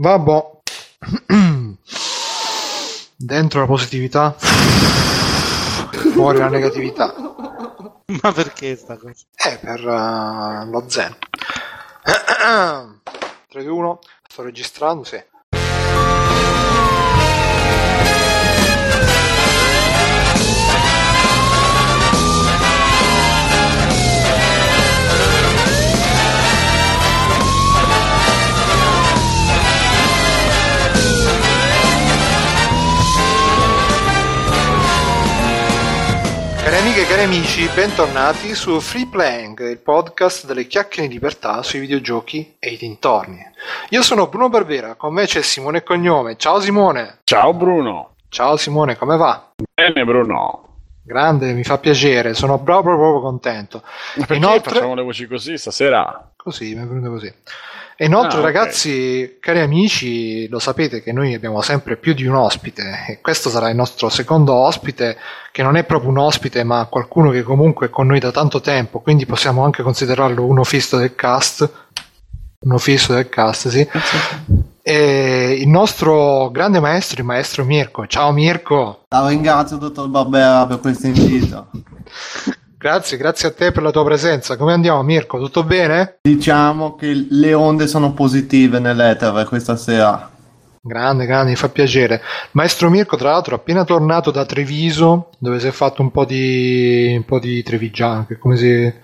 Vabbè. Dentro la positività, fuori la negatività. Ma perché sta cosa? Eh, per uh, lo zen. 3, 2, 1, sto registrando, sì. Cari amiche e cari amici, bentornati su Free Playing, il podcast delle chiacchiere di libertà sui videogiochi e i dintorni. Io sono Bruno Barbera, con me c'è Simone Cognome. Ciao Simone! Ciao Bruno! Ciao Simone, come va? Bene Bruno! Grande, mi fa piacere, sono proprio, proprio contento. Ma perché Inoltre... facciamo le voci così stasera? Così, mi è venuto così. E inoltre, ah, ragazzi, okay. cari amici, lo sapete che noi abbiamo sempre più di un ospite e questo sarà il nostro secondo ospite, che non è proprio un ospite, ma qualcuno che comunque è con noi da tanto tempo, quindi possiamo anche considerarlo uno fisso del cast. Uno fisso del cast, sì. E il nostro grande maestro, il maestro Mirko. Ciao Mirko. Ciao, ringrazio dottor Barbera per questo invito. Grazie, grazie a te per la tua presenza. Come andiamo, Mirko? Tutto bene? Diciamo che le onde sono positive nell'etere questa sera. Grande, grande, mi fa piacere. Maestro Mirko, tra l'altro, è appena tornato da Treviso, dove si è fatto un po' di, un po' di trevigiano. Come si...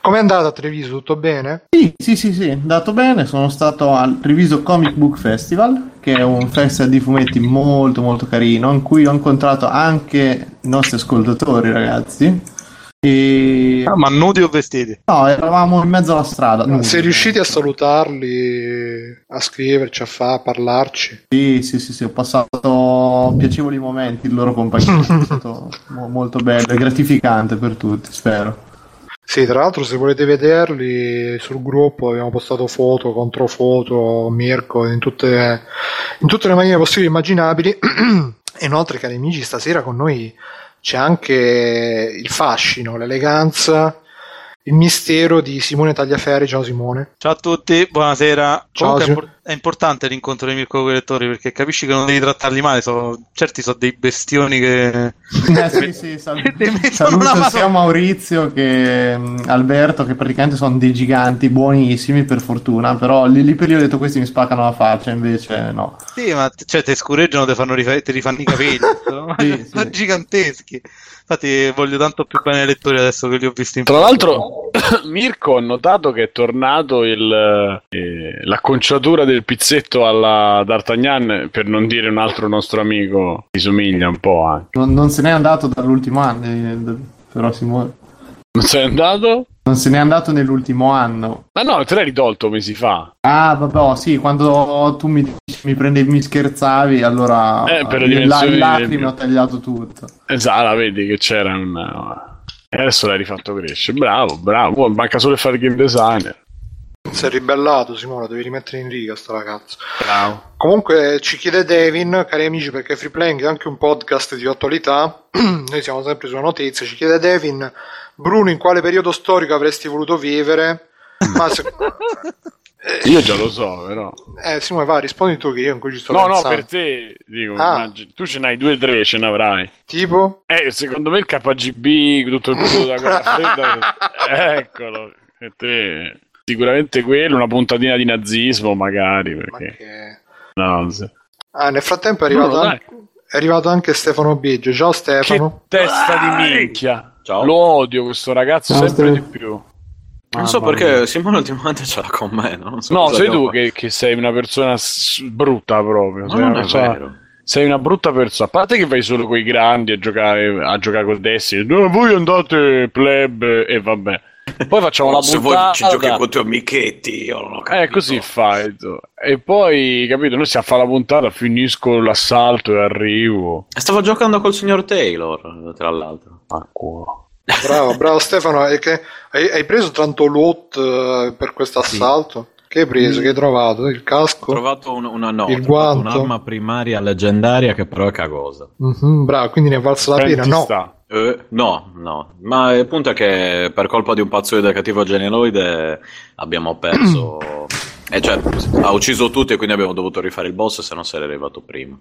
Com'è andato a Treviso? Tutto bene? Sì, sì, sì, sì, è andato bene. Sono stato al Treviso Comic Book Festival, che è un festival di fumetti molto, molto carino, in cui ho incontrato anche i nostri ascoltatori, ragazzi e... Ah, ma nudi o vestiti? No, eravamo in mezzo alla strada. Nudi. Sei riusciti a salutarli, a scriverci, a, fa, a parlarci? Sì, sì, sì, sì, ho passato piacevoli momenti in loro compagnia. è stato molto bello e gratificante per tutti, spero. Sì, tra l'altro se volete vederli sul gruppo abbiamo postato foto, controfoto, Mirko, in tutte, in tutte le maniere possibili e immaginabili. Inoltre, cari amici, stasera con noi c'è anche il fascino, l'eleganza, il mistero di Simone Tagliaferri. Ciao Simone. Ciao a tutti, buonasera. Ciao, Sim- è importante l'incontro dei Mirko lettori perché capisci che non devi trattarli male. So, certi sono dei bestioni che. Eh, sì, sì, sal- saluto sia Maurizio che Alberto, che praticamente sono dei giganti buonissimi per fortuna. Però lì, lì per lì ho detto questi mi spaccano la faccia, invece no. Sì, ma cioè, ti scureggiano, ti fanno rif- ti rifanno i capelli. sì, sono sì. giganteschi. Infatti voglio tanto più bene ai lettori adesso che li ho visti in Tra l'altro, Mirko, ho notato che è tornato il, eh, l'acconciatura del pizzetto alla D'Artagnan, per non dire un altro nostro amico, ti somiglia un po' anche. Non, non se n'è andato dall'ultimo anno, eh, però Simone. Non sei andato? Non se n'è andato nell'ultimo anno. Ma no, te l'hai ridolto mesi fa. Ah, vabbè, oh, sì, quando tu mi, mi prendevi, mi scherzavi, allora eh, per le dimensioni lacrime del... ho tagliato tutto. Esatto, vedi che c'era un... E adesso l'hai rifatto crescere. Bravo, bravo. Manca solo di fare game designer. Si è ribellato Simone, devi rimettere in riga sto ragazzo. Bravo. Comunque ci chiede Devin, cari amici, perché Free Playing è anche un podcast di attualità. Noi siamo sempre sulla notizia. Ci chiede Devin Bruno, in quale periodo storico avresti voluto vivere? Ma se... eh, io già lo so, però. Eh, Simone, va, rispondi tu che io in cui ci sto no, pensando. No, per te, dico, ah. tu ce n'hai due o tre, ce ne avrai. Tipo? Eh, secondo me il KGB, tutto il periodo da guerra fredda, eccolo. E te, sicuramente quello, una puntatina di nazismo, magari, perché... Che... No, sì. Ah, nel frattempo è arrivato, Bruno, anche, è arrivato anche Stefano Biggio. Ciao Stefano. Che testa di minchia. Ciao. Lo odio questo ragazzo Ciao, sempre Stefano. di più. Non ah, so perché mia. Simone ultimamente ce l'ha con me. No, so no sei tu che, che, sei una persona s- brutta proprio. sei, una persona, sei una brutta persona. A parte che vai solo con i grandi a giocare, a giocare con dessi. No, voi andate pleb e vabbè. Poi facciamo la Se vuoi ci giochi con i tuoi amichetti, io non ho capito. Eh, così fai. E poi, capito, noi stiamo a fare la puntata, finisco l'assalto e arrivo. Stavo giocando col signor Taylor, tra l'altro. Ah, culo. Bravo, bravo Stefano. Che hai, hai, preso tanto loot uh, per questo assalto? Sì. Che hai preso? Che hai trovato? Il casco? Ho trovato un, una no, il guanto. un'arma primaria leggendaria che però è cagosa. Mm-hmm, bravo, quindi ne è valsa la pena? No. Eh, no, no, ma il punto è che per colpa di un pazzo di cattivo geneloide abbiamo perso E cioè, ha ucciso tutti e quindi abbiamo dovuto rifare il boss, se no sarei arrivato prima.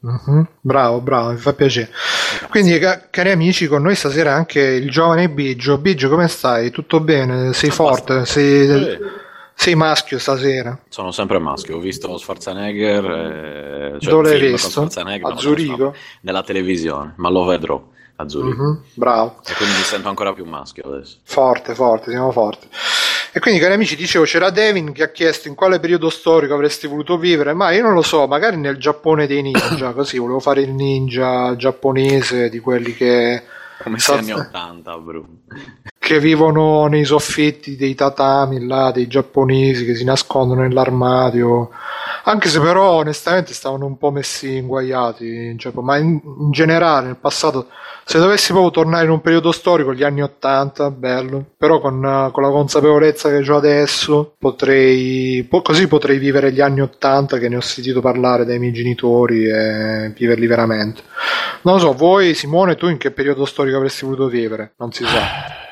Uh-huh. Bravo, bravo, mi fa piacere. Grazie. Quindi, ca- cari amici, con noi stasera anche il giovane Biggio. Biggio, come stai? Tutto bene? Sei forte? Sei, eh. sei, maschio stasera? Sono sempre maschio. Ho visto Schwarzenegger. Eh, cioè Dove l'hai visto? A Zurigo? Nella televisione, ma lo vedrò a Zurigo. Uh-huh. Bravo. E quindi mi sento ancora più maschio adesso. Forte, forte, siamo forti. E quindi, cari amici, dicevo, c'era Devin che ha chiesto in quale periodo storico avresti voluto vivere, ma io non lo so, magari nel Giappone dei ninja, così volevo fare il ninja giapponese di quelli che... Come se anni 80, Bruno. Che vivono nei soffitti dei tatami là, dei giapponesi che si nascondono nell'armadio. Anche se però onestamente stavano un po' messi inguaiati, cioè, ma in, in generale nel passato se dovessi proprio tornare in un periodo storico, gli anni 80, bello, però con, con la consapevolezza che ho adesso, potrei, po- così potrei vivere gli anni 80 che ne ho sentito parlare dai miei genitori e viverli veramente. Non lo so, voi Simone, tu in che periodo storico avresti voluto vivere? Non si sa.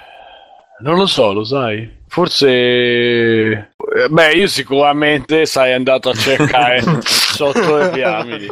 Non lo so, lo sai. Forse. Beh, io sicuramente sai andato a cercare sotto le piramidi.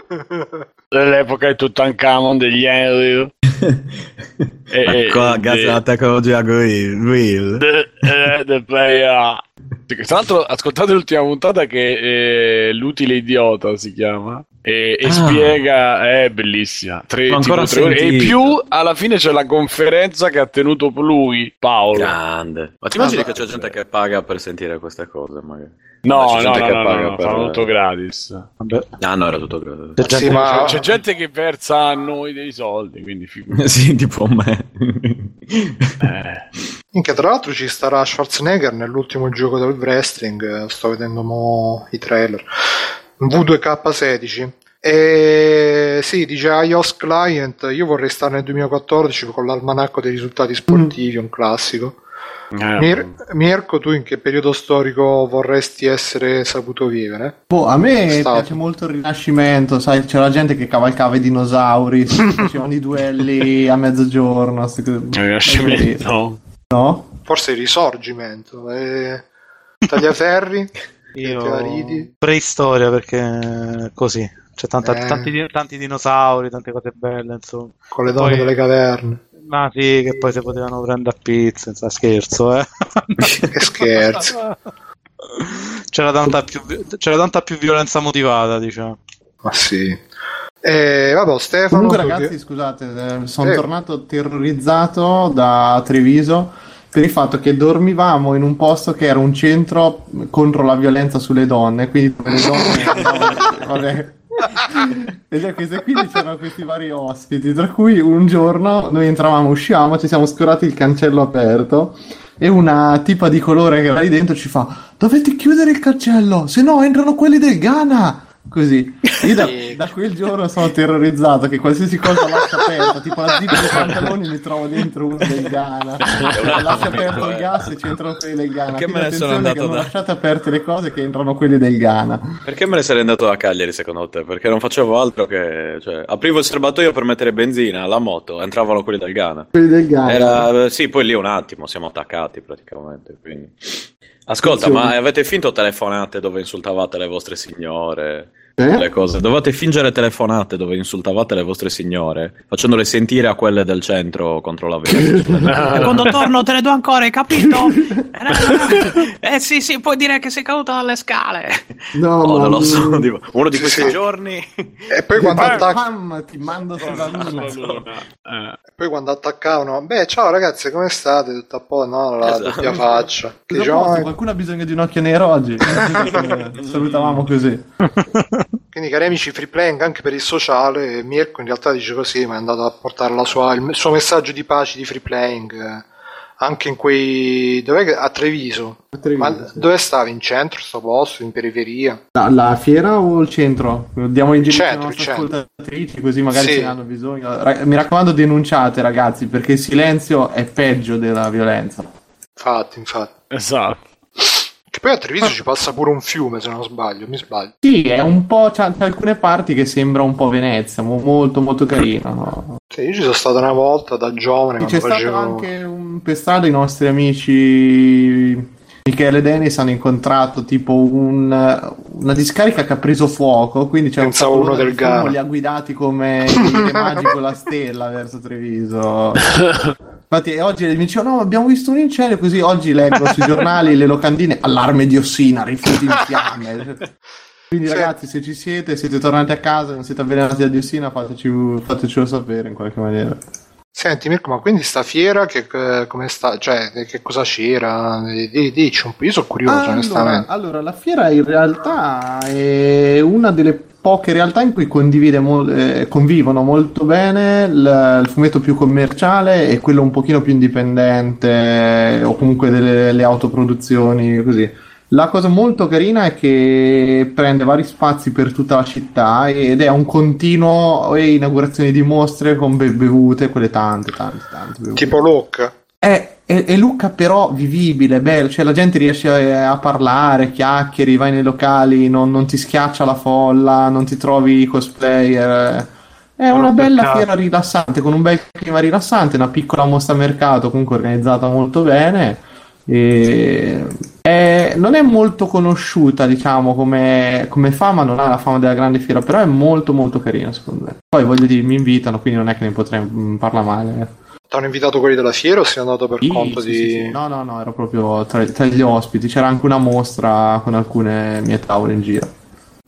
Dell'epoca di Tutankhamon, degli Henry. e, Qua, grazie alla tecnologia real. The, eh, the player. Tra l'altro, ascoltate l'ultima puntata che è L'utile idiota si chiama. E, e ah. spiega, è bellissima. Tre, tipo, tre ore. E più alla fine c'è la conferenza che ha tenuto lui, Paolo. Grande. Ma ti immagini ah, che c'è gente che paga per sentire queste cose? Magari? No, no, no, no, no, per... fanno tutto gratis. Vabbè. Ah, no, era tutto gratis. C'è gente, sì, ma... c'è, gente che versa a noi dei soldi, quindi sì, tipo me. eh. Minchia, tra l'altro ci starà Schwarzenegger nell'ultimo gioco del wrestling, sto vedendo mo i trailer. V2K16. E sì, dice iOS Client, io vorrei stare nel 2014 con l'almanacco dei risultati sportivi, mm. un classico. Eh, Mir- Mirko, tu in che periodo storico vorresti essere saputo vivere? Boh, a me Stato. piace molto il Rinascimento, sai, c'era gente che cavalcava i dinosauri, facevano i duelli a mezzogiorno. Il Rinascimento? No? Forse il Risorgimento. Eh, tagliaferri? Io preistoria perché così c'è tanta, eh. tanti, tanti, dinosauri, tante cose belle, insomma. Con le donne poi, delle caverne. Ma sì, che poi si potevano prendere a pizza, senza scherzo, eh. che scherzo. C'era tanta, più, c'era tanta più violenza motivata, diciamo. Ma sì. Eh, vabbè, Stefano. Comunque, ragazzi, scusate, eh, sono eh. tornato terrorizzato da Treviso per il fatto che dormivamo in un posto che era un centro contro la violenza sulle donne, quindi le donne... vabbè. E quindi c'erano questi vari ospiti, tra cui un giorno noi entravamo, uscivamo, ci siamo scurati il cancello aperto e una tipa di colore che era lì dentro ci fa dovete chiudere il cancello, se no entrano quelli del Ghana. Così. Io da, da, quel giorno sono terrorizzato che qualsiasi cosa lascia aperta, tipo la zip dei pantaloni mi trovo dentro uno del Ghana. Lascia aperto il gas e c'entrano quelli del Ghana. Perché me ne sono andato che da... lasciate aperte le cose che entrano quelli del Ghana. Perché me ne sarei andato a Cagliari secondo te? Perché non facevo altro che... Cioè, aprivo il serbatoio per mettere benzina alla moto, entravano quelli del Ghana. Quelli del Ghana. Era... Sì, poi lì un attimo, siamo attaccati praticamente, quindi... Ascolta, ma avete finto telefonate dove insultavate le vostre signore? Eh? Le cose. Dovete fingere telefonate dove insultavate le vostre signore, facendole sentire a quelle del centro contro la vita. quando torno te le do ancora, hai capito? eh sì, sì, puoi dire che sei caduto dalle scale. No, oh, non lo so. Tipo, uno di questi sì. giorni. E poi quando attaccavano. Ti mando sulla luna. Eh. poi quando attaccavano, beh, ciao ragazzi, come state? Tutto a po', no? La esatto. doppia faccia. Diciamo, qualcuno ha bisogno di un occhio nero oggi? Salutavamo così. Quindi cari amici, free playing anche per il sociale, Mirko in realtà dice così, ma è andato a portare sua, il suo messaggio di pace di free playing eh, anche in quei... dov'è a Treviso? A Treviso ma sì. dove stavi? In centro, sto posto, in periferia? La, la fiera o il centro? Diamo in giro alle nostre ascoltatrici così magari sì. ce ne hanno bisogno. Mi raccomando denunciate ragazzi perché il silenzio è peggio della violenza. Infatti, infatti. Esatto. Che poi a Treviso ci passa pure un fiume, se non sbaglio, mi sbaglio. Sì, è un po'. C'è, c'è alcune parti che sembra un po' Venezia, molto, molto carino. No? Sì, io ci sono stato una volta da giovane. C'è facevo... stato anche un, per strada i nostri amici Michele e Dennis hanno incontrato tipo un, una discarica che ha preso fuoco, quindi c'è Pensavo un uno del gara. Li ha guidati come i magi con la stella verso Treviso. Infatti oggi mi dicevano no abbiamo visto un incendio così oggi leggo sui giornali le locandine allarme diossina rifiuti in fiamme quindi sì. ragazzi se ci siete siete tornati a casa e non siete avvelenati da diossina fateci, fatecelo sapere in qualche maniera Senti Mirko, ma quindi sta fiera che, come sta, cioè, che cosa c'era? Dici un po', io sono curioso allora, onestamente. Allora, la fiera in realtà è una delle poche realtà in cui mo- eh, convivono molto bene il, il, fumetto più commerciale e quello un pochino più indipendente o comunque delle, autoproduzioni così. La cosa molto carina è che prende vari spazi per tutta la città ed è un continuo inaugurazione di mostre con be- bevute, quelle tante, tante, tante. Bevute. Tipo Lucca. È, è, è, Lucca però vivibile, bello, cioè la gente riesce a, a parlare, chiacchieri, vai nei locali, non, non, ti schiaccia la folla, non ti trovi cosplayer. È una bella fiera rilassante, con un bel clima rilassante, una piccola mostra mercato comunque organizzata molto bene e è, non è molto conosciuta, diciamo, come, come, fama, non ha la fama della grande fiera, però è molto molto carina, secondo me. Poi voglio dire, mi invitano, quindi non è che ne potrei mm, parlare male. Hanno invitato quelli della fiera o sei andato per sì, conto sì, di... Sì, no, no, no, ero proprio tra, tra gli ospiti, c'era anche una mostra con alcune mie tavole in giro.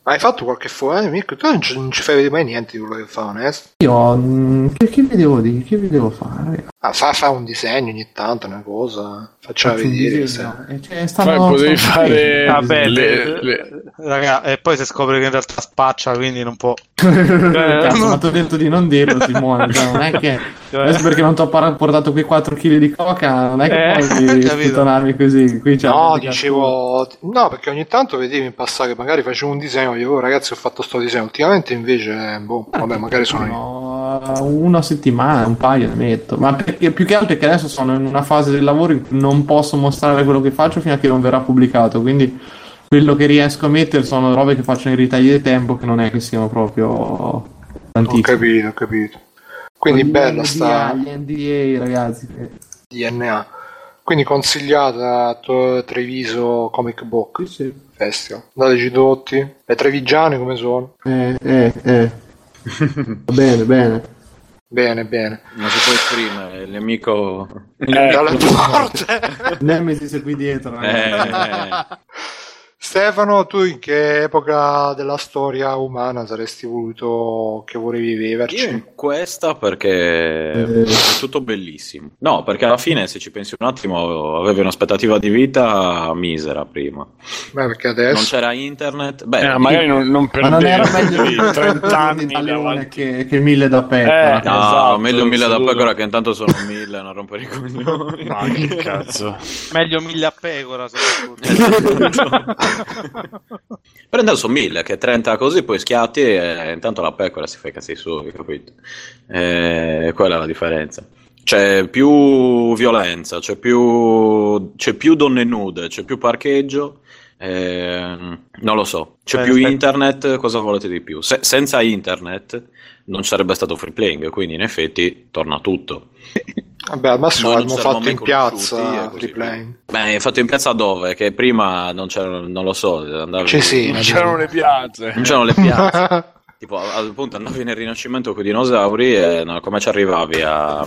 Ma hai fatto qualche foto? Eh, Mirko, tu non ci, non ci fai vedere mai niente di quello che fa, onesto. Io, mh, mm, che, che, vi devo dire? Che vi devo fare? Ah, fa, fa un disegno ogni tanto, una cosa. Facciamo vedere. Eh, cioè, stanno, potevi fare... Vabbè, le, le... Raga, e poi si scopre che in realtà spaccia, quindi non può... Cazzo, ma ti ho detto di non dirlo, Simone. Cioè, non è che... Cioè... Adesso perché non ti ho portato quei 4 kg di coca, non è che eh, puoi sputtanarmi così. Qui no, dicevo... No, perché ogni tanto vedevi in passato che magari facevo un disegno, dicevo, oh, ragazzi, ho fatto sto disegno. Ultimamente invece, boh, vabbè, magari sono no, io. Una settimana, un paio ne metto. Ma perché, più che altro è che adesso sono in una fase del lavoro in cui non posso mostrare quello che faccio fino a che non verrà pubblicato. Quindi quello che riesco a mettere sono robe che faccio in ritagli di tempo che non è che siano proprio tantissime. Ho capito, ho capito. Quindi Con bella sta... Gli NDA ragazzi. DNA. Quindi consigliata a Treviso Comic Book sì, sì. Festival. Andateci tutti. Le trevigiane come sono? Eh, eh, eh. Va bene, bene. Bene, bene. Non si può esprimere, il nemico... Eh, dalle porte! Nemesis è qui dietro. Eh, eh. Stefano, tu in che epoca della storia umana saresti voluto che volevi viverci? Io in questa perché eh. è tutto bellissimo. No, perché alla fine, se ci pensi un attimo, avevi un'aspettativa di vita misera prima. Beh, perché adesso... Non c'era internet. Beh, eh, magari non, non Ma non era meglio di 30 anni che, che mille da pecora. Eh, no, esatto, meglio mille da pecora che intanto sono mille, non rompere i coglioni. Ma che cazzo. meglio mille a pecora, soprattutto. Però intanto sono mille, che 30 così, poi schiatti e intanto la pecora si fa i cazzi suoi, capito? E quella è la differenza. C'è più violenza, c'è più, c'è più donne nude, c'è più parcheggio. Eh, non lo so, c'è Beh, più aspetta. internet, cosa volete di più? Se, senza internet non sarebbe stato free playing, quindi in effetti torna tutto. Vabbè, al massimo l'abbiamo fatto in piazza replay. Beh, fatto in piazza dove? Che prima non c'erano, non lo so, andavi... Cioè, sì, non c'erano le piazze. Non c'erano le piazze. tipo, al punto andavi nel Rinascimento con i dinosauri e no, come ci arrivavi a,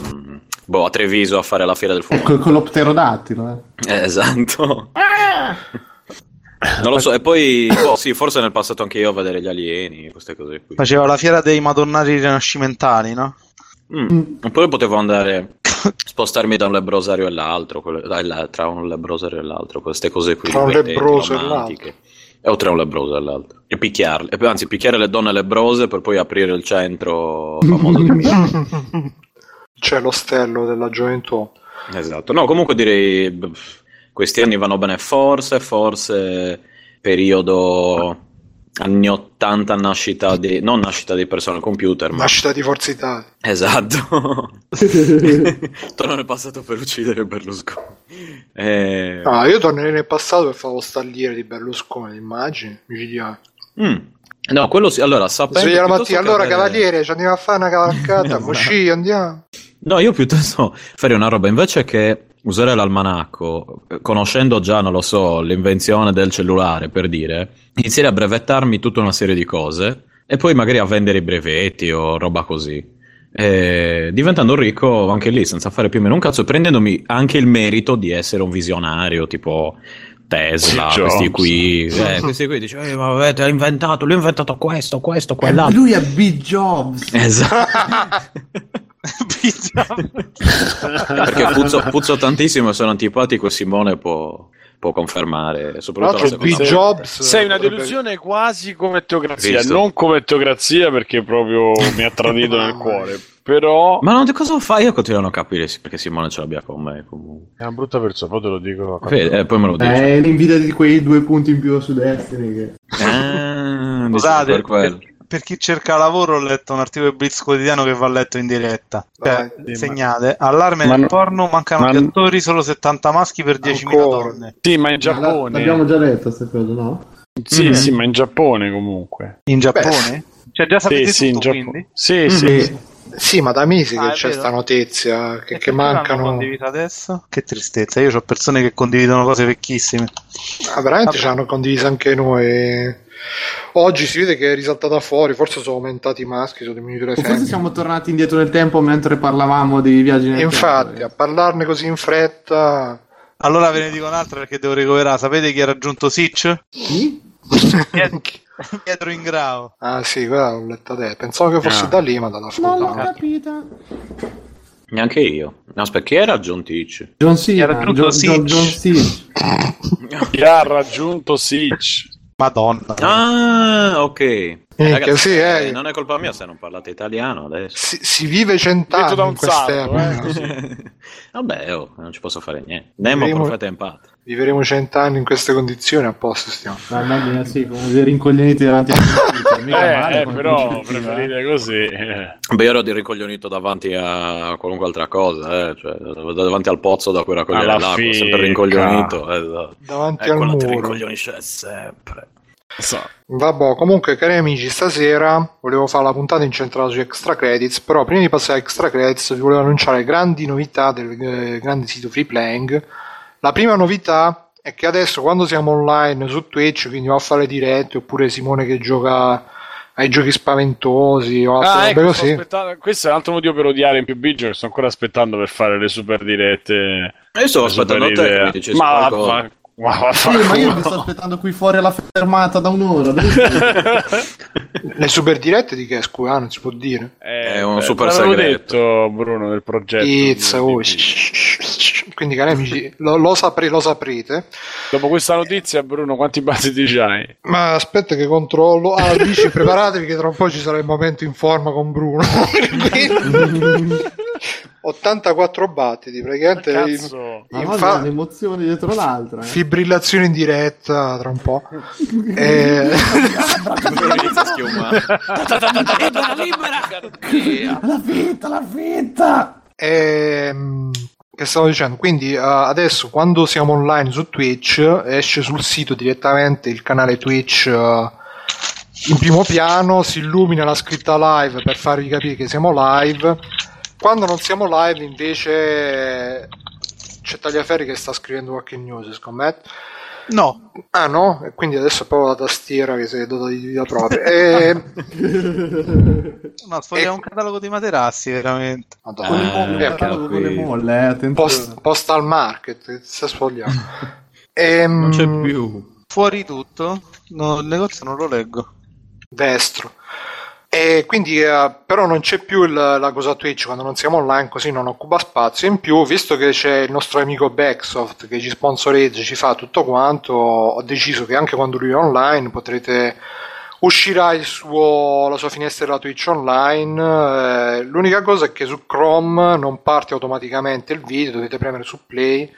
boh, a Treviso a fare la fiera del fuoco? Con, con lo pterodattilo, eh. eh esatto. Non lo so, e poi boh, sì, forse nel passato anche io a vedere gli alieni, queste cose qui. Faceva la fiera dei madonnari rinascimentali, no? Mm. Oppure potevo andare spostarmi da un lebrosario all'altro, tra un lebrosario e l'altro, queste cose qui. Tra un lebroso e l'altro. O tra un lebroso e l'altro. E picchiarle, anzi picchiare le donne lebrose per poi aprire il centro famoso di Milano. C'è l'ostello della gioventù. Esatto, no comunque direi questi anni vanno bene forse, forse periodo anni 80 nascita di non nascita di personal computer ma nascita di Forza Italia. Esatto. Torno nel passato per uccidere Berlusconi. Eh... ah, io tornerei nel passato per fare lo stalliere di Berlusconi immagini micidiale mm. no quello sì allora sapendo sveglia la mattina allora avere... cavaliere ci usare l'almanacco, conoscendo già, non lo so, l'invenzione del cellulare, per dire, iniziare a brevettarmi tutta una serie di cose e poi magari a vendere i brevetti o roba così. E diventando ricco anche lì senza fare più o meno un cazzo, prendendomi anche il merito di essere un visionario, tipo Tesla, questi qui, eh, questi qui dice, eh, ma avete inventato, lui ha inventato questo, questo, quell'altro. Lui è Big Jobs. Esatto. Perché puzzo, puzzo, tantissimo, sono antipatico, Simone può, può confermare. Soprattutto la Big Jobs. Sei una delusione quasi come teocrazia, Visto. non come teocrazia perché proprio mi ha tradito nel cuore. Però... Ma non, cosa fai? Io continuo a non capire perché Simone ce l'abbia con me. Comunque. È una brutta persona, poi te lo dico. Fede, eh, poi me lo dici. È l'invidia di quei due punti in più su Destiny. Che... Ah, Scusate, per, per, chi cerca lavoro ho letto un articolo di Blitz quotidiano che va letto in diretta. Cioè, sì, segnate, ma... allarme nel porno, mancano ma... gli attori, solo 70 maschi per 10.000 donne. Sì, ma in Giappone... L'abbiamo già letto questa cosa, no? Sì, mm-hmm. sì, ma in Giappone comunque. In Giappone? Beh, cioè già sapete sì, tutto, sì, quindi? Sì, mm-hmm. sì. Sì, ma da mesi ah, che c'è questa notizia che, che mancano. adesso? Che tristezza, io ho persone che condividono cose vecchissime. Ah, veramente ci hanno condiviso anche noi. Oggi si vede che è risaltata fuori, forse sono aumentati i maschi, sono diminuite le femmine. Forse siamo tornati indietro nel tempo mentre parlavamo di viaggi nel Infatti, tempo. a parlarne così in fretta. Allora ve ne dico un'altra perché devo recuperare. Sapete chi ha raggiunto Sitch? Chi? Pietro Ingrao. Ah sì, quella l'ho letta te. Pensavo che fosse ah. da lì, ma dalla foto. Non l'ho capita. Neanche io. No, aspetta, chi era John Teach? John Cena. Chi ha raggiunto John, John, John chi ha raggiunto Sitch? Madonna. Ah, ok. Eh, Ragazzi, sì, eh. Non è colpa mia se non parlate italiano adesso. Si, si vive cent'anni da un salto, eh. Vabbè, oh, non ci posso fare niente. Nemo Vivremo... profeta empate. Vivremo cent'anni in queste condizioni, a posto stiamo. Ma immagina sì, come dei rincoglioniti davanti a eh, eh, però preferite così. Beh, io ero di rincoglionito davanti a qualunque altra cosa, eh. cioè, davanti al pozzo da cui raccogliere l'acqua, fine. sempre rincoglionito. Esatto. Davanti ecco, al muro. ti rincoglionisce sempre. So. Vabbè, comunque, cari amici, stasera volevo fare la puntata incentrata su extra credits. Però, prima di passare a extra credits, vi volevo annunciare grandi novità del eh, grande sito Free Playing. La prima novità è che adesso, quando siamo online su Twitch, quindi va a fare dirette, oppure Simone che gioca ai giochi spaventosi o altre ah, ecco, così. Questo è un altro motivo per odiare in più Bigger. Sto ancora aspettando per fare le super dirette. Io sto aspettando te mi ma, ma sì, ma io mi sto aspettando qui fuori alla fermata da un'ora. Le super dirette di che scusa? Non si può dire. Eh, è un super segreto. detto Bruno del progetto. It's, oh, quindi cari amici, lo, lo, sapre, lo, saprete. Dopo questa notizia, Bruno, quanti battiti hai? Ma aspetta che controllo. Ah, dici preparatevi che tra un po' ci sarà il momento in forma con Bruno. 84 battiti praticamente in, in fa... un'emozione dietro l'altra eh. fibrillazione in diretta tra un po' e... la fitta la fitta! E... che stavo dicendo? Quindi uh, adesso quando siamo online su Twitch esce sul sito direttamente il canale Twitch uh, in primo piano si illumina la scritta live per farvi capire che siamo live quando non siamo live, invece, c'è Tagliaferri che sta scrivendo qualche news, scommetto. No. Ah no? E quindi adesso è proprio la tastiera che si è dotata di vita propria. e... no, sfogliamo e... un catalogo di materassi, veramente. Madonna. Eh, catalogo con le molle, eh, Post, postal market, si sfogliamo. e, non c'è più. Fuori tutto? No, il negozio non lo leggo. Destro. E quindi, uh, però, non c'è più il, la cosa Twitch quando non siamo online, così non occupa spazio. In più, visto che c'è il nostro amico Backsoft che ci sponsorizza, ci fa tutto quanto, ho deciso che anche quando lui è online potrete uscirà suo, la sua finestra della Twitch online. Eh, l'unica cosa è che su Chrome non parte automaticamente il video, dovete premere su play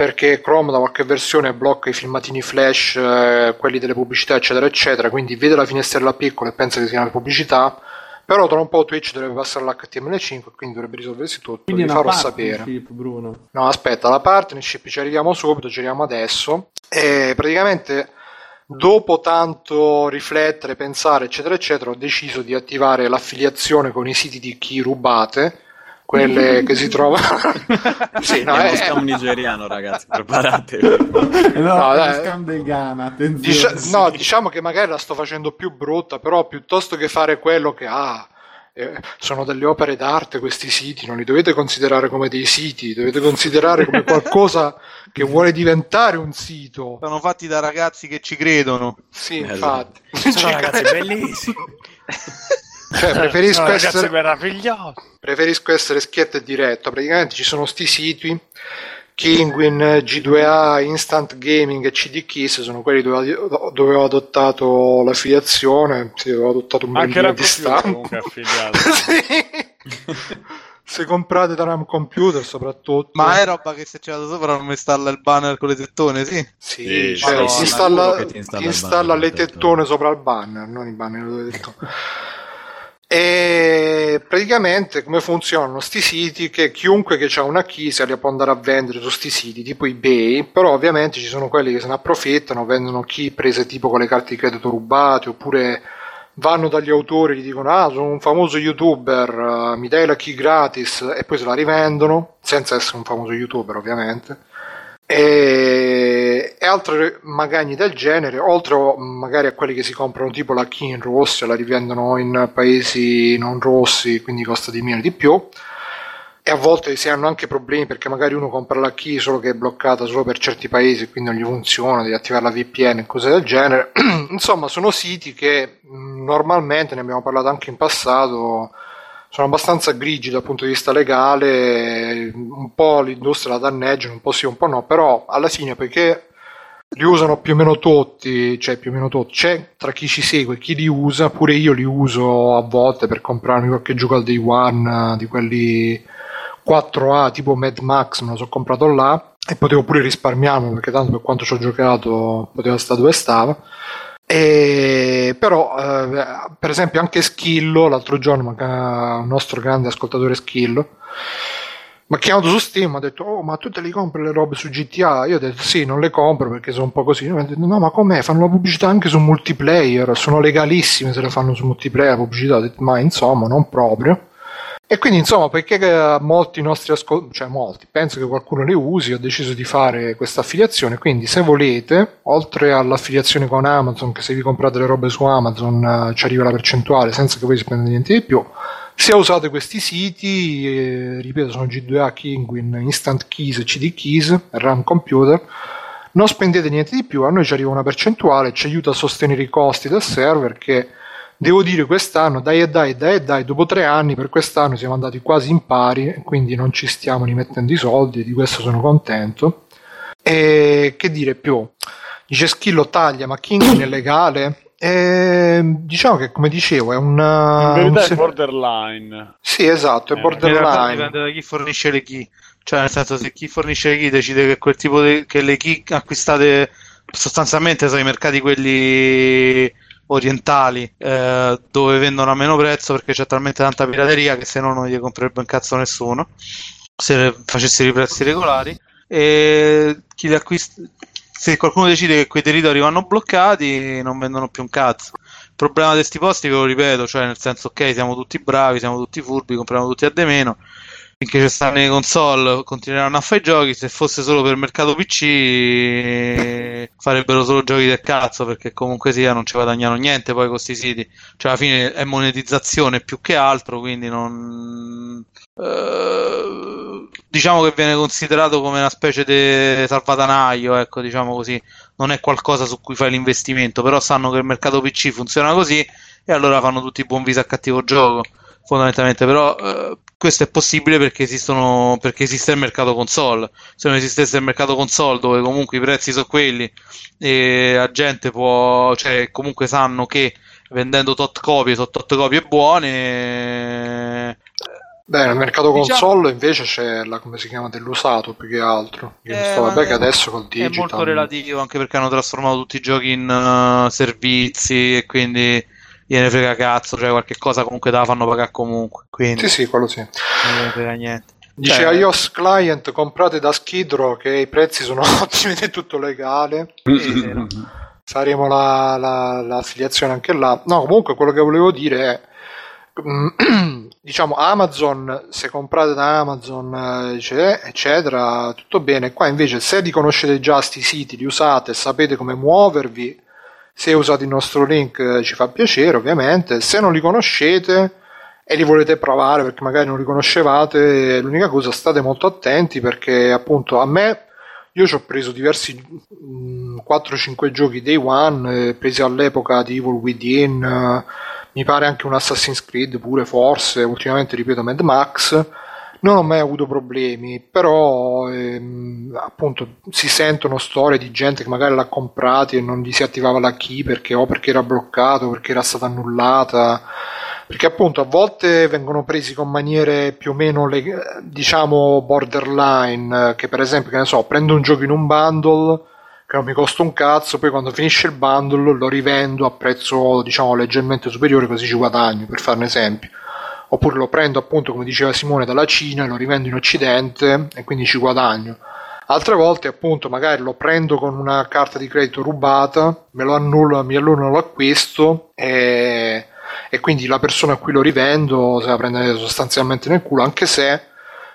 perché Chrome da qualche versione blocca i filmatini flash, eh, quelli delle pubblicità, eccetera, eccetera. Quindi vede la finestrella piccola e pensa che siano le pubblicità. Però tra un po' Twitch dovrebbe passare all'HTML5, quindi dovrebbe risolversi tutto. Quindi vi farò sapere. Bruno. No, aspetta, la partnership ci arriviamo subito, ci arriviamo adesso. E praticamente dopo tanto riflettere, pensare, eccetera, eccetera, ho deciso di attivare l'affiliazione con i siti di chi rubate quelle che si trovano. sì, no, è uno scam nigeriano, ragazzi, preparatevi. no, no è scam del Ghana, attenzione. Dici- no, diciamo che magari la sto facendo più brutta, però piuttosto che fare quello che ha. Ah, eh, sono delle opere d'arte questi siti, non li dovete considerare come dei siti, dovete considerare come qualcosa che vuole diventare un sito. Sono fatti da ragazzi che ci credono. Sì, esatto. infatti. Sono ragazzi bellissimi. Cioè, preferisco essere, preferisco essere schietto e diretto. Praticamente ci sono sti siti Kinguin, G2A, Instant Gaming e CD Keys sono quelli dove, dove ho adottato l'affiliazione. Sì, ho adottato un bel di stampo. Se comprate da RAM computer, soprattutto. Ma è roba che se c'è da sopra non mi installa il banner con le tettone, sì? Sì, sì cioè, si installa, installa le tettone sopra il banner, non i banner con le tettone. E praticamente come funzionano sti siti? Che chiunque che ha una chisa li può andare a vendere su sti siti tipo eBay, però ovviamente ci sono quelli che se ne approfittano, vendono chi prese tipo con le carte di credito rubate oppure vanno dagli autori e gli dicono ah sono un famoso youtuber, uh, mi dai la key gratis e poi se la rivendono senza essere un famoso youtuber ovviamente e, e altre magagne del genere, oltre magari a quelli che si comprano tipo la key in rossi e la rivendono in paesi non rossi, quindi costa di meno di più. E a volte si hanno anche problemi perché magari uno compra la key solo che è bloccata solo per certi paesi, quindi non gli funziona, devi attivare la VPN e cose del genere. Insomma, sono siti che normalmente, ne abbiamo parlato anche in passato, sono abbastanza grigi dal punto di vista legale, un po' l'industria la danneggiano, un po' sì, un po' no, però alla fine perché li usano più o meno tutti, cioè più o meno tutti, c'è tra chi ci segue chi li usa, pure io li uso a volte per comprarmi qualche gioco al day one di quelli 4A tipo Mad Max, me lo sono comprato là e potevo pure risparmiarmi perché tanto per quanto ci ho giocato poteva stare dove stava. E, però, eh, per esempio, anche Schillo, l'altro giorno, un nostro grande ascoltatore Schillo, mi ha chiamato su Steam, ha detto, oh, ma tu te li compri le robe su GTA? Io ho detto, sì, non le compro perché sono un po' così. Mi ha detto, no, ma com'è? Fanno la pubblicità anche su multiplayer, sono legalissime se le fanno su multiplayer, la pubblicità. Ho detto, ma insomma, non proprio. E quindi insomma, perché molti nostri ascoltatori, cioè molti, penso che qualcuno li usi, ho deciso di fare questa affiliazione. Quindi se volete, oltre all'affiliazione con Amazon, che se vi comprate le robe su Amazon uh, ci arriva la percentuale senza che voi spendete niente di più, se usate questi siti, eh, ripeto, sono G2A, Kinguin, Instant Keys e CD Keys, RAM Computer, non spendete niente di più, a noi ci arriva una percentuale, ci aiuta a sostenere i costi del server che Devo dire quest'anno, dai e dai, dai e dai, dopo tre anni per quest'anno siamo andati quasi in pari, quindi non ci stiamo rimettendo i soldi, di questo sono contento. E che dire più? Dice Schillo taglia, ma King è legale? E, diciamo che come dicevo è una, in verità un è borderline. Sì esatto è eh, borderline. dipende da chi fornisce le key. Cioè nel senso se chi fornisce le key decide che quel tipo di che le key acquistate sostanzialmente sono i mercati quelli orientali eh, dove vendono a meno prezzo perché c'è talmente tanta pirateria che se no non gli comprerebbe un cazzo nessuno se facessero i prezzi regolari. E chi li acquista se qualcuno decide che quei territori vanno bloccati non vendono più un cazzo. Il problema di questi posti ve lo ripeto cioè nel senso ok siamo tutti bravi siamo tutti furbi compriamo tutti a de meno finché ci stanno le console continueranno a fare i giochi. Se fosse solo per il mercato PC farebbero solo giochi del cazzo perché comunque sia non ci guadagnano niente poi questi siti. Cioè alla fine è monetizzazione più che altro quindi non eh, diciamo che viene considerato come una specie di salvatanaio ecco diciamo così. Non è qualcosa su cui fai l'investimento però sanno che il mercato PC funziona così e allora fanno tutti buon viso a cattivo gioco fondamentalmente, però eh, questo è possibile perché, esistono, perché esiste il mercato console. Se non esistesse il mercato console dove comunque i prezzi sono quelli e la gente può, cioè comunque sanno che vendendo tot copie sono tot copie buone. Beh, nel mercato diciamo, console invece c'è la come si chiama dell'usato più che altro. Eh, vabbè, che adesso col digital. È molto relativo anche perché hanno trasformato tutti i giochi in uh, servizi e quindi gliene frega cazzo, cioè qualche cosa comunque te la fanno pagare comunque. Quindi, sì, sì, quello sì. Non gliene frega niente. Dice cioè, iOS Client comprate da Skidrow che i prezzi sono ottimi ed è tutto legale. Faremo la, la, l'affiliazione anche là. No, comunque quello che volevo dire è diciamo Amazon, se comprate da Amazon, eccetera, tutto bene. Qua invece, se li conoscete già sti siti, li usate, sapete come muovervi, se usate il nostro link ci fa piacere, ovviamente. Se non li conoscete e li volete provare perché magari non li conoscevate, l'unica cosa state molto attenti perché appunto a me io ci ho preso diversi 4-5 mm, giochi day one eh, presi all'epoca di Evil Within eh, mi pare anche un Assassin's Creed pure forse ultimamente ripeto Mad Max non ho mai avuto problemi però ehm, appunto si sentono storie di gente che magari l'ha comprati e non gli si attivava la key perché o perché era bloccato perché era stata annullata. Perché appunto a volte vengono presi con maniere più o meno diciamo borderline che per esempio che ne so prendo un gioco in un bundle che non mi costa un cazzo poi quando finisce il bundle lo rivendo a prezzo diciamo leggermente superiore così ci guadagno per fare un esempio oppure lo prendo appunto come diceva Simone dalla Cina e lo rivendo in occidente e quindi ci guadagno altre volte appunto magari lo prendo con una carta di credito rubata me lo annullo mi annullano l'acquisto e e quindi la persona a cui lo rivendo se la prende sostanzialmente nel culo, anche se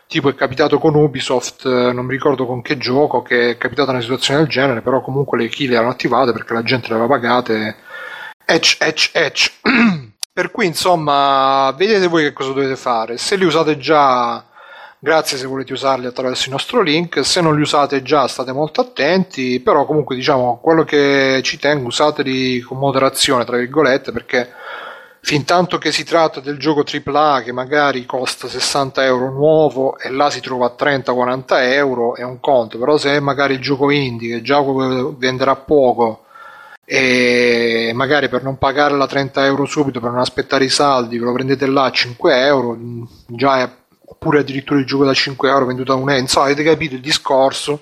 tipo è capitato con Ubisoft, eh, non mi ricordo con che gioco, che è capitata una situazione del genere, però comunque le kill erano attivate perché la gente le aveva pagate. Etch, etch, etch. per cui insomma, vedete voi che cosa dovete fare. Se li usate già, grazie se volete usarli attraverso il nostro link, se non li usate già state molto attenti, però comunque diciamo quello che ci tengo usateli con moderazione, tra virgolette, perché fin tanto che si tratta del gioco AAA che magari costa 60 euro nuovo e là si trova a 30-40 euro è un conto, però se è magari il gioco indie che già venderà poco e magari per non pagare la 30 euro subito per non aspettare i saldi ve lo prendete là a 5 euro già è, oppure addirittura il gioco da 5 euro venduto a un euro insomma avete capito il discorso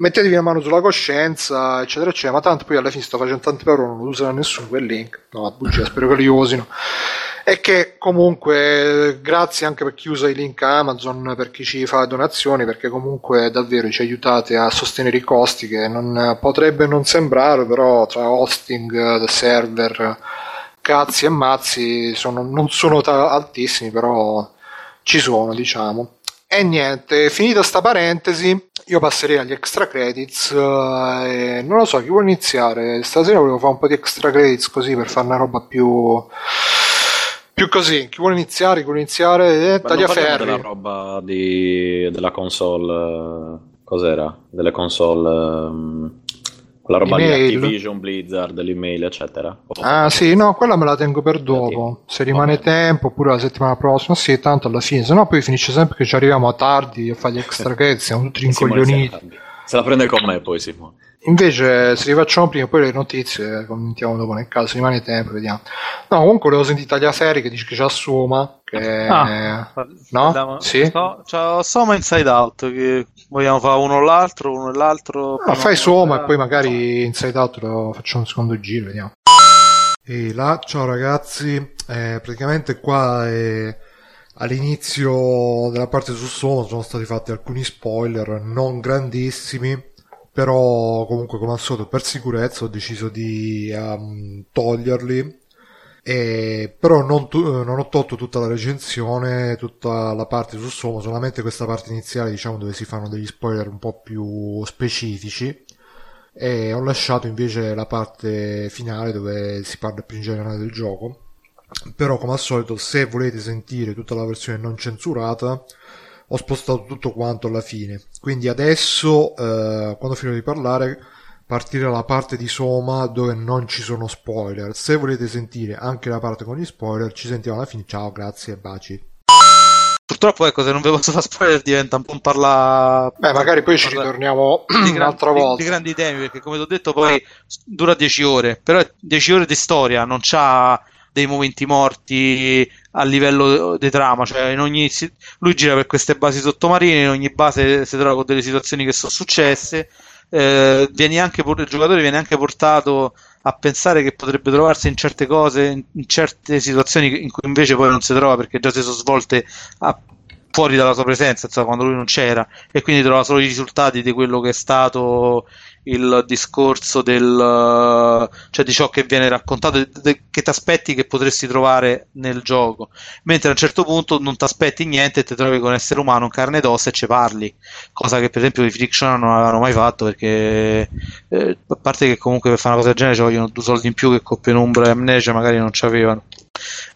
mettetevi la mano sulla coscienza, eccetera, eccetera. Ma tanto poi alla fine sto facendo tanti per non lo userà nessuno quel link. No, bugia, spero che li usino. E che comunque grazie anche per chi usa i link Amazon, per chi ci fa donazioni, perché comunque davvero ci aiutate a sostenere i costi che non potrebbe non sembrare, però tra hosting, server, cazzi e mazzi sono, non sono ta- altissimi, però ci sono, diciamo. E niente, finita sta parentesi, io passerei agli extra credits eh, non lo so chi vuole iniziare stasera volevo fare un po' di extra credits così per fare una roba più più così chi vuole iniziare chi vuole iniziare eh, tagliaferri della roba di, della console cos'era delle console um, la roba Email. di Activision, Blizzard, l'email, eccetera. Ah, sì, no, quella me la tengo per dopo. Se rimane okay. tempo, oppure la settimana prossima, sì, tanto alla fine, se no poi finisce sempre che ci arriviamo a tardi a fare gli extra credits, siamo tutti rincoglioniti. Se la prende con me poi, Simone. Invece, se rifacciamo prima poi le notizie, commentiamo dopo nel caso, rimane tempo, vediamo. No, comunque volevo sentire Tagliaferri che dice che c'è Soma. Che... Ah, no? Andiamo. Sì? C'ho Soma Inside Out, che vogliamo fare uno o l'altro, uno e l'altro. Ah, fai Soma e poi magari Inside Out lo facciamo un secondo giro, vediamo. E là, ciao ragazzi, eh, praticamente qua è all'inizio della parte su Soma sono stati fatti alcuni spoiler non grandissimi però comunque come al solito per sicurezza ho deciso di um, toglierli. E, però non, tu, non, ho tolto tutta la recensione tutta la parte su Somo solamente questa parte iniziale diciamo dove si fanno degli spoiler un po' più specifici. E ho lasciato invece la parte finale dove si parla più in generale del gioco. Però come al solito se volete sentire tutta la versione non censurata ho spostato tutto quanto alla fine. Quindi adesso, eh, quando finirò di parlare, partire la parte di Soma dove non ci sono spoiler. Se volete sentire anche la parte con gli spoiler, ci sentiamo alla fine. Ciao, grazie e baci. Purtroppo, ecco, se non vi posso fare spoiler diventa un po' un parla... Beh, magari poi ci ritorniamo di un'altra volta. Di, di, grandi temi, perché come ti ho detto poi dura 10 ore, però 10 ore di storia, non c'ha dei momenti morti a livello di trama, cioè ogni, lui gira per queste basi sottomarine, in ogni base si trova con delle situazioni che sono successe, eh, anche, il giocatore viene anche portato a pensare che potrebbe trovarsi in certe cose, in certe situazioni in cui invece poi non si trova perché già si sono svolte a, fuori dalla sua presenza, insomma, quando lui non c'era, e quindi trova solo i risultati di quello che è stato il discorso del, cioè di ciò che viene raccontato, che ti aspetti che potresti trovare nel gioco, mentre a un certo punto non ti aspetti niente e ti trovi con un essere umano in carne ed ossa e ci parli, cosa che per esempio i Friction non avevano mai fatto perché eh, a parte che comunque per fare una cosa del genere ci vogliono due soldi in più che Coppia Umbra e Amnesia magari non ci avevano.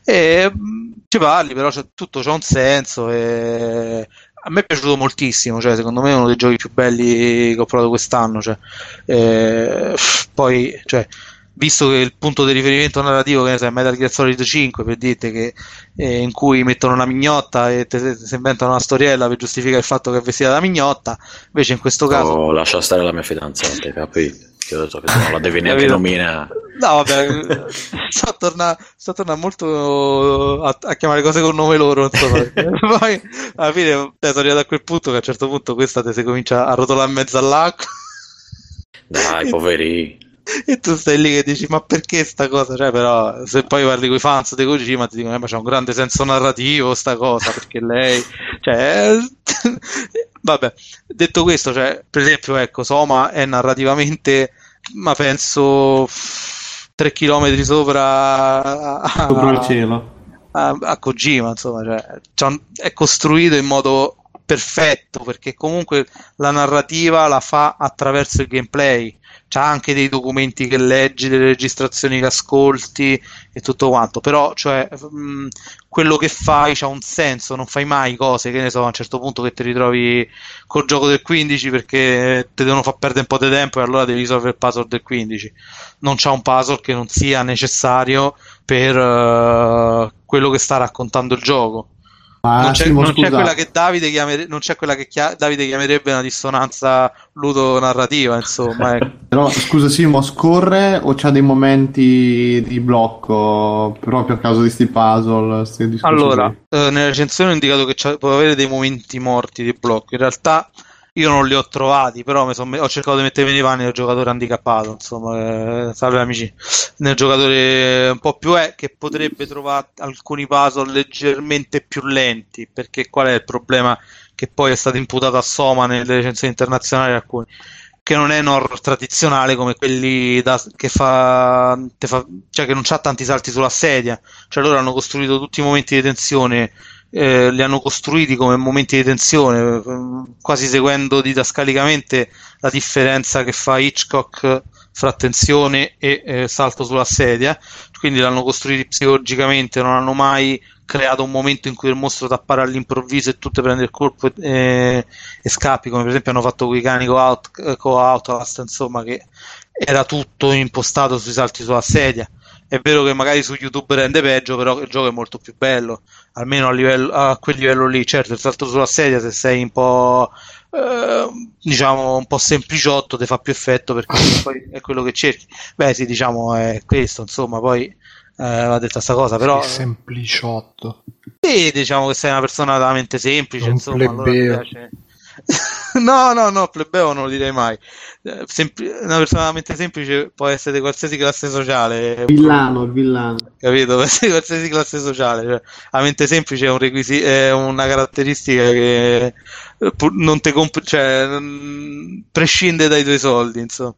E mm, ci parli, però c'è, tutto c'ha un senso e a me è piaciuto moltissimo, cioè, secondo me è uno dei giochi più belli che ho provato quest'anno. Cioè, eh, poi, cioè, visto che il punto di riferimento narrativo che è Metal Gear Solid 5 per dirti che eh, in cui mettono una mignotta e si inventano una storiella per giustificare il fatto che è vestita da mignotta invece in questo caso oh, lascia stare la mia fidanzata capito che ho detto che non la devi neanche nominare. No vabbè sto a tornare torna molto a, a, chiamare cose con nome loro insomma poi alla fine sono arrivato a quel punto che a un certo punto questa te si comincia a rotolare in mezzo all'acqua. Dai poveri e tu stai lì che dici ma perché sta cosa? Cioè però se poi parli con i fans di Kojima ti dicono eh, ma c'è un grande senso narrativo sta cosa perché lei cioè vabbè. Detto questo cioè per esempio ecco Soma è narrativamente ma penso 3 km sopra a, sopra il cielo. a, a Kojima insomma cioè, è costruito in modo perfetto perché comunque la narrativa la fa attraverso il gameplay c'ha anche dei documenti che leggi, delle registrazioni che ascolti e tutto quanto, però cioè, mh, quello che fai ha un senso, non fai mai cose che ne so, a un certo punto che ti ritrovi col gioco del 15 perché ti devono far perdere un po' di tempo e allora devi risolvere il puzzle del 15. Non c'è un puzzle che non sia necessario per uh, quello che sta raccontando il gioco non, c'è, non c'è, quella che Davide, chiamere, non c'è quella che chia- Davide chiamerebbe una dissonanza ludonarrativa, insomma. Ecco. Però scusa Simo, scorre o c'ha dei momenti di blocco proprio a causa di sti puzzle? allora, eh, nella recensione ho indicato che può avere dei momenti morti di blocco. In realtà io non li ho trovati, però son, ho cercato di mettermi nei panni del giocatore handicappato, insomma, eh, salve amici, nel giocatore un po' più è che potrebbe trovare alcuni puzzle leggermente più lenti, perché qual è il problema che poi è stato imputato a Soma nelle recensioni internazionali alcuni? Che non è un horror tradizionale come quelli da, che fa, fa, cioè che non ha tanti salti sulla sedia, cioè loro hanno costruito tutti i momenti di tensione eh, li hanno costruiti come momenti di tensione, quasi seguendo didascalicamente la differenza che fa Hitchcock fra tensione e eh, salto sulla sedia, quindi l'hanno costruiti psicologicamente, non hanno mai creato un momento in cui il mostro ti appare all'improvviso e tu ti prendi il colpo e, e, scappi, come per esempio hanno fatto con i cani con, Out, con Outlast, insomma, che era tutto impostato sui salti sulla sedia. È vero che magari su YouTube rende peggio, però il gioco è molto più bello, almeno a, livello, a quel livello lì. Certo, il salto sulla sedia, se sei un po', eh, diciamo, un po' sempliciotto, ti fa più effetto perché poi è quello che cerchi. Beh, sì, diciamo, è questo, insomma, poi eh, va detta questa cosa, però... Sei sempliciotto. Sì, diciamo che sei una persona veramente semplice, un insomma, allora mi piace no, no, no, plebeo non lo direi mai. Eh, Sempli- una persona veramente semplice può essere di qualsiasi classe sociale. Villano, villano. Capito? Può essere di qualsiasi classe sociale. Cioè, la mente semplice è, un requisi- è una caratteristica che eh, non te comp- cioè, prescinde dai tuoi soldi, insomma.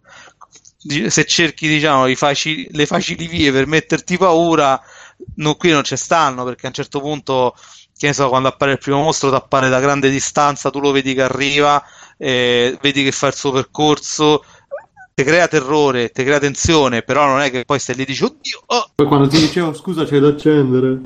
Se cerchi, diciamo, facili- le facili vie per metterti paura, no, qui non ci stanno perché a un certo punto che ne so, quando appare il primo mostro, ti appare da grande distanza, tu lo vedi che arriva, eh, vedi che fa il suo percorso, ti crea terrore, ti crea tensione, però non è che poi stai lì dici, oddio, oh! Poi quando ti dicevo, scusa, c'è da accendere.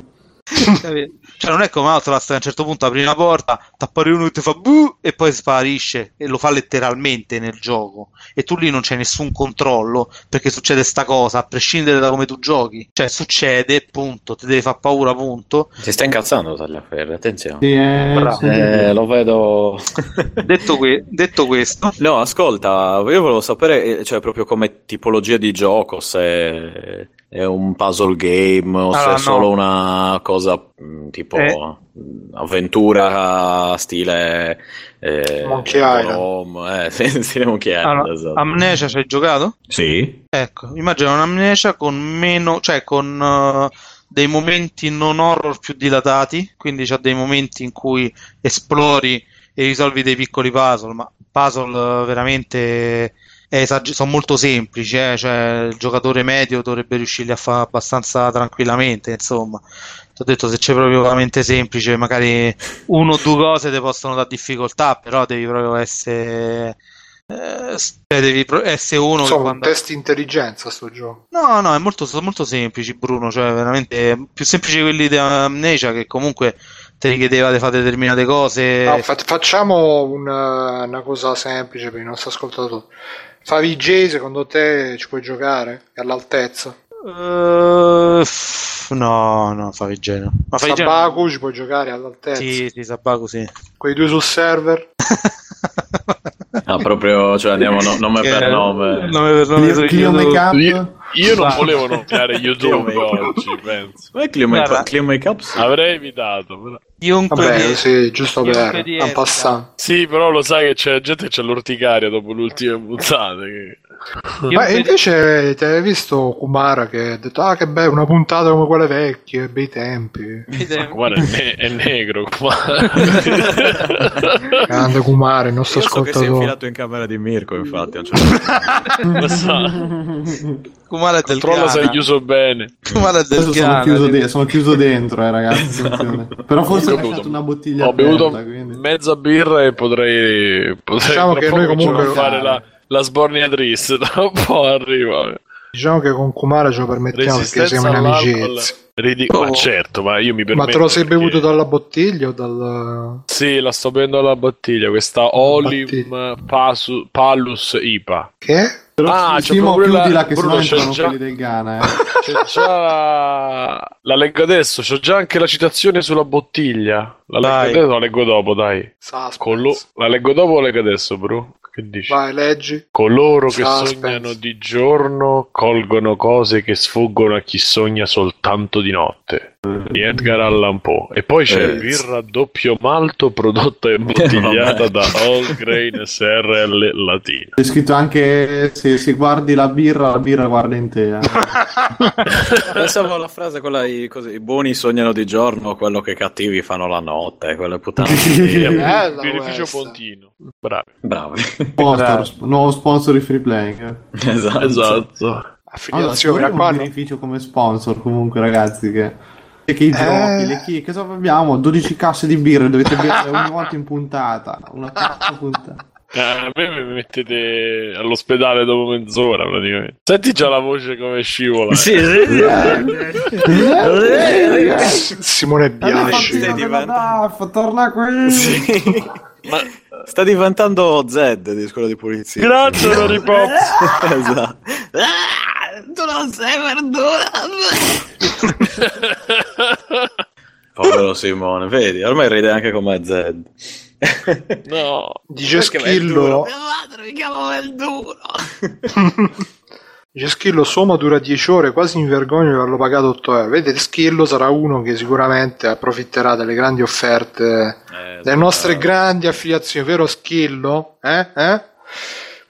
Cioè, non è come Outlast, a un certo punto apri una porta, tappare uno che ti fa buh e poi sparisce e lo fa letteralmente nel gioco. E tu lì non c'è nessun controllo perché succede sta cosa, a prescindere da come tu giochi. Cioè, succede, punto, ti deve far paura, punto. Si sta incazzando Tagliaferri, attenzione. Sì, eh, sì. Eh, lo vedo. detto, que- detto, questo, no, ascolta, io volevo sapere, cioè, proprio come tipologia di gioco, se è un puzzle game o allora, se è solo no. una cosa mm, tipo eh. avventura stile eh, Monkey Island eh, stile Monkey Island allora, esatto. Amnesia ci hai giocato? sì ecco immagino un'amnesia con meno cioè con uh, dei momenti non horror più dilatati quindi c'ha dei momenti in cui esplori e risolvi dei piccoli puzzle ma puzzle veramente esag- sono molto semplici, eh? cioè il giocatore medio dovrebbe riuscirli a fare abbastanza tranquillamente, insomma. Ti ho detto se c'è proprio veramente semplice, magari uno o due cose ti possono dare difficoltà, però devi proprio essere eh, cioè, devi essere uno Insomma, quando... un test intelligenza sto gioco. No, no, è molto, sono molto semplici, Bruno. Cioè, veramente più semplici quelli di Amnesia che comunque ti richiedeva di fare determinate cose. No, fa- facciamo una, una, cosa semplice per i nostri ascoltatori. Favij, secondo te ci puoi giocare? È all'altezza? Uh, no, no, Favij no. Ma Sabaku ci puoi giocare all'altezza? Sì, sì, Sabaku sì. Quei due sul server? Ah, proprio, cioè andiamo no, nome per nome. Nome per nome. Clio, Clio Io, io non volevo nominare YouTube oggi, penso. Ma è Clio, Make, Clio Make Up? Sì. Avrei evitato, però. Chiunque Vabbè, di... sì, giusto per un passante. Sì, però lo sai che c'è gente che c'è l'orticaria dopo le ultime puntate. Che... Ma invece ti hai visto Kumara che ha detto ah che bello una puntata come quelle vecchie, bei tempi. Kumara è, ne- è negro Kumara. Grande Kumara, il nostro Io so ascoltatore. che si è infilato in camera di Mirko infatti. Un certo lo so. Kumara è del Controlla se è chiuso bene. Kumara è del sono chiuso, de- sono chiuso dentro eh ragazzi. Però forse ho lasciato una bottiglia Ho aperta, bevuto quindi. mezza birra e potrei, potrei Diciamo che noi comunque- fare la, la sborniatrice tra un po' arriva Diciamo che con Kumara ce lo permettiamo perché siamo in amicizia. ridic- Oh. ma certo ma io mi Ma permetto te lo sei perché- bevuto dalla bottiglia o dal... sì la sto bevendo alla bottiglia questa Olim Pasu- Palus IPA Che? Però Ah, c'è Simo, proprio la- chiudila che Bruno, c'è entrano già- quelli del Ghana. Eh. c'è già la... la leggo adesso c'ho già anche la citazione sulla bottiglia la leggo adesso la leggo dopo dai Suspense. Collo- la leggo dopo o la leggo adesso bro? Che dici? Vai, leggi. Coloro che Suspense. sognano di giorno colgono cose che sfuggono a chi sogna soltanto di notte. Di Edgar Allan Poe. E poi c'è Eh. birra doppio malto prodotta e imbottigliata da All Grain SRL Latina. C'è scritto anche se, se guardi la birra, la birra guarda in te. eh. Pensavo alla frase quella i, così, i buoni sognano di giorno, quello che i cattivi fanno la notte, quelle puttane. Bella Birrificio questa. Pontino. Bravi. Bravi. Sponsor, sp- nuovo sponsor di Free Playing. eh. esatto. Esatto. Allora, Affiliazione ci a vorrebbe un beneficio come sponsor comunque ragazzi che, che i giochi, le chi, che cosa abbiamo? 12 casse di birra dovete bere ogni volta in puntata una cazzo puntata Eh, a me mi mettete all'ospedale dopo mezz'ora praticamente. Senti già la voce come scivola. Sì, sì, Simone Biasci. Stai diventando- Daff, torna qui sì. Ma sta diventando Zed di scuola di polizia. Grazie, Harry Potter. esatto. Ah, tu non sei verdura. Povero Simone, vedi, ormai ride anche come Zed. No. Dice Schillo. Mia madre mi chiama Verduro. Dice Schillo, Soma dura 10 ore, quasi mi vergogno di averlo pagato 8 euro. Vedete, Schillo sarà uno che sicuramente approfitterà delle grandi offerte, Eh, delle nostre grandi affiliazioni, vero Schillo? Eh? Eh?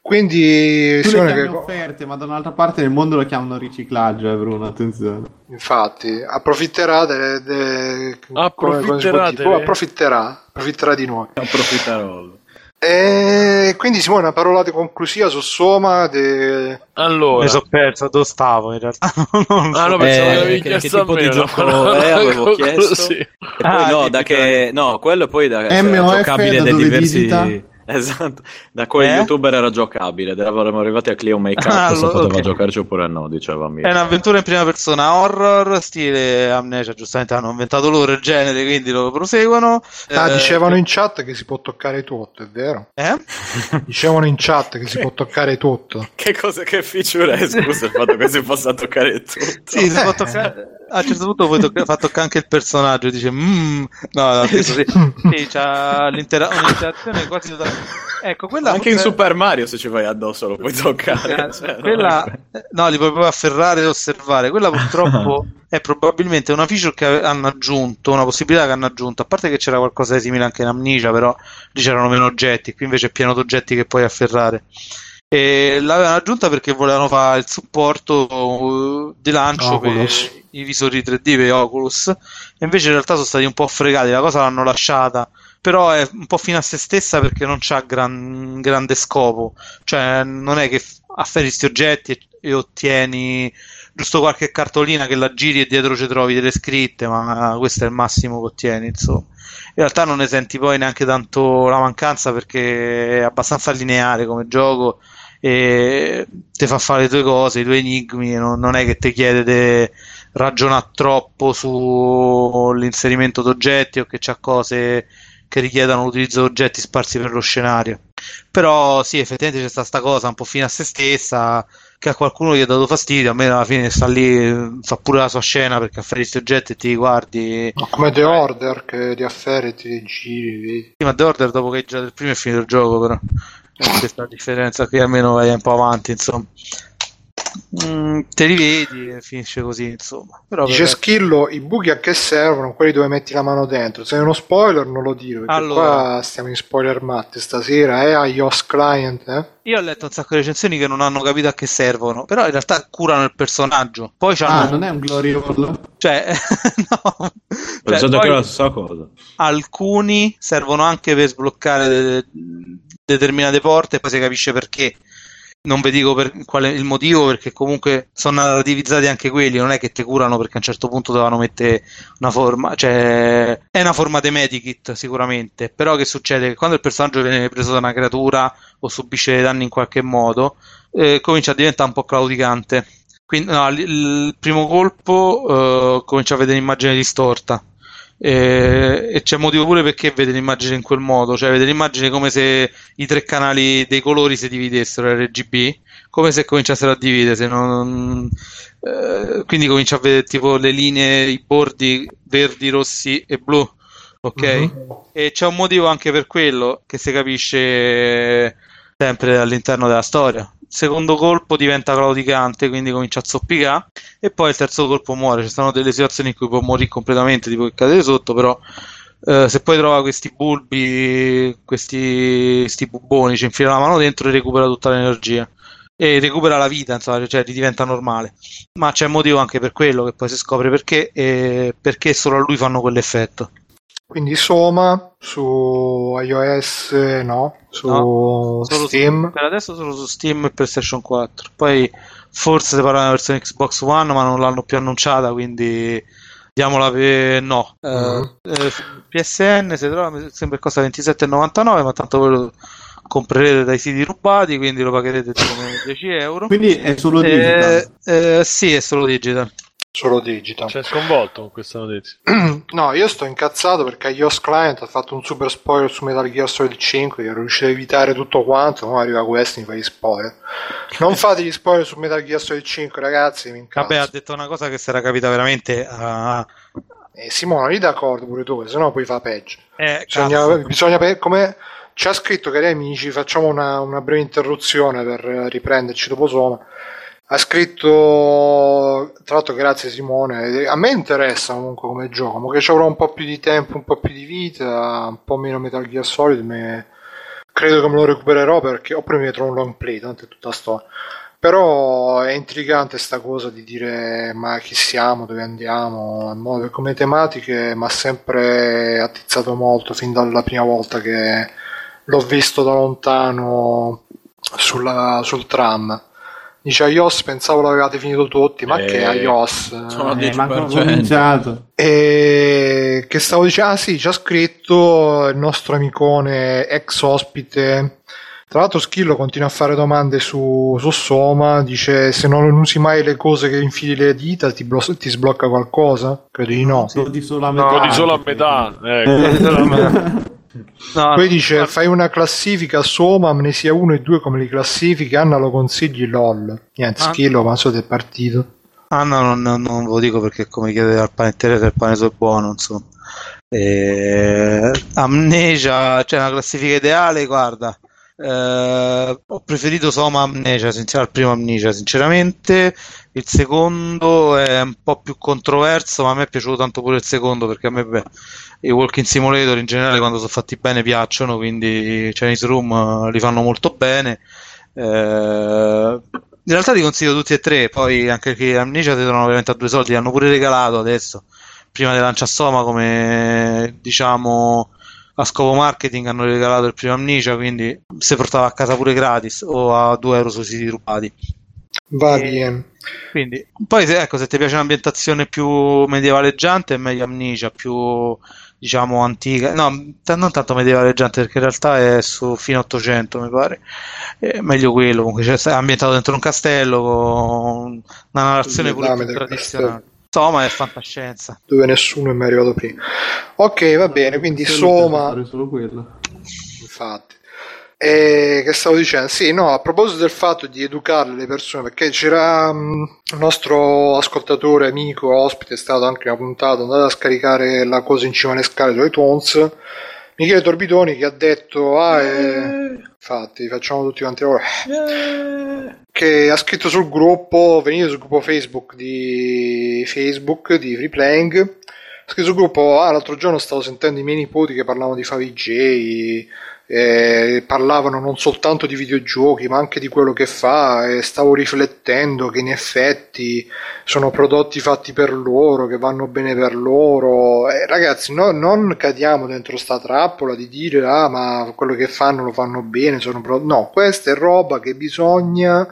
Quindi, tu le che- offerte ma da un'altra parte nel mondo lo chiamano riciclaggio eh Bruno attenzione infatti, approfitterà delle... delle- Approfitterà come dire? delle- approfitterà, approfitterà di noi. Approfittarolo. E quindi Simone, una parolata conclusiva su Soma. De... Allora. Mi sono perso dove stavo in realtà. Non Ah, no, so. pensavo Eh, che avevi che- chiesto che a tipo di gioco parola è, avevo chiesto. E poi Ah, no, da che no, quello poi da MOF giocabile da diversi digita? Esatto, da quei Eh? youtuber era giocabile, eravamo arrivati a Clio Make Up, Ah, se allora, poteva giocarci oppure no, diceva. È un'avventura in prima persona horror, stile Amnesia, giustamente hanno inventato loro il genere, quindi lo proseguono. Ah, Eh, dicevano in chat che si può toccare tutto, è vero? Eh? Dicevano in chat che si può toccare tutto. Che cosa, che feature è, scusa, il fatto che si possa toccare tutto? Sì, si può toccare. A un certo punto poi tocca, fa toccare anche il personaggio dice mmm, no, no, sì, sì c'ha l'intera- un'interazione quasi totale. Ecco, quella Anche in forse- Super Mario se ci vai addosso lo puoi toccare. Eh, cioè, quella, eh, no, li puoi proprio afferrare e osservare. Quella purtroppo è probabilmente una feature che hanno aggiunto, una possibilità che hanno aggiunto. A parte che c'era qualcosa di simile anche in Amnesia, però lì c'erano meno oggetti, qui invece è pieno di oggetti che puoi afferrare. E l'avevano aggiunta perché volevano fare il supporto uh, di lancio Oculus. per i visori 3D per Oculus, e invece in realtà sono stati un po' fregati. La cosa l'hanno lasciata però è un po' fine a se stessa perché non c'ha gran, grande scopo, cioè non è che afferri questi oggetti e, e ottieni giusto qualche cartolina che la giri e dietro ci trovi delle scritte, ma questo è il massimo che ottieni, insomma. In realtà non ne senti poi neanche tanto la mancanza perché è abbastanza lineare come gioco e ti fa fare le tue cose, i tuoi enigmi, non, non è che ti chiede di ragionare troppo sull'inserimento d'oggetti o che c'ha cose che richiedano l'utilizzo di oggetti sparsi per lo scenario. Però sì, effettivamente c'è stata questa cosa un po' fine a se stessa, che a qualcuno gli ha dato fastidio, a me alla fine sta lì, fa pure la sua scena perché affari questi oggetti e ti guardi. Ma come The Order che ti affari e ti giri. Sì, ma The Order dopo che hai girato il primo è finito il gioco però. Questa differenza qui almeno vai un po' avanti, insomma. Mm, te li vedi e finisce così, insomma. Però Dice per... Schillo, i buchi a che servono? Quelli dove metti la mano dentro. Se è uno spoiler non lo dire, perché allora... qua stiamo in spoiler matte stasera, eh, a iOS Client, eh? Io ho letto un sacco di recensioni che non hanno capito a che servono, però in realtà curano il personaggio. Poi ah, non è un glory hole? Cioè, no. Cioè, che era la stessa cosa. Alcuni servono anche per sbloccare determinate porte e poi si capisce perché. Non vi dico per è il motivo perché comunque sono narrativizzati anche quelli non è che ti curano perché a un certo punto dovevano mettere una forma cioè è una forma di medikit sicuramente. Però che succede? Che quando il personaggio viene preso da una creatura o subisce danni in qualche modo eh, comincia a diventare un po' claudicante. Quindi no, il primo colpo eh, comincia a vedere un'immagine distorta e, e, c'è motivo pure perché vede l'immagine in quel modo, cioè vede l'immagine come se i tre canali dei colori si dividessero RGB, come se cominciassero a dividersi, non, eh, quindi comincia a vedere tipo le linee, i bordi verdi, rossi e blu, ok? Uh-huh. E c'è un motivo anche per quello che si capisce sempre all'interno della storia secondo colpo diventa claudicante, quindi comincia a zoppicare, e poi il terzo colpo muore. Ci sono delle situazioni in cui può morire completamente, tipo che cadere sotto, però eh, se poi trova questi bulbi, questi, questi buboni, ci infila la mano dentro e recupera tutta l'energia. E recupera la vita, insomma, cioè diventa normale. Ma c'è motivo anche per quello che poi si scopre perché, e perché solo a lui fanno quell'effetto. Quindi Soma su iOS no, su no, Steam. Su, per adesso solo su Steam e PlayStation 4. Poi forse si parla della versione Xbox One, ma non l'hanno più annunciata, quindi diamola per no. Uh-huh. Eh, PSN si trova, sembra costa 27,99, ma tanto voi lo comprerete dai siti rubati, quindi lo pagherete come 10 euro. Quindi è solo digital? Eh, eh, sì, è solo digital. Solo digital. Cioè, sconvolto con questa notizia. no, io sto incazzato perché iOS Client ha fatto un super spoiler su Metal Gear Solid 5 che riuscito a evitare tutto quanto. No, arriva questo e mi fa gli spoiler. Non fate gli spoiler su Metal Gear Solid 5, ragazzi. Mi incazzo. Vabbè, ha detto una cosa che si era capita veramente a. Eh, Simone, lì d'accordo pure tu, se no poi fa peggio. Eh, bisogna, bisogna come ci ha scritto, cari amici, facciamo una, una breve interruzione per riprenderci dopo Soma ha scritto tra l'altro grazie Simone. A me interessa comunque come gioco. Ma che ci avrò un po' più di tempo un po' più di vita un po' meno Metal Gear Solid me... credo che me lo recupererò perché oppure mi trovo un long play tanto è tutta storia. Però è intrigante sta cosa di dire ma chi siamo, dove andiamo? Come tematiche mi ha sempre attizzato molto fin dalla prima volta che l'ho visto da lontano sulla, sul tram Dice iOS pensavo l'avevate finito tutti, ma eh, che iOS? Sono eh, ma cominciato. E che stavo dicendo? Ah sì, ci ha scritto il nostro amicone ex ospite. Tra l'altro Schillo continua a fare domande su, su Soma, dice se non usi mai le cose che infili le dita ti, blo- ti sblocca qualcosa? Credo di no. Lo di solo a metà. No, lo di solo a metà. Ecco. No, Poi dice: no. Fai una classifica Soma, Amnesia 1 e 2 come li classifiche. Anna lo consigli LOL. Niente, ah. schillo, ma so del partito. Anna non, non, non, ve lo dico perché come chiede al panettiere se il pane è buono, insomma. E... Amnesia, cioè una classifica ideale, guarda. Eh, ho preferito Soma Amnesia, al primo Amnesia, sinceramente. Il secondo è un po' più controverso, ma a me è piaciuto tanto pure il secondo perché a me beh, i walking simulator in generale quando sono fatti bene piacciono, quindi Chinese Room eh, li fanno molto bene. Eh, in realtà li consiglio tutti e tre, poi anche che Amnesia ti trovano veramente a due soldi, li hanno pure regalato adesso, prima di lanciare Soma come diciamo a scopo marketing hanno regalato il primo Amnesia, quindi si portava a casa pure gratis o a 2 euro sui siti rubati. Va bene. Quindi, poi ecco, se ti piace un'ambientazione più medievaleggiante è meglio Amnesia, più diciamo antica, no, t- non tanto medievaleggiante perché in realtà è su fine 800 mi pare, è meglio quello, comunque cioè, è ambientato dentro un castello con una narrazione pure più tradizionale. Insomma, è fantascienza. Dove nessuno è mai arrivato prima. Ok, va bene, quindi Soma... Solo quello. Infatti. E che stavo dicendo? Sì, no, a proposito del fatto di educare le persone, perché c'era um, un nostro ascoltatore, amico, ospite, è stato anche una puntata, andate a scaricare la cosa in cima alle scale su iTunes, Michele Torbidoni che ha detto, ah, eh, infatti, facciamo tutti quanti ora, che ha scritto sul gruppo, venite sul gruppo Facebook di Facebook, di Free ha scritto sul gruppo, ah, l'altro giorno stavo sentendo i miei nipoti che parlavano di Favij, eh, parlavano non soltanto di videogiochi ma anche di quello che fa e stavo riflettendo che in effetti sono prodotti fatti per loro che vanno bene per loro. Eh, ragazzi no, non cadiamo dentro sta trappola di dire ah ma quello che fanno lo fanno bene sono pro-". no questa è roba che bisogna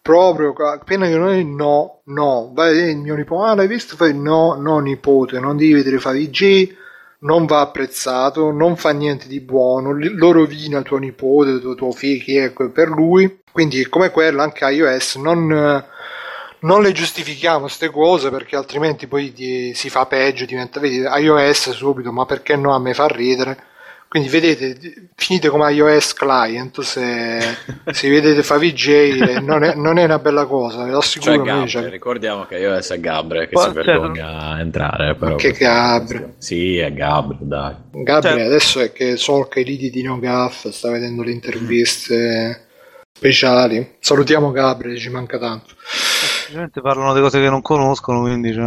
proprio appena che noi no no. Vai il mio nipote ah l'hai visto? Fai no no nipote non devi vedere fa VG non va apprezzato, non fa niente di buono, lo rovina tuo nipote, tuo, tuo figlio, ecco, per lui. Quindi, come quello, anche iOS non, non le giustifichiamo queste cose perché altrimenti poi di, si fa peggio, diventa vedi, iOS subito, ma perché no a me fa ridere? Quindi vedete, finite come iOS client, se, se vedete fa VJ non è, non è, una bella cosa, ve lo assicuro. Cioè Gabre, cioè... Ricordiamo che iOS è Gabre che Poi, si vergogna certo. a entrare. Però, che Gabre? Sì, è Gabre, dai. Gabre certo. adesso è che so che i liti di NoGAF sta vedendo le interviste speciali. Salutiamo Gabre, ci manca tanto. Semplicemente parlano di cose che non conoscono, quindi... Cioè,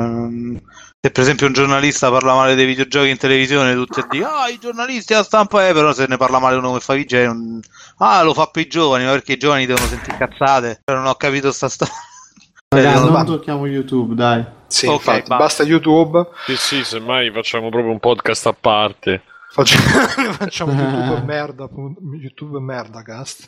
se per esempio un giornalista parla male dei videogiochi in televisione, tutti a dire ah i giornalisti a stampa è, però se ne parla male uno che fa VJ, non... ah lo fa per i giovani, ma perché i giovani devono sentire cazzate? Però non ho capito sta storia. Ragazzi, non tocchiamo YouTube, dai. Sì, okay, infatti, basta. basta YouTube. Sì, sì, semmai facciamo proprio un podcast a parte. Facciamo, facciamo YouTube merda, YouTube merda cast.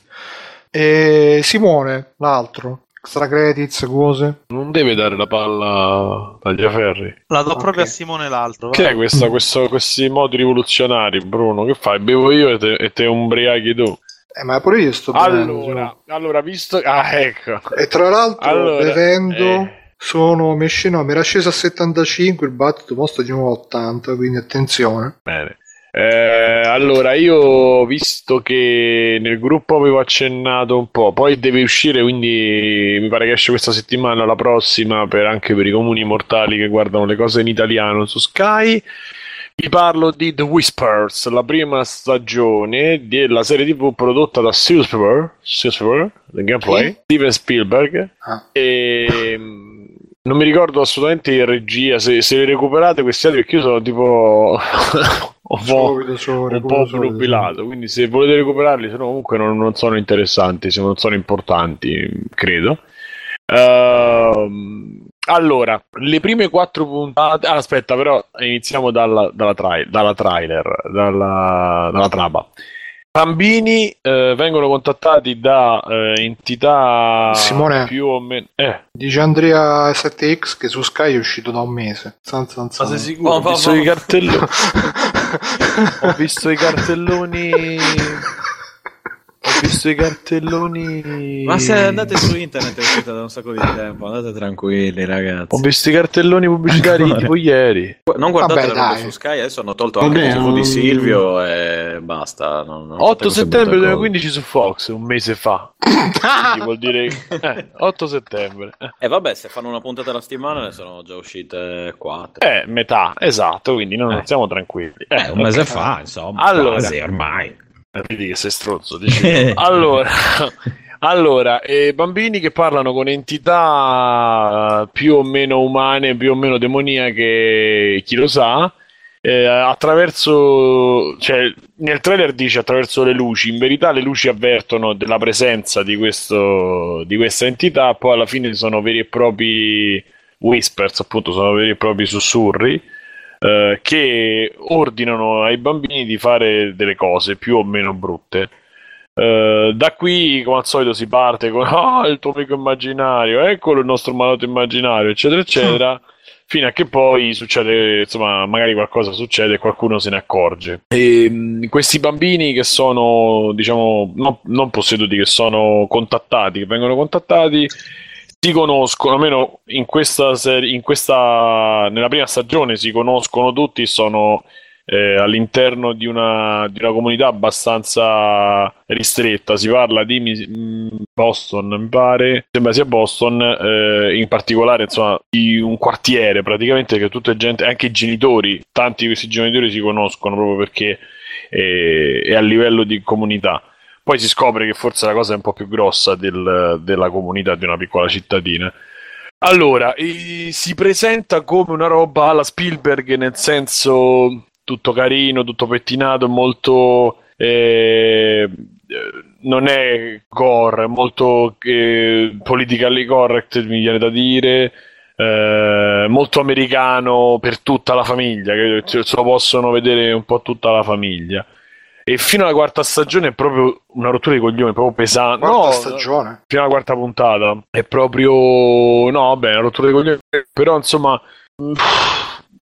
E Simone, l'altro extra credits, cose. Non deve dare la palla a Tagliaferri. La do okay. proprio a Simone l'altro. Che è questa, questo, questi modi rivoluzionari, Bruno? Che fai? Bevo io e te, e te ubriachi tu. Eh, ma pure io sto bevendo. Allora, allora, visto... Ah, ecco. E tra l'altro, allora, bevendo... Eh. Sono mi, no, mi era sceso a 75 il battito mostro di nuovo 80 quindi attenzione bene eh, allora, io visto che nel gruppo avevo accennato un po', poi deve uscire, quindi mi pare che esce questa settimana, la prossima, per, anche per i comuni mortali che guardano le cose in italiano su Sky. Vi parlo di The Whispers, la prima stagione della serie TV prodotta da Silver, Silver The Gameplay? Steven Spielberg. Ah. E non mi ricordo assolutamente in regia, se, se le recuperate questi altri, perché io sono tipo un po', un po obnubilato, quindi se volete recuperarli, se no comunque non, non sono interessanti, se non sono importanti, credo. Uh, allora, le prime quattro puntate. Ah, aspetta, però iniziamo dalla, dalla, tra- dalla trailer, dalla, dalla traba. Bambini eh, vengono contattati da eh, entità Simone, più o meno. Eh. Dice Andrea 7X che su Sky è uscito da un mese. San, san, san. Ma sei sicuro? Oh, Ho visto i cartelloni. Ho visto i cartelloni ho visto i cartelloni. Ma se andate su internet è uscita da un sacco di tempo, andate tranquilli, ragazzi. Ho visto i cartelloni pubblicitari Ancora. tipo ieri. Non guardate Vabbè, su Sky, adesso hanno tolto anche Vabbè, il TV non... di Silvio e basta. Non, non 8 settembre 2015 su Fox, un mese fa. vuol dire eh, 8 settembre. E eh, vabbè, se fanno una puntata alla settimana ne sono già uscite 4. Eh, metà, esatto, quindi non eh. siamo tranquilli. Eh, eh un mese fa, insomma. Allora, quasi ormai. Vedi che sei strozzo, allora, allora eh, bambini che parlano con entità più o meno umane, più o meno demoniache, chi lo sa, eh, attraverso, cioè, nel trailer dice attraverso le luci, in verità le luci avvertono della presenza di, questo, di questa entità, poi alla fine sono veri e propri whispers, appunto, sono veri e propri sussurri eh, che ordinano ai bambini di fare delle cose più o meno brutte. Uh, da qui, come al solito, si parte con oh, il tuo amico immaginario, eccolo il nostro malato immaginario, eccetera, eccetera. fino a che poi succede, insomma, magari qualcosa succede e qualcuno se ne accorge. E mh, questi bambini che sono, diciamo, no, non posseduti, che sono contattati, che vengono contattati, si conoscono, almeno in questa serie, in questa, nella prima stagione si conoscono tutti, sono eh, all'interno di una, di una, comunità abbastanza ristretta. Si parla di mm, Boston, mi pare, sembra sia Boston, eh, in particolare insomma, di un quartiere praticamente che tutta gente, anche i genitori, tanti di questi genitori si conoscono proprio perché eh, è a livello di comunità. Poi si scopre che forse la cosa è un po' più grossa del, della comunità di una piccola cittadina. Allora, si presenta come una roba alla Spielberg, nel senso tutto carino, tutto pettinato, molto... Eh, non è gore, molto eh, politically correct, mi viene da dire. Eh, molto americano per tutta la famiglia, che se lo possono vedere un po' tutta la famiglia. E fino alla quarta stagione è proprio una rottura di coglioni, proprio pesante. Quarta no, stagione? Fino alla quarta puntata. È proprio... No, vabbè, una rottura di coglioni. Però, insomma,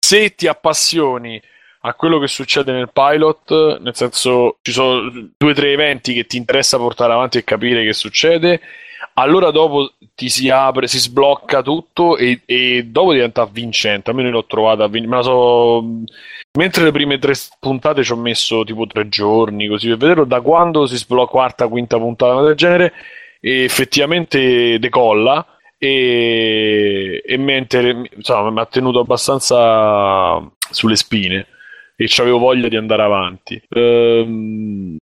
se ti appassioni a quello che succede nel pilot, nel senso ci sono due o tre eventi che ti interessa portare avanti e capire che succede, allora dopo ti si apre, si sblocca tutto e, e dopo diventa vincente. Almeno l'ho trovata, me la so... Mentre le prime tre puntate ci ho messo tipo tre giorni così per vederlo, da quando si sblocca quarta, quinta puntata del genere, effettivamente decolla e, e mentre insomma mi ha tenuto abbastanza sulle spine e avevo voglia di andare avanti. Ehm,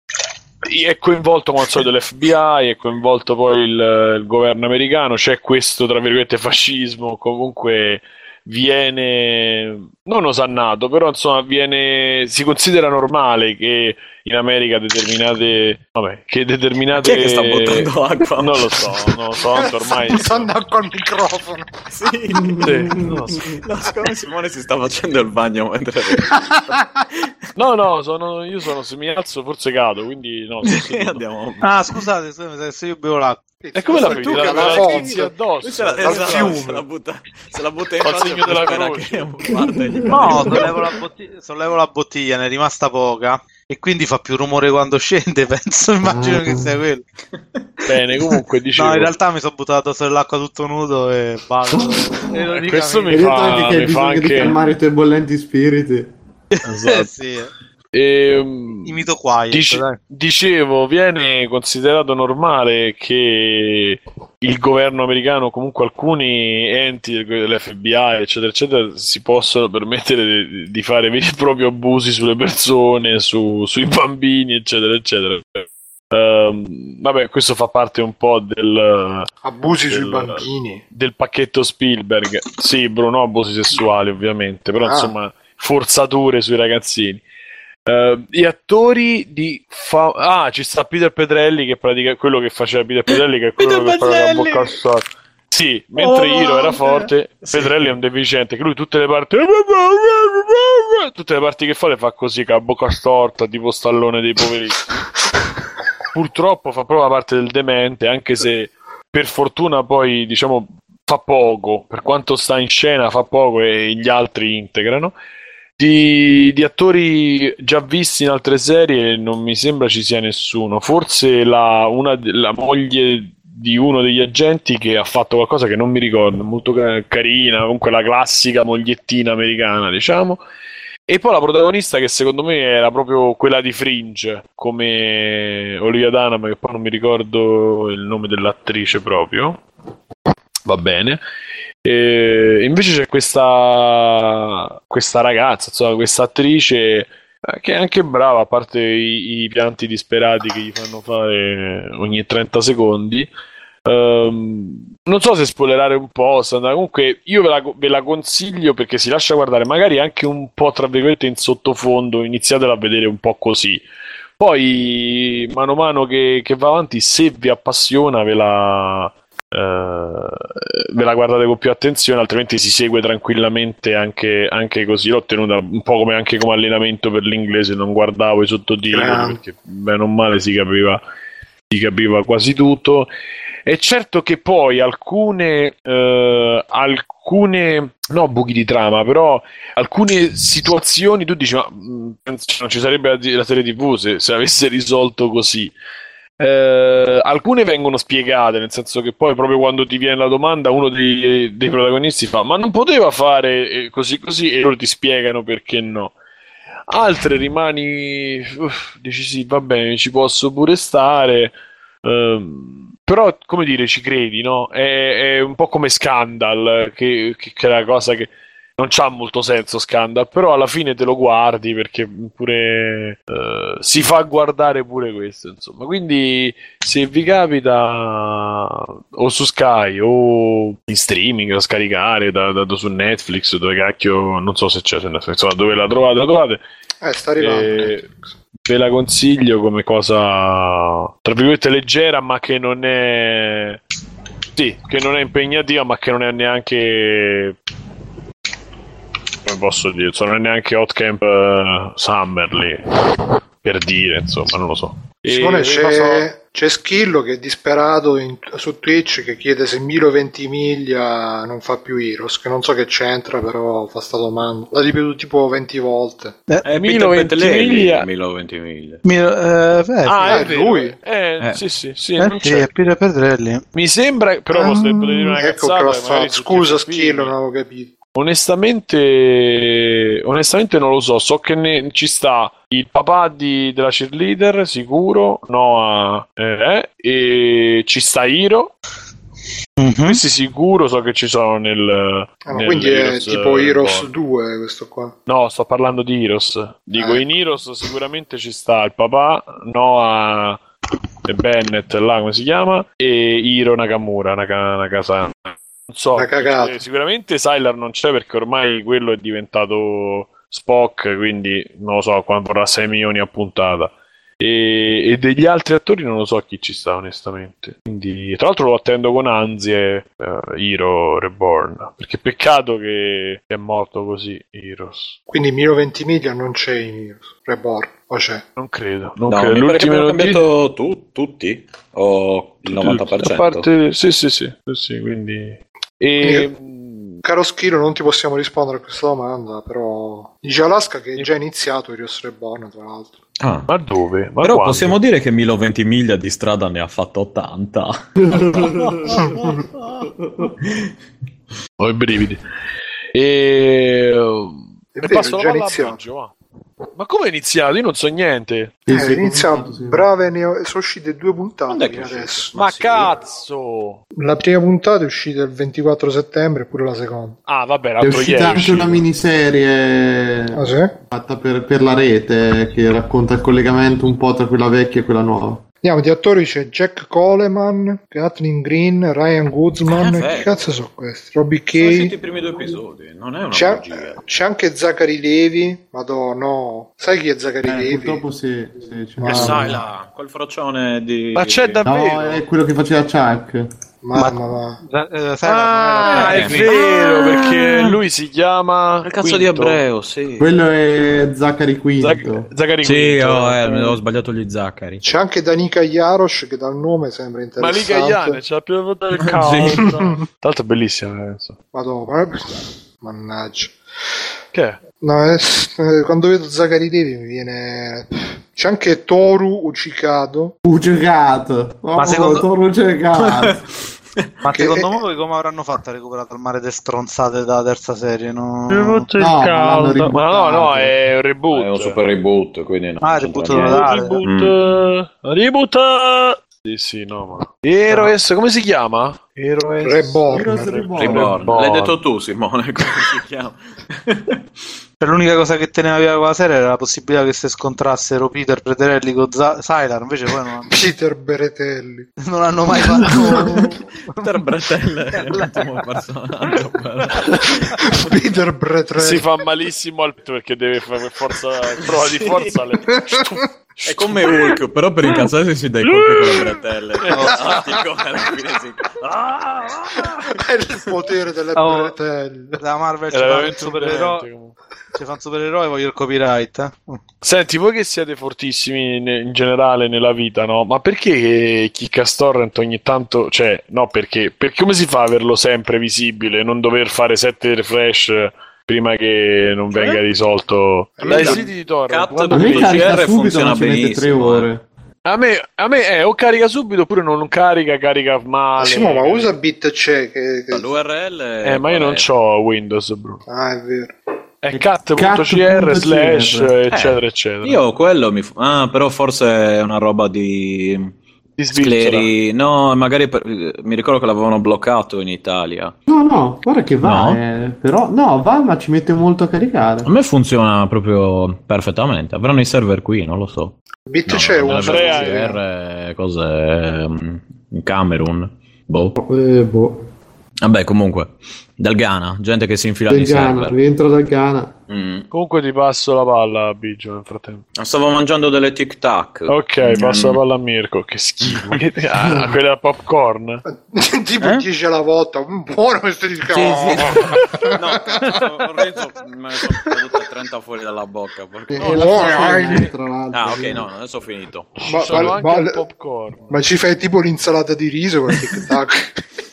è coinvolto come al solito l'FBI, è coinvolto poi il, il, governo americano, c'è questo tra virgolette fascismo, comunque viene non osannato, però insomma viene, si considera normale che in America determinate vabbè, che determinate Chi è che sta buttando acqua? Non lo so, non lo so, ormai sta buttando acqua al microfono. Sì, sì no, no, secondo Simone si sta facendo il bagno mentre No, no, sono, io sono se mi alzo forse cado, quindi no, Andiamo. Ah, scusate, scusate, se io bevo l'acqua e come la vedi? La, la addosso. Se la, esatto, fiume. Se la butta, se la butta in faccia segno della croce. No, sollevo la, bottiglia, sollevo la bottiglia, ne è rimasta poca e quindi fa più rumore quando scende, penso, immagino mm. che sia quello. Bene, comunque dicevo... No, in realtà mi sono buttato addosso nell'acqua tutto nudo e basta. e questo mi fa, mi fa anche... calmare i tuoi bollenti spiriti. Esatto. sì, eh. E, ehm, Imito quiet, dice, dicevo, viene considerato normale che il governo americano, comunque alcuni enti dell'FBI, eccetera, eccetera, si possano permettere di, fare veri e propri abusi sulle persone, su, sui bambini, eccetera, eccetera. Uh, vabbè, questo fa parte un po' del abusi del, sui bambini del pacchetto Spielberg. Sì, Bruno, abusi sessuali, ovviamente, però ah. insomma, forzature sui ragazzini. Uh, gli attori di fa- ah ci sta Peter Petrelli che pratica quello che faceva Peter Petrelli che è quello Peter che fa la bocca al storto sì mentre oh, Hiro era forte sì. Petrelli è un deficiente che lui tutte le parti tutte le parti che fa le fa così con la bocca storta tipo stallone dei poveri purtroppo fa proprio la parte del demente anche se per fortuna poi diciamo fa poco. Per quanto sta in scena fa poco e gli altri integrano di, di, attori già visti in altre serie non mi sembra ci sia nessuno. Forse la, una, la moglie di uno degli agenti che ha fatto qualcosa che non mi ricordo, molto carina, comunque la classica mogliettina americana, diciamo. E poi la protagonista che secondo me era proprio quella di Fringe, come Olivia Dunham, che poi non mi ricordo il nome dell'attrice proprio. Va bene. E invece c'è questa, questa ragazza, insomma, questa attrice eh, che è anche brava, a parte i, i, pianti disperati che gli fanno fare ogni 30 secondi. Um, non so se spoilerare un po', Sandra. comunque io ve la, ve la, consiglio perché si lascia guardare, magari anche un po' tra virgolette in sottofondo, iniziatela a vedere un po' così. Poi, mano a mano che, che va avanti, se vi appassiona, ve la, Uh, ve la guardate con più attenzione, altrimenti si segue tranquillamente anche, anche così. L'ho tenuta un po' come, anche come allenamento per l'inglese, non guardavo i sottotitoli perché bene o male si capiva, si capiva quasi tutto. È certo che poi alcune, uh, alcune no buchi di trama, però alcune situazioni tu dici ma mh, non ci sarebbe la, la serie tv se, se avesse risolto così. Eh, alcune vengono spiegate, nel senso che poi proprio quando ti viene la domanda uno dei, dei protagonisti fa ma non poteva fare eh, così così e loro ti spiegano perché no. Altre rimani, uff, dici sì, va bene, ci posso pure stare. Um, però, come dire, ci credi, no? È, è un po' come Scandal, che, che, che, è la cosa che non c'ha molto senso Scandal, però alla fine te lo guardi perché pure uh, si fa guardare pure questo, insomma. Quindi se vi capita o su Sky o in streaming da scaricare da, da, su Netflix, dove cacchio, non so se c'è su Netflix, insomma, dove la trovate, la trovate. Eh, sta arrivando. Eh, ve la consiglio come cosa tra virgolette leggera, ma che non è sì, che non è impegnativa, ma che non è neanche come posso dire, non è neanche Hot Camp uh, Summer lì, per dire, insomma, non lo so. Simone, c'è, cosa... c'è Schillo che è disperato in, su Twitch che chiede se Milo Ventimiglia non fa più Heroes, che non so che c'entra, però fa sta domanda. L'ha ripetuto tipo 20 volte. Eh, eh Milo Ventimiglia. Milo Ventimiglia. Milo, eh, beh, ah, è, è lui? Eh, eh. Sì, sì, sì. Eh, sì, è Piero Pedrelli. Mi sembra, però um, posso dire una ecco cazzata. Scusa Schillo, non avevo capito. Onestamente, onestamente non lo so. So che ne, ci sta il papà di, della cheerleader, sicuro. Noah, eh, e ci sta Hiro. Mm-hmm. Questi sicuro so che ci sono nel. Ah, nel quindi Heroes, è tipo Heroes eh, 2 questo qua. No, sto parlando di Heroes. Dico eh. in Heroes sicuramente ci sta il papà, Noah e Bennett, là come si chiama, e Hiro Nakamura, Naka, Nakasana. So, eh, sicuramente Sylar non c'è perché ormai quello è diventato Spock, quindi non lo so quando vorrà 6 milioni a puntata. E, e, degli altri attori non lo so chi ci sta onestamente quindi tra l'altro lo attendo con ansie uh, Hero Reborn perché peccato che è morto così Heroes quindi Miro Ventimiglia non c'è in Heroes Reborn o c'è? non credo non no, credo. l'ultimo hanno cambiato tu, tutti o il 90%? a parte sì sì sì, sì quindi e... Caro Schiro, non ti possiamo rispondere a questa domanda, però dice Alaska che è già iniziato Heroes Reborn, tra l'altro. Ah. Ma dove? Ma Però quando? possiamo dire che Milo Ventimiglia di strada ne ha fatto 80. Ho i brividi. E... È vero, passo già iniziato. Ma come è iniziato? Io non so niente. Eh, è iniziato, sì. brave, ne ho... sono uscite due puntate adesso. Ma, Ma sì. cazzo! La prima puntata è uscita il 24 settembre, e pure la seconda. Ah, vabbè, l'altro è uscita ieri. anche una miniserie ah, sì? fatta per, per la rete che racconta il collegamento un po' tra quella vecchia e quella nuova. Andiamo, di attori c'è Jack Coleman, Kathleen Green, Ryan Guzman. Eh, che cazzo sono questi? Robbie Kay. Sono i primi due episodi, non è una c'è, c'è anche Zachary Levi. Madonna, no. Sai chi è Zachary eh, Levi? Purtroppo sì. sì c'è sai là, quel frocione di. Ma c'è davvero? No, è quello che faceva Chuck. Mamma ma... eh, ah, è vero perché lui si chiama il cazzo Quinto. di ebreo sì quello è Zachary Quinto Zac- Zachary sì Quinto. Oh, eh, ho sbagliato gli Zachary c'è anche Danica Jarosh che dal nome sembra interessante ma Liga Iane c'ha più del cavolo sì. tra l'altro è bellissima penso. Madonna mannaggia che No, è, eh, quando vedo Zachary Levi mi viene. C'è anche Toru Ucicado. Oh, Ma secondo... Toru Ucicado. Ma che... secondo voi come avranno fatto a recuperare il mare de stronzate dalla terza serie? No, no, no, ma no, no, è un reboot. È un super reboot, quindi no. Ah, reboot totale. Reboot. Mm. Reboot. Sì, sì, no, ma... Heroes, come si chiama? Heroes... Reborn. Heroes Reborn. Reborn. L'hai detto tu, Simone, come si chiama? Cioè, l'unica cosa che teneva via quella serie era la possibilità che si scontrassero Peter Bretelli con Z- Sylar, invece poi non hanno... Peter Bretelli. Non hanno mai fatto... Peter Bretelli è l'ultimo personaggio. Peter Bretelli. Si fa malissimo al perché deve fare forza, prova di forza. Le... È come Hulk, però per incazzarsi si dai colpi con le bretelle. Ah, è il potere delle oh, bretelle. La Marvel ci fa un supereroe. Ci fa un supereroe voglio il copyright. Eh? Senti, voi che siete fortissimi in generale nella vita, no? Ma perché Kick Torrent ogni tanto... Cioè, no, perché? Perché come si fa a averlo sempre visibile, non dover fare sette refresh prima che non cioè? venga risolto dai siti di torrent. Cat.cr funziona benissimo. Eh. A me, a me è o carica subito oppure non carica, carica male. Sì, ma usa BitCheck. Che, che... L'URL Eh, ma io non ho Windows, bro. Ah, è vero. È cat.cr slash eccetera eccetera. Io quello mi... Ah, però forse è una roba di Scleri, no, magari per, mi ricordo che l'avevano bloccato in Italia. No, no, guarda che va, no. Eh, però no, va, ma ci mette molto a caricare. A me funziona proprio perfettamente. Avranno i server qui, non lo so. Bit no, c'è un CR, cose in Camerun. Boh. Eh, boh. Vabbè, comunque, dal Ghana, gente che si infila dal Ghana, server. rientro dal Ghana. Mm. Comunque ti passo la palla, Biggio, nel frattempo. Stavo mangiando delle tic tac. Ok, mm. passo la palla a Mirko. Che schifo. ah, quella popcorn. tipo eh? dice la volta, buono questo di sì, sì. No, Renzo me ne sono cadute 30 fuori dalla bocca. Perché... No, no, ah, ok, no, adesso ho finito. Ma, ma, ma, popcorn. ma ci fai tipo l'insalata di riso con tic tac?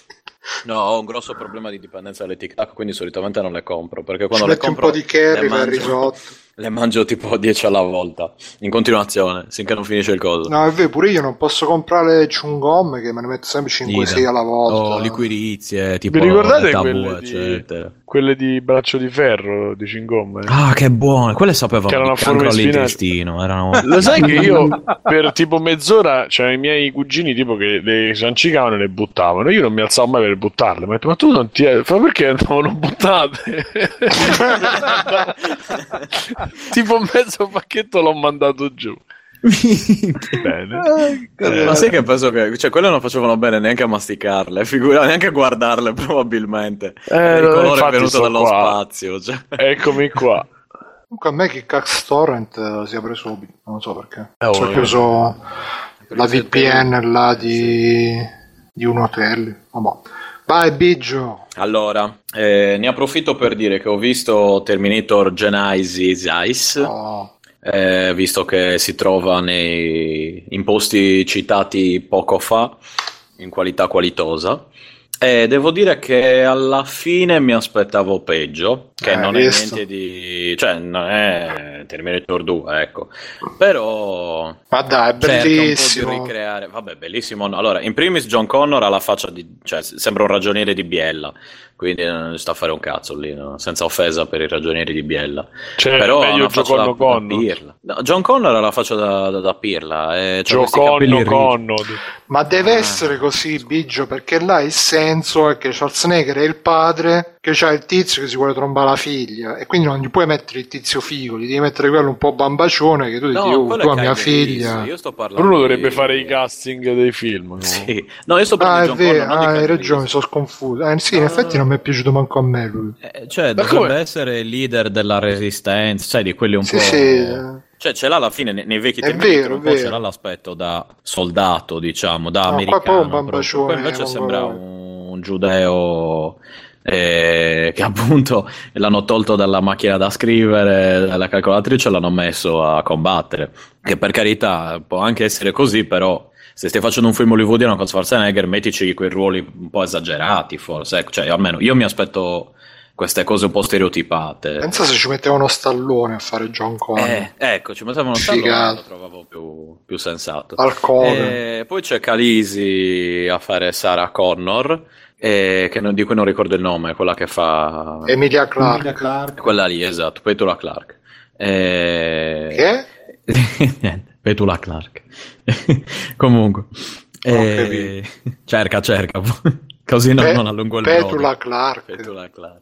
No, ho un grosso problema di dipendenza dalle TikTok, quindi solitamente non le compro. Perché quando Ci le compro. un po' di curry per risotto. Le mangio tipo 10 alla volta, in continuazione, finché non finisce il coso. No, è vero, pure io non posso comprare chewing gum che me ne metto sempre 5-6 alla volta. O liquirizie, tipo Vi ricordate tabù, quelle eccetera. Di, quelle di braccio di ferro di chewing gum? Eh? Ah, che buone, quelle sapevano che erano cancro all'intestino. Erano... Lo sai che io per tipo mezz'ora c'erano i miei cugini tipo che le ciancicavano e le buttavano. Io non mi alzavo mai per buttarle. Ma, ma tu non ti... Ma perché non buttate? tipo mezzo pacchetto l'ho mandato giù. bene. Eh, ma sai che penso che cioè, quelle non facevano bene neanche a masticarle, figura, neanche a guardarle probabilmente. Eh, il colore è venuto dallo qua. spazio. Cioè. Eccomi qua. Comunque a me che Cax Torrent uh, si apre subito, non so perché. Eh, ho preso la VPN là di, di un hotel. Vabbè. Vai Biggio. Allora, eh, ne approfitto per dire che ho visto Terminator Genesis Ice. Oh. Eh, visto che si trova nei, in posti citati poco fa in qualità qualitosa. E devo dire che alla fine mi aspettavo peggio, che eh, non visto. è niente di... cioè non è Terminator 2, ecco. Però... Ma dai, è bellissimo. Di ricreare... Vabbè, bellissimo. Allora, in primis John Connor ha la faccia di... cioè sembra un ragioniere di Biella quindi non sta a fare un cazzo lì, no? senza offesa per i ragionieri di Biella. Cioè, Però meglio Gioconno Conno. No, John Connor ha la faccia da, da, da pirla. Eh, cioè Gioconno Conno. Ma deve ah. essere così, Biggio, perché là il senso è che Schwarzenegger è il padre, che c'ha il tizio che si vuole trombare la figlia, e quindi non gli puoi mettere il tizio figo, gli devi mettere quello un po' bambacione, che tu no, dici, oh, tu a mia figlia. Io sto parlando Bruno dovrebbe di... fare i casting dei film. No? Sì. No, io sto parlando ah, di John Connor. Ah, hai ragione, sono sconfuso. Eh, sì, in effetti non mi è piaciuto manco a me lui. Eh, cioè, Ma dovrebbe come? essere il leader della resistenza, sai, di quelli un sì, po'... Sì. Cioè, ce l'ha alla fine nei, nei vecchi tempi, vero, vero. c'era l'aspetto da soldato, diciamo, da no, americano. Poi invece sembra un, un giudeo... Eh, che appunto l'hanno tolto dalla macchina da scrivere, dalla calcolatrice, l'hanno messo a combattere. Che per carità può anche essere così, però se stai facendo un film hollywoodiano con Schwarzenegger, mettici quei ruoli un po' esagerati, forse. Ecco, cioè, almeno io mi aspetto queste cose un po' stereotipate. Pensa se ci mettevano Stallone a fare John Connor. Eh, ecco, ci mettevano Stallone, lo trovavo più, più sensato. E poi c'è Calisi a fare Sarah Connor. Eh, non, di cui non ricordo il nome, quella che fa Emilia Clark. Emilia Clark. Quella lì, esatto, Petula Clark. Eh... Che? Niente, Petula Clark. Comunque, eh, cerca, cerca, così non, Pe- non allungo il Petula brodo. Clark. Petula Clark.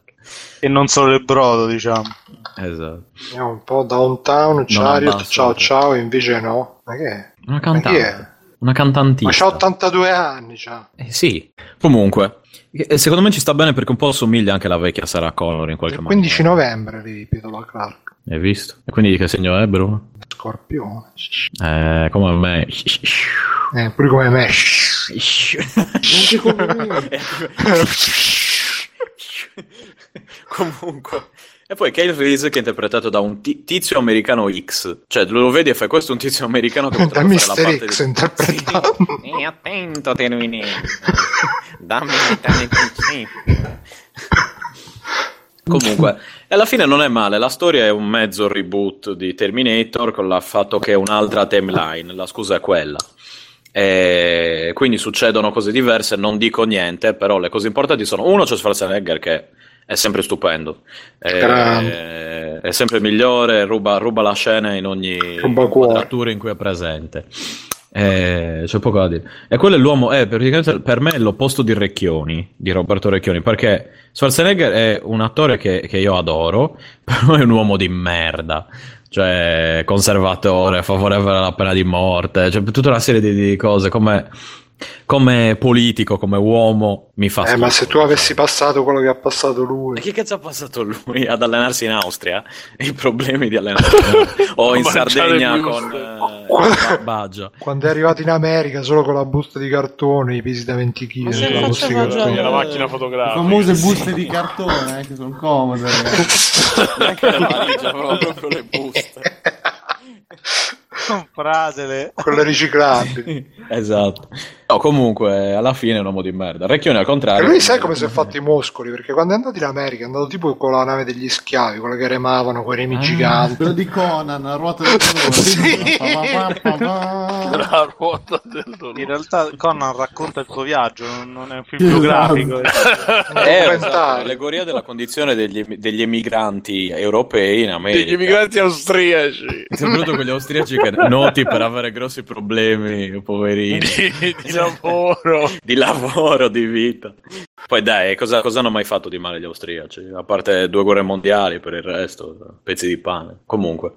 E non solo il brodo, diciamo. Esatto. È un po' downtown, Chariot, ciao ciao, invece no. Ma che è? Una cantante. Una cantantista. Ma c'ha 82 anni, c'ha. Eh, sì. Comunque, eh, secondo me ci sta bene perché un po' assomiglia anche alla vecchia Sarah Connor in qualche il modo. 15 novembre, ripeto, la Clark. Hai visto? E quindi che segno è, Bruno? Scorpione. Eh, come me. Eh, pure come me. Anche come me. Comunque. E poi Kyle Reese che è interpretato da un tizio americano X. Cioè, lo vedi e fai questo è un tizio americano che da Mister fare la X di... interpretato. Sì. E attento Terminator. Dammi un principio. Comunque, alla fine non è male. La storia è un mezzo reboot di Terminator con il fatto che è un'altra timeline. La scusa è quella. E quindi succedono cose diverse. Non dico niente, però le cose importanti sono: uno, c'è Schwarzenegger che è sempre stupendo, è, è sempre migliore, ruba, ruba, la scena in ogni quadratura in cui è presente. Eh, c'è poco da dire. E quello è l'uomo, è praticamente per me è l'opposto di Recchioni, di Roberto Recchioni, perché Schwarzenegger è un attore che, che io adoro, però è un uomo di merda cioè conservatore, favorevole alla pena di morte, cioè tutta una serie di, di cose come come politico, come uomo, mi fa eh, ma se tu avessi passato quello che ha passato lui. E che cazzo ha passato lui ad allenarsi in Austria? I problemi di allenarsi o in Sardegna con uh, quando, quando è arrivato in America solo con la busta di cartone, i pesi da 20 kg la busta di cartone. la macchina fotografica. Le famose buste di cartone, eh, che sono comode. Neanche la valigia, proprio le buste. Compratele. Quelle riciclabili. esatto. No, comunque, alla fine è un uomo di merda. Recchione al contrario. E lui sai come si è fatto i muscoli? Perché quando è andato in America è andato tipo con la nave degli schiavi, quella che remavano, quei remi ah, giganti. Quello di Conan, la ruota del dolore. sì. la ruota del dolore. In realtà Conan racconta il suo viaggio, non è un film biografico. è un'allegoria della condizione degli, degli, emigranti europei in America. Degli emigranti austriaci. Soprattutto quegli austriaci che noti per avere grossi problemi, poverini. Di, di lavoro. di lavoro, di vita. Poi dai, cosa, cosa, hanno mai fatto di male gli austriaci? A parte due guerre mondiali, per il resto, pezzi di pane. Comunque.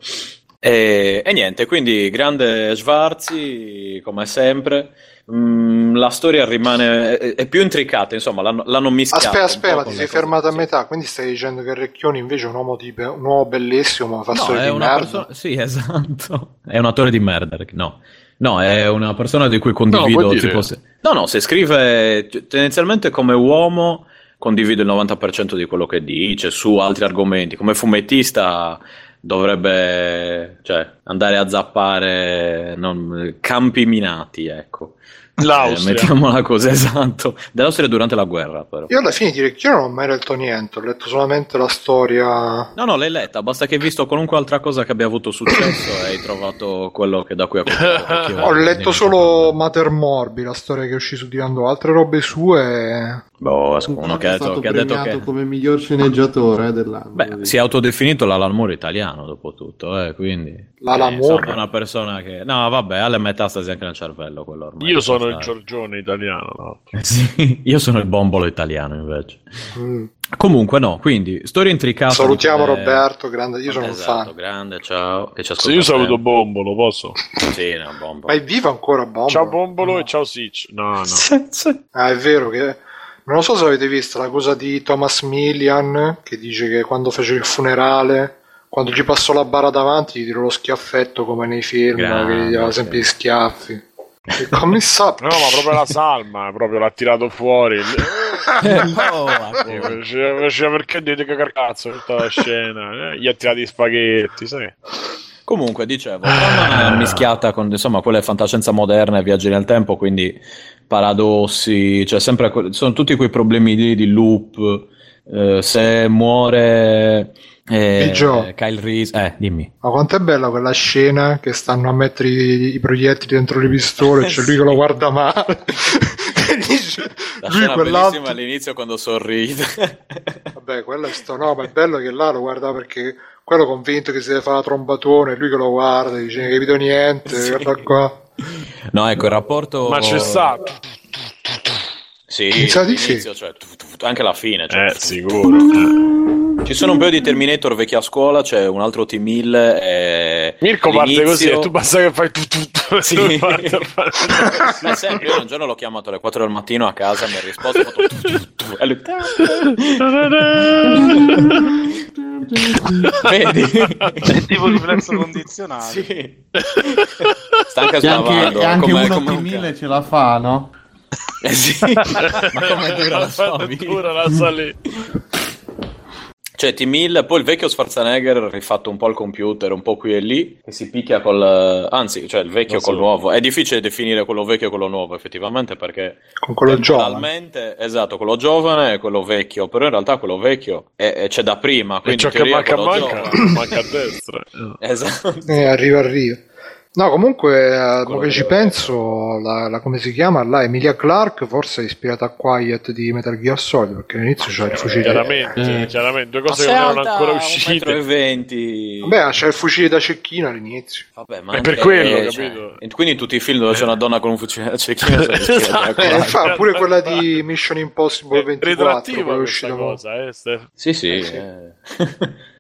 E, e niente, quindi grande Schwarzi, come sempre. Mm, la storia rimane è, è, più intricata, insomma, l'hanno, l'hanno mischiata. Aspetta, aspetta, ti sei fermato a metà, quindi stai dicendo che Recchioni invece è un uomo, di, un uomo bellissimo, ma fa no, storie di merda. Persona, sì, esatto. È un attore di merda, no. No, è una persona di cui condivido. No, tipo, se... no, no, se scrive tendenzialmente come uomo condivido il 90% di quello che dice su altri argomenti. Come fumettista dovrebbe cioè, andare a zappare non, campi minati, ecco. L'Austria. Eh, mettiamola così, esatto. Dell'Austria durante la guerra, però. Io alla fine di Recchio non ho mai letto niente, ho letto solamente la storia. No, no, l'hai letta, basta che hai visto qualunque altra cosa che abbia avuto successo e hai trovato quello che da cui ha cominciato. ho letto solo Mater Morbi, la storia che uscì su Divando, altre robe sue. Boh, uno che ha, detto, che ha detto che come miglior sceneggiatore dell'anno. Beh, si è autodefinito l'Alan Moore italiano, dopo tutto, eh, quindi. L'Alan Moore? È una persona che. No, vabbè, ha le metastasi anche nel cervello quello ormai. Io sono il Giorgione italiano, no? sì, io sono il bombolo italiano invece. Mm. Comunque, no, quindi storia intricata. Salutiamo. Roberto, grande, io sono esatto, un fan. grande, ciao. Che ci io saluto Bombolo, posso? sì, no, Bombolo. Ma è vivo ancora Bombolo? Ciao Bombolo no. e ciao Sitch. No, no. ah, è vero che non so se avete visto la cosa di Thomas Millian che dice che quando fece il funerale, quando gli passò la bara davanti, gli tirò lo schiaffetto come nei film, Grande, che gli dava sempre gli schiaffi. E come sa? No, ma proprio la salma, proprio l'ha tirato fuori. no, faceva perché dite che cazzo tutta la scena, eh? gli ha tirato i spaghetti, sai? Comunque, dicevo, è mischiata con insomma quelle fantascienza moderna e viaggi nel tempo, quindi paradossi, cioè sempre sono tutti quei problemi di, di loop. Eh, se muore eh, Kyle Reese, eh, dimmi. Ma quanto è bella quella scena che stanno a mettere i, i proiettili dentro le pistole, c'è lui che lo guarda male. La lui quell'altro all'inizio quando sorride. Vabbè, quello è sto no, ma è bello che là lo guarda perché quello convinto che si deve fare la trombatone, lui che lo guarda, dice non capito niente, sì. guarda qua. No, ecco il rapporto. Ma c'è stato. Sì, all'inizio, sì. Cioè, anche alla fine. Cioè, eh, sicuro. Ci sono un paio di Terminator vecchia scuola, c'è un altro T-1000 e che Mirko parte così e tu basta che fai tutto tu, sì. ma sempre io un giorno l'ho chiamato alle 4 del mattino a casa mi ha risposto ho fatto tu, tu, tu, e lui vedi? È tipo riflesso condizionato sì. sta anche sbavando e anche, anche uno P1000 ce la fa no? eh sì. Ma come dura la sua vita? dura la sua lì cioè T-1000, poi il vecchio Schwarzenegger rifatto un po' al computer, un po' qui e lì, che si picchia col... anzi, cioè il vecchio col nuovo. È difficile definire quello vecchio e quello nuovo, effettivamente, perché... Con quello giovane. Esatto, quello giovane e quello vecchio, però in realtà quello vecchio è, è, c'è da prima, quindi... E ciò che manca manca, manca a destra. esatto. Eh, arriva, arriva. No, comunque, eh, che ci penso, la, la, come si chiama? La Emilia Clark forse è ispirata a Quiet di Metal Gear Solid, perché all'inizio c'è il fucile. Chiaramente, eh. chiaramente, due cose che non erano ancora uscite. 20. Vabbè, c'è il fucile da cecchino all'inizio. Vabbè, ma è per quello, cioè, capito? Quindi in tutti i film dove c'è una donna con un fucile da cecchino esatto. eh, fa, pure quella di Mission Impossible 24 è uscita cosa, eh, Sì, sì. Eh.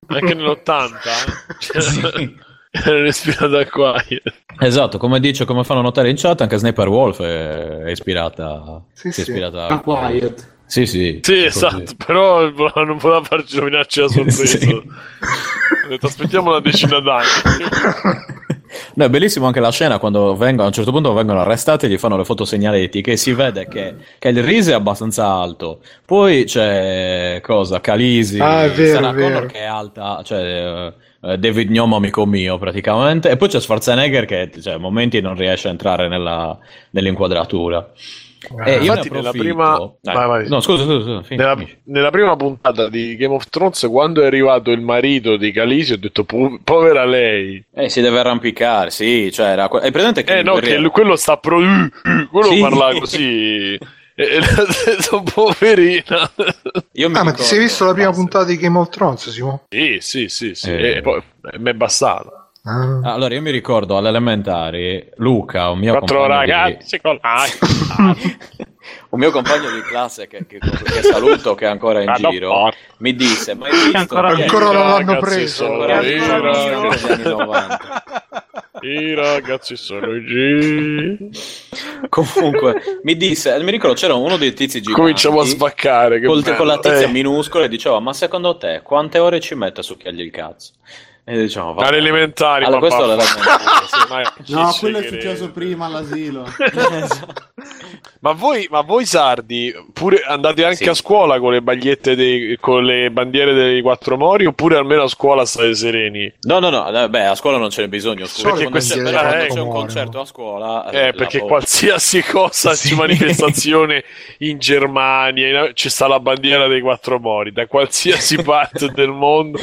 Anche nell'80, eh? sì. Era ispirata a Quiet. Esatto, come dice, come fanno notare in chat, anche Sniper Wolf è, ispirata, sì, sì. È ispirata a Quiet. Sì, sì. Sì, esatto, così. però non voleva farci rovinarci la sorpresa. sì. Ho detto, aspettiamo una decina d'anni. No, è bellissimo anche la scena quando vengono, a un certo punto vengono arrestati e gli fanno le foto segnaletiche si vede che, che il riso è abbastanza alto. Poi c'è cosa? Calisi, ah, vero, Sarah vero. Connor che è alta, cioè uh, David Gnomo amico mio praticamente. E poi c'è Schwarzenegger che cioè, a momenti non riesce a entrare nella, nell'inquadratura. Eh, io Infatti, nella prima... vai, vai. No, scusa, scusa, scusa nella, nella, prima puntata di Game of Thrones, quando è arrivato il marito di Calisi, ho detto, po- povera lei. Eh, si deve arrampicare, sì, cioè, era... è presente che... Eh, no, che quello sta pro... quello sì. parla così... Poverina. Io mi ah, ma ti sei visto la prima puntata di Game of Thrones, Simo? Sì, sì, sì, sì. Eh. E poi mi è bastata. Ah. Allora, io mi ricordo all'elementare Luca, un mio Quattro compagno ragazzi di... con un mio compagno di classe che, che, che saluto che è ancora in ah, giro no, mi disse ma hai visto ancora, ancora non l'hanno preso ancora i, ragazzi, i ragazzi sono i G comunque mi disse mi ricordo c'era uno dei tizi giganti cominciamo a svaccare col, con la tizia eh. minuscola e diceva ma secondo te quante ore ci mette a succhiargli il cazzo e diciamo, va Alle elementari, allora, questo è sì, No, quello è successo prima all'asilo. ma, voi, ma voi sardi, pure andate anche sì. a scuola con le bagliette dei, con le bandiere dei quattro mori oppure almeno a scuola state sereni? No, no, no, beh, a scuola non ce n'è bisogno. Scusa, perché quando, c'è, eh, quando c'è un concerto a scuola... Eh, perché po- qualsiasi cosa, sì. manifestazione in Germania, c'è sta la bandiera dei quattro mori, da qualsiasi parte del mondo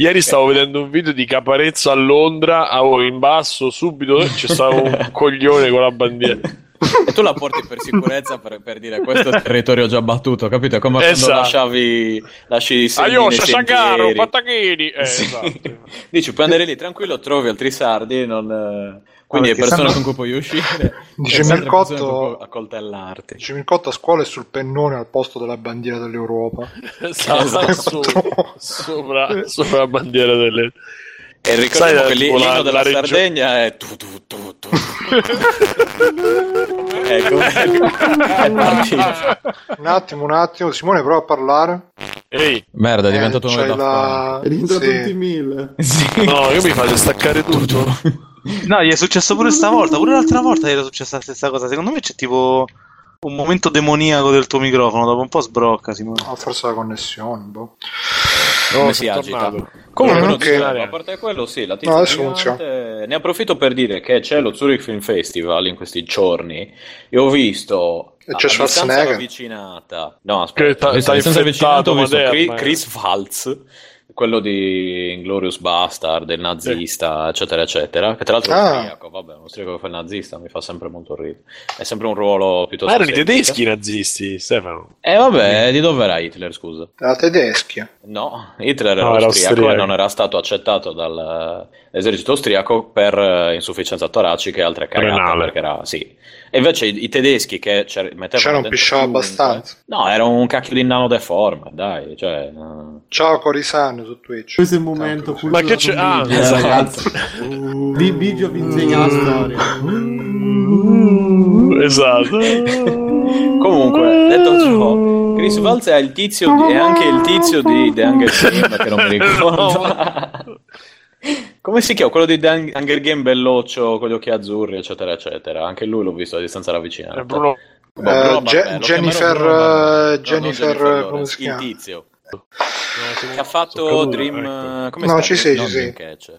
Ieri stavo vedendo un video di Caparezza a Londra, avevo in basso subito c'è stato un coglione con la bandiera. E tu la porti per sicurezza per, per dire questo è territorio già battuto, capito? È come esatto. quando lasciavi lasci i segni Ah, io, Sasagaro, Battachini! Eh, sì. esatto. Dici, puoi andare lì tranquillo, trovi altri sardi, non... Quindi Vabbè, è persone sanno... con cui puoi uscire. Dice Mircotto a coltellarti. Dice Mircotto a scuola è sul pennone al posto della bandiera dell'Europa. esatto, su, sopra, sopra la bandiera delle... E ricordiamo che l'inno della regio... Sardegna è tu tu tu tu. ecco, è partito. Un attimo, un attimo, Simone prova a parlare. Ehi. Merda, è diventato eh, uno da la... È diventato sì. tutti mille. Sì. No, io mi faccio staccare tutto. No, gli è successo pure stavolta, pure l'altra volta gli era successa la stessa cosa. Secondo me c'è tipo un momento demoniaco del tuo microfono, dopo un po' sbrocca, Simone. Oh, forse la connessione, boh. Come oh, si agita? Comunque, non che... a parte quello, sì, la no, gigante... Ne approfitto per dire che c'è lo Zurich Film Festival in questi giorni. E ho visto e c'è Schwarzenegger. avvicinata. No, aspetta, a distanza avvicinata ho visto Chris eh. Quello di Inglorious Bastard, del nazista, sì. eccetera, eccetera. Che tra l'altro ah. è austriaco, vabbè, un austriaco che fa il nazista mi fa sempre molto ridere. È sempre un ruolo piuttosto. Ma erano i tedeschi i nazisti, Stefano. Eh, vabbè, di dove era Hitler, scusa? Era tedeschi. No, Hitler era, no, era austriaco, e non era stato accettato dall'esercito austriaco per eh, insufficienza toracica e altre cagate. Perché era, sì. E invece i, i tedeschi che mettevano C'era un pisciò abbastanza. No, era un cacchio di nano deforme, dai. Cioè, uh... Ciao Corisano, su Twitch. Questo è il momento Ma che c'è? Ah, Biggio, esatto. ragazzi. Di Biggio vi insegna la storia. esatto. Comunque, detto ciò, Chris Valls è il tizio di, è anche il tizio di The Hunger Game, che non mi ricordo. Come si chiama? Quello di The Hunger Game belloccio con gli occhi azzurri, eccetera, eccetera. Anche lui l'ho visto a distanza ravvicinata. Bruno. Uh, Ge- Jennifer, Bruno, uh, Jennifer, no, come si chiama? Il tizio. Che ha fatto Dream. Ecco. Come no, ci sei, ci sei.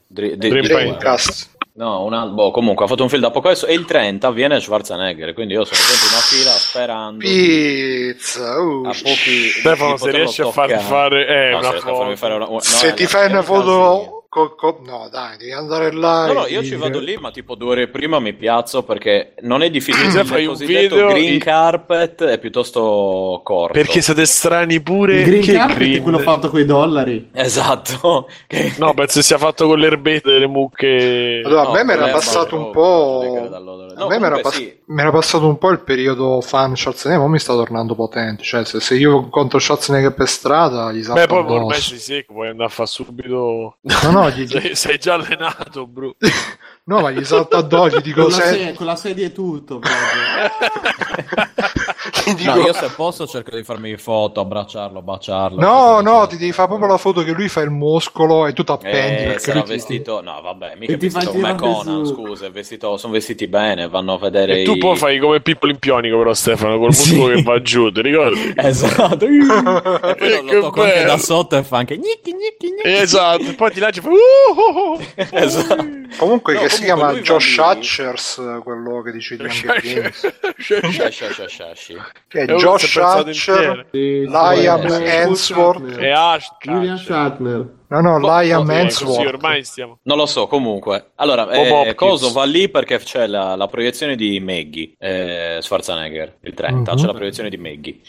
Dream, Dream, Dreamcast. No, una, boh, comunque ha fatto un film da poco adesso e il 30 viene Schwarzenegger, quindi io sono dentro in una fila sperando Pizza, uh. a pochi Stefano se riesci a farmi fare, eh, no, una foto. Fare una, no, se ti fai una foto Co, co, no, dai, devi andare là. No, no, io ci vado lì, ma tipo due ore prima mi piazzo perché non è difficile. fai un video green carpet è piuttosto corto. Perché siete strani pure. Il green che carpet green... è quello fatto con i dollari. Esatto. no, penso sia fatto con le erbette delle mucche. Allora, a me mi era passato un po'. No, a me mi era, pass- sì. passato un po' il periodo fan Schwarzenegger, ma mi sta tornando potente. Cioè, se, se io incontro Schwarzenegger per strada, gli sa. Beh, poi ormai ci sei, puoi andare a fare subito. No, no, no, gli... sei, sei, già allenato, bro. no, ma gli salta addosso, dico... Con, la sedia, con la sedia e tutto, dico... No, io se posso cerco di farmi foto, abbracciarlo, baciarlo. No, no, ti devi fare proprio la foto che lui fa il muscolo e tu ti appendi. Eh, sarà vestito... Ti... No, vabbè, mica vestito come Conan, su... scusa, vestito... sono vestiti bene, vanno a vedere E tu i... poi fai come Pippo Limpionico però, Stefano, col muscolo sì. che va giù, ti ricordi? Esatto. e poi lo tocco anche da sotto e fa anche... Gnicchi, gnicchi, gnicchi. Esatto, poi ti lanci e fa... Uh, esatto. Comunque no, che si chiama Josh Hatchers, quello che dice di Hunger Games. Che è Josh Hatcher, Liam Hemsworth e Julian Shatner. No, no, Liam Hemsworth. ormai stiamo... Non lo so, comunque. Allora, eh, Coso va lì perché c'è la, la proiezione di Maggie, eh, Schwarzenegger, il 30, mm-hmm. c'è la proiezione di Maggie.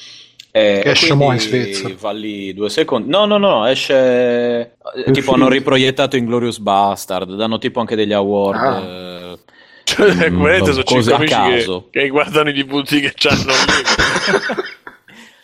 Eh, che esce mo in Svezia. Va lì due secondi. No, no, no, esce. Il tipo, film. hanno riproiettato Inglorious Bastard. Danno tipo anche degli award. Ah. Eh... Cioè, mm, sono cinque amici che, che, guardano i DVD che c'hanno.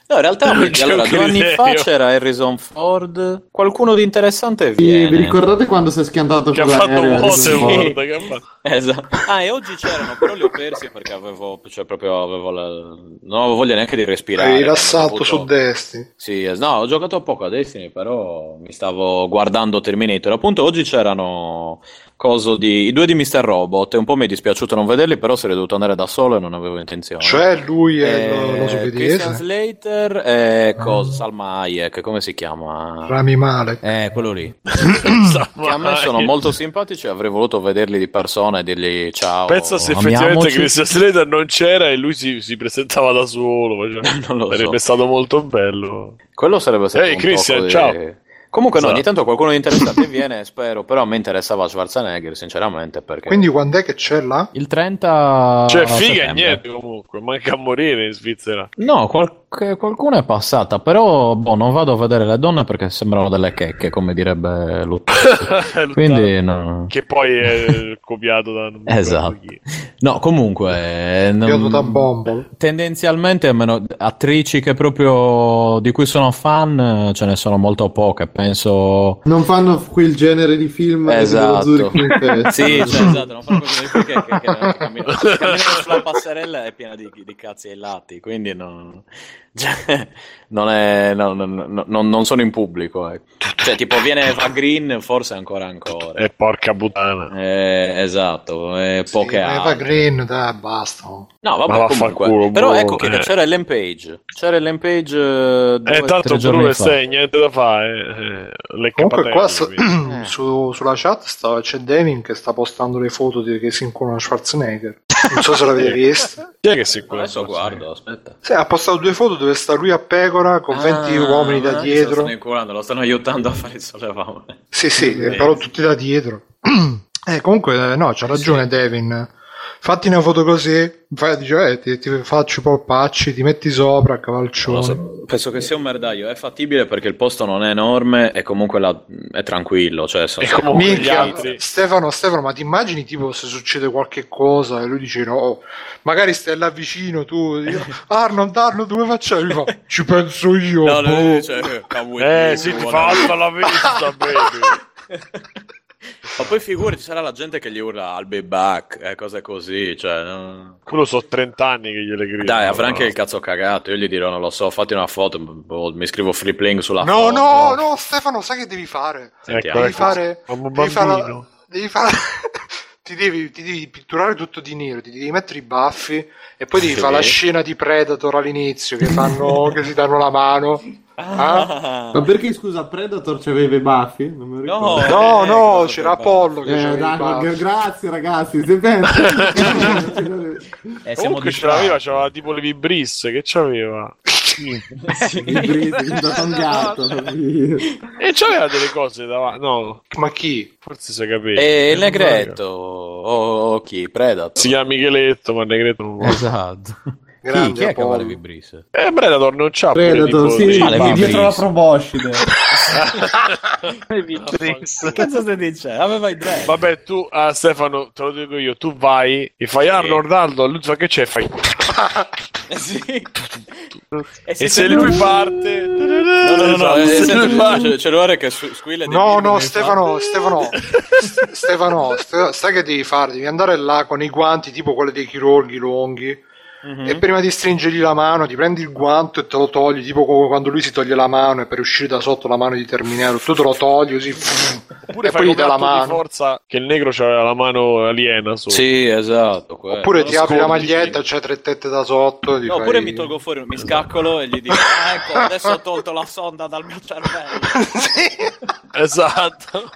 No, in realtà allora, due anni fa c'era Harrison Ford. Qualcuno di interessante viene. Sì, vi ricordate quando si è schiantato che con ha fatto un sì. che ha fatto. Esatto. Ah, e oggi c'erano, però li ho persi perché avevo, cioè proprio avevo la... non avevo voglia neanche di respirare. Hai avuto... su Destiny. Sì, no, ho giocato poco a Destiny, però mi stavo guardando Terminator. Appunto, oggi c'erano coso di i due di Mr. Robot. E un po' mi è dispiaciuto non vederli, però sarei dovuto andare da solo e non avevo intenzione. Cioè, lui è eh, lo, lo Christian Slater e cosa? Salma Hayek, come si chiama? Rami Male. Eh, quello lì. che a me sono molto simpatici. Avrei voluto vederli di persona e dirgli ciao. Pensa se effettivamente Christian Slater non c'era e lui si, si presentava da solo. Cioè, non lo sarebbe so. stato molto bello. Quello sarebbe stato Ehi, hey, Christian, di... Comunque, esatto. no, ogni tanto qualcuno di interessante viene, spero. Però a me interessava Schwarzenegger, sinceramente. Perché... Quindi, quando è che c'è là? Il 30. Cioè, figa niente comunque, manca a morire in Svizzera. No, qualche, qualcuno è passata. Però, boh, non vado a vedere le donne perché sembrano delle checche, come direbbe Luttano. Quindi, no. Che poi è copiato da. esatto. No, comunque. Non... da Bumble. Tendenzialmente, almeno attrici che proprio di cui sono fan, ce ne sono molto poche penso... Non fanno quel genere di film esatto. sì, cioè, esatto, non fanno quel genere di film che, che, che, che camminano, camminano sulla passerella è piena di, di cazzi ai lati, quindi non... Cioè, non, è, no, no, no, non, sono in pubblico. Eh. Cioè, tipo, viene Eva Green, forse ancora ancora. E porca puttana. Eh, esatto, e poche sì, Eva Green, dai, basta. No, vabbè, comunque. Culo, però ecco che eh. c'era Ellen Page. C'era Ellen Page. Eh, due, eh, tanto Bruno sei, niente da fare. Eh, le comunque, qua su, su, sulla chat sta, c'è Devin che sta postando le foto di che si incontrano Schwarzenegger. Non so se l'avete visto. Chi è che si Adesso guardo, aspetta. Sì, ha postato due foto dove sta lui a pecora con ah, 20 uomini da dietro. Lo stanno inculando, lo stanno aiutando a fare il sollevamento. Sì, sì, però tutti da dietro. eh, comunque, no, c'ha ragione sì. Devin. Fatti una foto così, fai, dice, eh, ti, ti faccio i polpacci, ti metti sopra, cavalcione. So, penso che sia un merdaio, è fattibile perché il posto non è enorme e comunque la, è tranquillo. Cioè, so, so, Minchia, Stefano, Stefano, ma ti immagini tipo se succede qualche cosa e lui dice no, magari stai là vicino tu, io, Arnold, Arnold, dove facciamo? Ci penso io. No, boh. no, cioè, eh, si ti fa alta la vista, baby. Ma poi figurati, sarà la gente che gli urla I'll be back eh, cose così. Cioè, no... Quello so 30 anni che gliele grido. Dai, avrà anche il cazzo cagato. Io gli dirò, non lo so, fatti una foto. Boh, mi scrivo free playing sulla no, foto. No, no, no, Stefano, sai che devi fare? Ecco, devi, fare devi fare. Devi fare. ti, devi, ti devi pitturare tutto di nero, ti devi mettere i baffi e poi devi sì. fare la scena di Predator all'inizio che, fanno, che si danno la mano. Ah. Ma perché scusa, Predator c'aveva i baffi? Non mi no, no, no, c'era Apollo che eh, dai, Grazie ragazzi, se pensi. eh, Comunque ce l'aveva, c'aveva tipo le vibrisse, che c'aveva? sì. Gatto. e c'aveva delle cose davanti, no. Ma chi? Forse si capito. E il Negretto, o chi? Predator. Si chiama Micheletto, ma il Negretto non lo Esatto. Grande, chi, chi è che va le? Eh, Predator non c'ha Predator, sì, sì, ah, dietro la proboscide. che cazzo stai dicendo? Aveva i dread. Vabbè, tu, ah, Stefano, te lo dico io, tu vai e fai Arnold Aldo, lui fa che c'è, fai... Eh, sì. e, e se lui parte? No no no, no c'è, c'è l'ora che squilla no no Stefano Stefano Stefano sai che devi fare devi andare là con i guanti tipo quelli dei chirurghi lunghi Mm-hmm. E prima di stringergli la mano, ti prendi il guanto e te lo togli, tipo come quando lui si toglie la mano e per uscire da sotto la mano di Terminator, tu te lo togli così. Oppure e poi gli dai la mano. Di forza che il negro c'aveva la mano aliena solo. Sì, esatto. Quello. Oppure ti apri la maglietta, c'è tre tette da sotto. No, fai... Oppure mi tolgo fuori, mi scaccolo e gli dico: ah, ecco, adesso ho tolto la sonda dal mio cervello. sì. Esatto.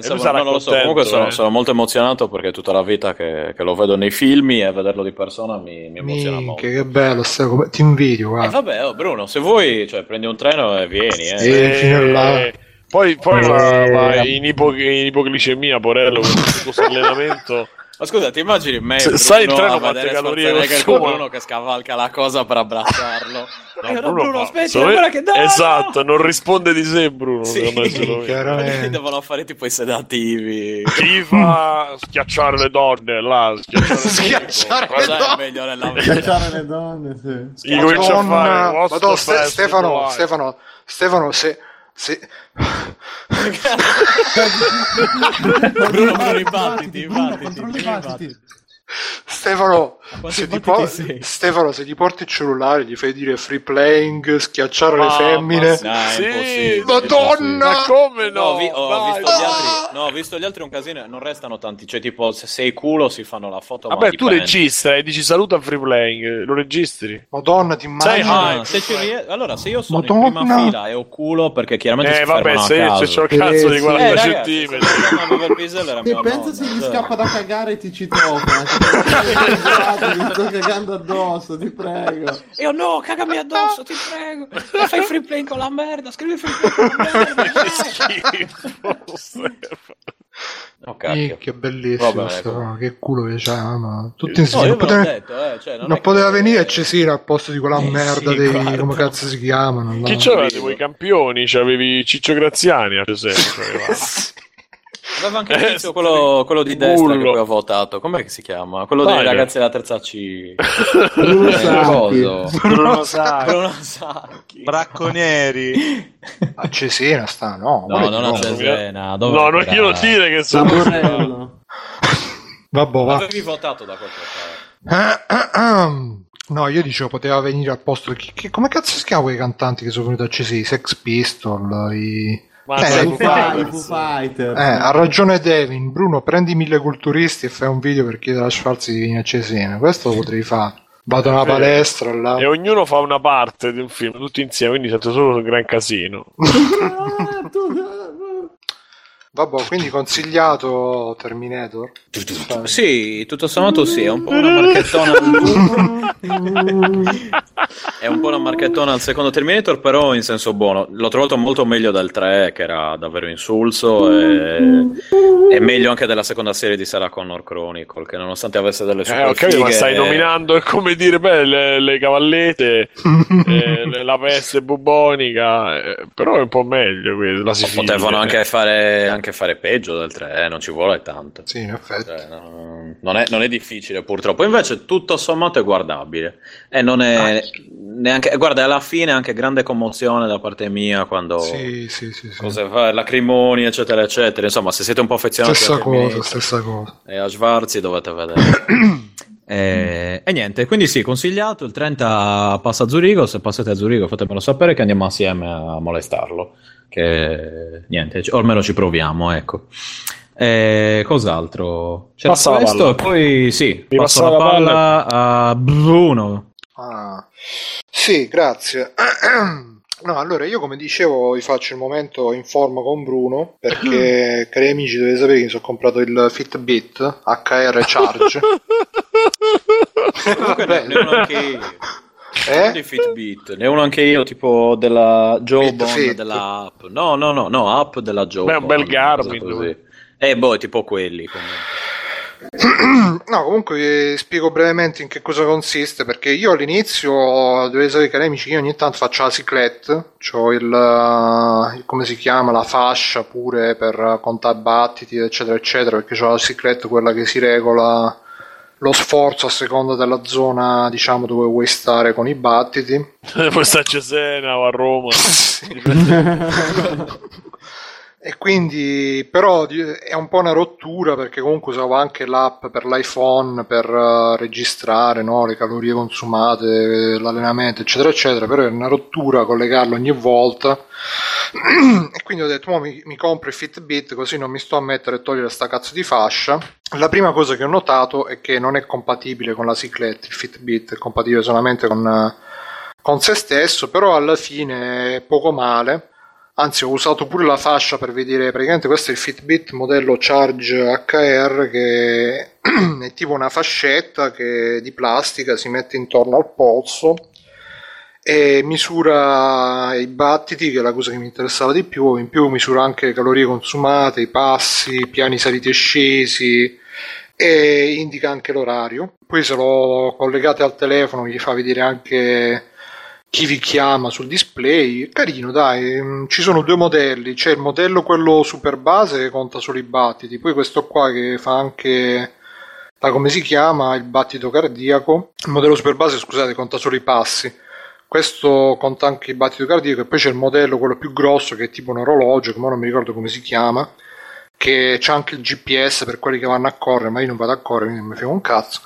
Pensavo, no, non lo so. Comunque sono, eh. sono, molto emozionato perché tutta la vita che, che, lo vedo nei film e vederlo di persona mi, mi emoziona Minchia, molto. Che bello, come... ti invidio. Guarda. Eh, vabbè, oh, Bruno, se vuoi cioè, prendi un treno e vieni. Eh. Sì, eh, là. Poi, poi eh, va, va in, ipo, in ipoglicemia, Porello, con questo allenamento. Ma scusa, ti immagini me S- sai il treno quante calorie che Bruno che scavalca la cosa per abbracciarlo. No, Bruno, Bruno aspetti, so, che dai, Esatto, non risponde di sé Bruno. Sì, devono fare tipo i sedativi. Chi fa schiacciare le donne là, schiacciare, schiacciare le donne. È meglio nella schiacciare le donne, sì. Gli comincia a fare Madonna, Stefano, Stefano, Stefano, se sì. Bruno, Bruno, battiti, battiti, i battiti. Stefano se, po- Stefano, se ti porti il cellulare, gli fai dire free playing, schiacciare le femmine. Ma sì, Madonna! Ma come no? no, vi- ho, visto ah! altri, no, visto gli altri, un casino, non restano tanti. Cioè, tipo, se sei culo si fanno la foto. Vabbè, tu registra e dici saluta free playing, lo registri. Madonna, ti immagini? Ah, se ries- allora, se io sono Madonna. in prima fila e ho culo, perché chiaramente eh, vabbè, se, se c'ho il cazzo di 40 eh, centimetri. E pensa se gli scappa da cagare e ti ci trova mi sto cagando addosso, ti prego. Io no, cagami addosso, ti prego. E fai free play con la merda, scrivi free play con la merda. che schifo. Oh, eh, che bellissimo, Vabbè, ecco. che culo che c'ha, ma tutti insieme. No, non poteva, detto, eh, cioè, non non poteva venire a Cesira al posto di quella eh, merda sì, dei guarda. come cazzo si chiamano. Chi c'aveva dei campioni? C'avevi Ciccio Graziani, ad esempio. Aveva anche visto quello, quello, di destra che poi ho votato. Com'è che si chiama? Quello dei ragazzi della terza C. Bruno Sacchi. Bruno Sacchi. Bruno Sacchi. Bracconieri. A Cesena sta, no? No, non a Cesena. Dove no, non glielo dire che sono... Vabbè, va. Avevi votato da qualche parte. No, io dicevo poteva venire al posto. Che, che, come cazzo si chiamano quei cantanti che sono venuti a Cesena? I Sex Pistol, i. Ma eh, Foo Fighter, Fighter. Eh, ha ragione Devin. Bruno, prendi mille culturisti e fai un video per chiedere a Schwarz di venire a Cesena. Questo lo potrei fare. Vado a una palestra là. E ognuno fa una parte di un film, tutti insieme, quindi sento solo un gran casino. Vabbè, quindi consigliato Terminator? Sì, tutto sommato sì, è un po' una marchettona. è un po' una marchettona al secondo Terminator, però in senso buono. L'ho trovato molto meglio del 3, che era davvero insulso, e, e meglio anche della seconda serie di Sarah Connor Chronicle, che nonostante avesse delle super eh, ok, fighe, ma stai e... nominando, come dire, beh, le, le cavallete, eh, la peste bubonica, eh, però è un po' meglio. La potevano anche fare, anche fare peggio del 3, eh, non ci vuole tanto. Sì, in effetti. Cioè, no, non, è, non, è, difficile purtroppo. Invece tutto sommato è guardabile. E non è ah. neanche... Guarda, alla fine anche grande commozione da parte mia quando... Sì, sì, sì. sì. Cose fa, lacrimoni, eccetera, eccetera. Insomma, se siete un po' affezionati stessa a cosa, stessa cosa. E a Schwarzi dovete vedere. E, e, niente, quindi sì, consigliato. Il 30 passa a Zurigo. Se passate a Zurigo, fatemelo sapere che andiamo assieme a molestarlo. Che niente, o almeno ci proviamo. Ecco. E cos'altro? C'è passa questo, e poi sì, Mi passo la palla, palla a Bruno. Ah, sì, grazie. No, allora io come dicevo vi faccio il momento in forma con Bruno perché cari amici dovete sapere che mi sono comprato il Fitbit HR Charge. Comunque ne, anche io. Eh? di Fitbit, ne uno anche io tipo della Jawbone della app. No, no, no, no, app della Jawbone. Beh, un bel Garmin. Eh, boh, tipo quelli comunque. No, comunque vi spiego brevemente in che cosa consiste, perché io all'inizio dovete sapere cari amici che io ogni tanto faccio la ciclette, ho il, il, come si chiama, la fascia pure per contare battiti, eccetera, eccetera, perché ho la ciclette, quella che si regola lo sforzo a seconda della zona, diciamo, dove vuoi stare con i battiti. Puoi stare a Cesena o a Roma. E quindi, però, è un po' una rottura perché comunque usavo anche l'app per l'iPhone per uh, registrare no, le calorie consumate, l'allenamento, eccetera, eccetera. Però è una rottura collegarlo ogni volta. e quindi ho detto, mi, mi, compro il Fitbit così non mi sto a mettere e togliere sta cazzo di fascia. La prima cosa che ho notato è che non è compatibile con la cicletta, il Fitbit è compatibile solamente con, con se stesso, però alla fine è poco male anzi ho usato pure la fascia per vedere praticamente questo è il Fitbit modello Charge HR che è tipo una fascetta che di plastica si mette intorno al polso e misura i battiti che è la cosa che mi interessava di più. In più misura anche le calorie consumate i passi, i piani saliti e scesi e indica anche l'orario. Poi se lo collegate al telefono vi fa vedere anche chi vi chiama sul display. Carino, dai, mm, ci sono due modelli, c'è il modello quello super base che conta solo i battiti, poi questo qua che fa anche la come si chiama, il battito cardiaco. Il modello super base, scusate, conta solo i passi. Questo conta anche il battito cardiaco e poi c'è il modello quello più grosso che è tipo un orologio, che ora non mi ricordo come si chiama, che c'è anche il GPS per quelli che vanno a correre, ma io non vado a correre, quindi mi frega un cazzo.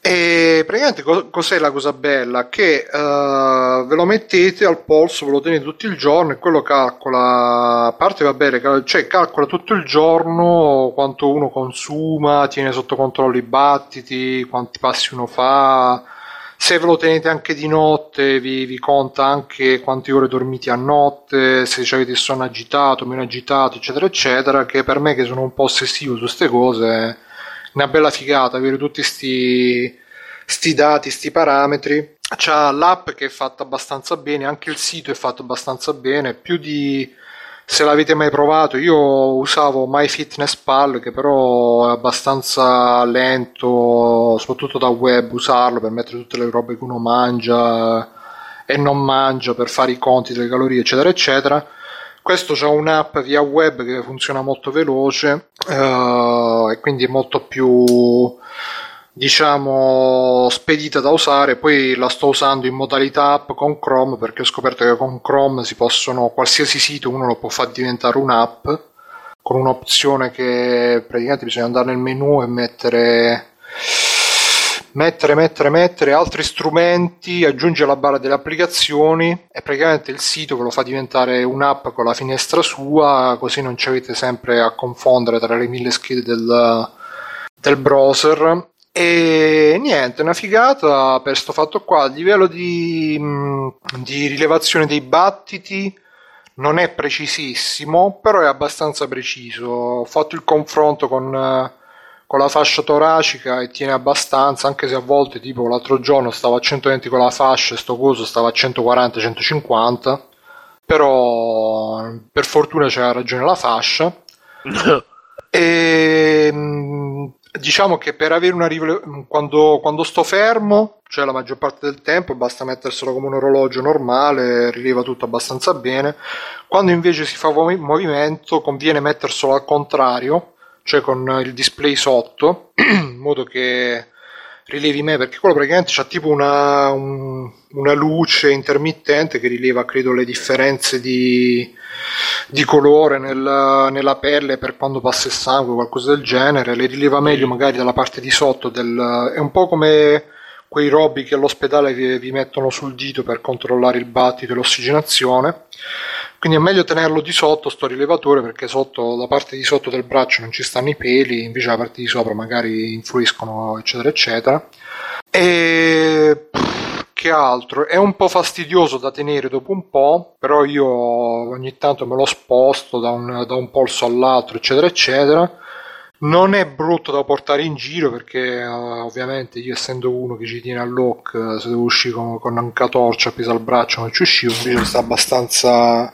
E praticamente cos'è la cosa bella? Che uh, ve lo mettete al polso, ve lo tenete tutto il giorno e quello calcola, a parte va bene, cioè calcola tutto il giorno quanto uno consuma, tiene sotto controllo i battiti, quanti passi uno fa, se ve lo tenete anche di notte vi, vi conta anche quante ore dormite a notte, se avete il sonno agitato, meno agitato, eccetera, eccetera, che per me che sono un po' ossessivo su queste cose una bella figata avere tutti sti, sti dati, sti parametri. C'ha l'app che è fatta abbastanza bene, anche il sito è fatto abbastanza bene, più di se l'avete mai provato, io usavo MyFitnessPal che però è abbastanza lento, soprattutto da web usarlo per mettere tutte le robe che uno mangia e non mangia, per fare i conti delle calorie, eccetera, eccetera questo c'è un'app via web che funziona molto veloce uh, e quindi è molto più diciamo spedita da usare. Poi la sto usando in modalità app con Chrome perché ho scoperto che con Chrome si possono qualsiasi sito uno lo può far diventare un'app con un'opzione che praticamente bisogna andare nel menu e mettere mettere, mettere, mettere altri strumenti, aggiungere la barra delle applicazioni e praticamente il sito ve lo fa diventare un'app con la finestra sua, così non ci avete sempre a confondere tra le mille schede del, del browser. E niente, una figata per questo fatto qua. A livello di, di rilevazione dei battiti, non è precisissimo, però è abbastanza preciso. Ho fatto il confronto con, con la fascia toracica e tiene abbastanza, anche se a volte, tipo l'altro giorno stavo a 120 con la fascia e sto coso stava a 140-150, però per fortuna c'era ragione la fascia. e diciamo che per avere una rivelazione quando, quando sto fermo cioè la maggior parte del tempo basta metterselo come un orologio normale rileva tutto abbastanza bene quando invece si fa movimento conviene metterselo al contrario cioè con il display sotto in modo che rilevi me perché quello praticamente c'ha tipo una, un, una luce intermittente che rileva credo le differenze di, di colore nel, nella pelle per quando passa il sangue o qualcosa del genere le rileva meglio magari dalla parte di sotto del, è un po' come quei robi che all'ospedale vi, vi mettono sul dito per controllare il battito e l'ossigenazione quindi è meglio tenerlo di sotto sto rilevatore perché sotto la parte di sotto del braccio non ci stanno i peli invece la parte di sopra magari influiscono eccetera eccetera. E che altro? È un po' fastidioso da tenere dopo un po' però io ogni tanto me lo sposto da un, da un polso all'altro eccetera eccetera. Non è brutto da portare in giro perché uh, ovviamente io essendo uno che ci tiene al lock uh, se devo uscire con, con un catorcia appesa al braccio non ci uscivo invece sta abbastanza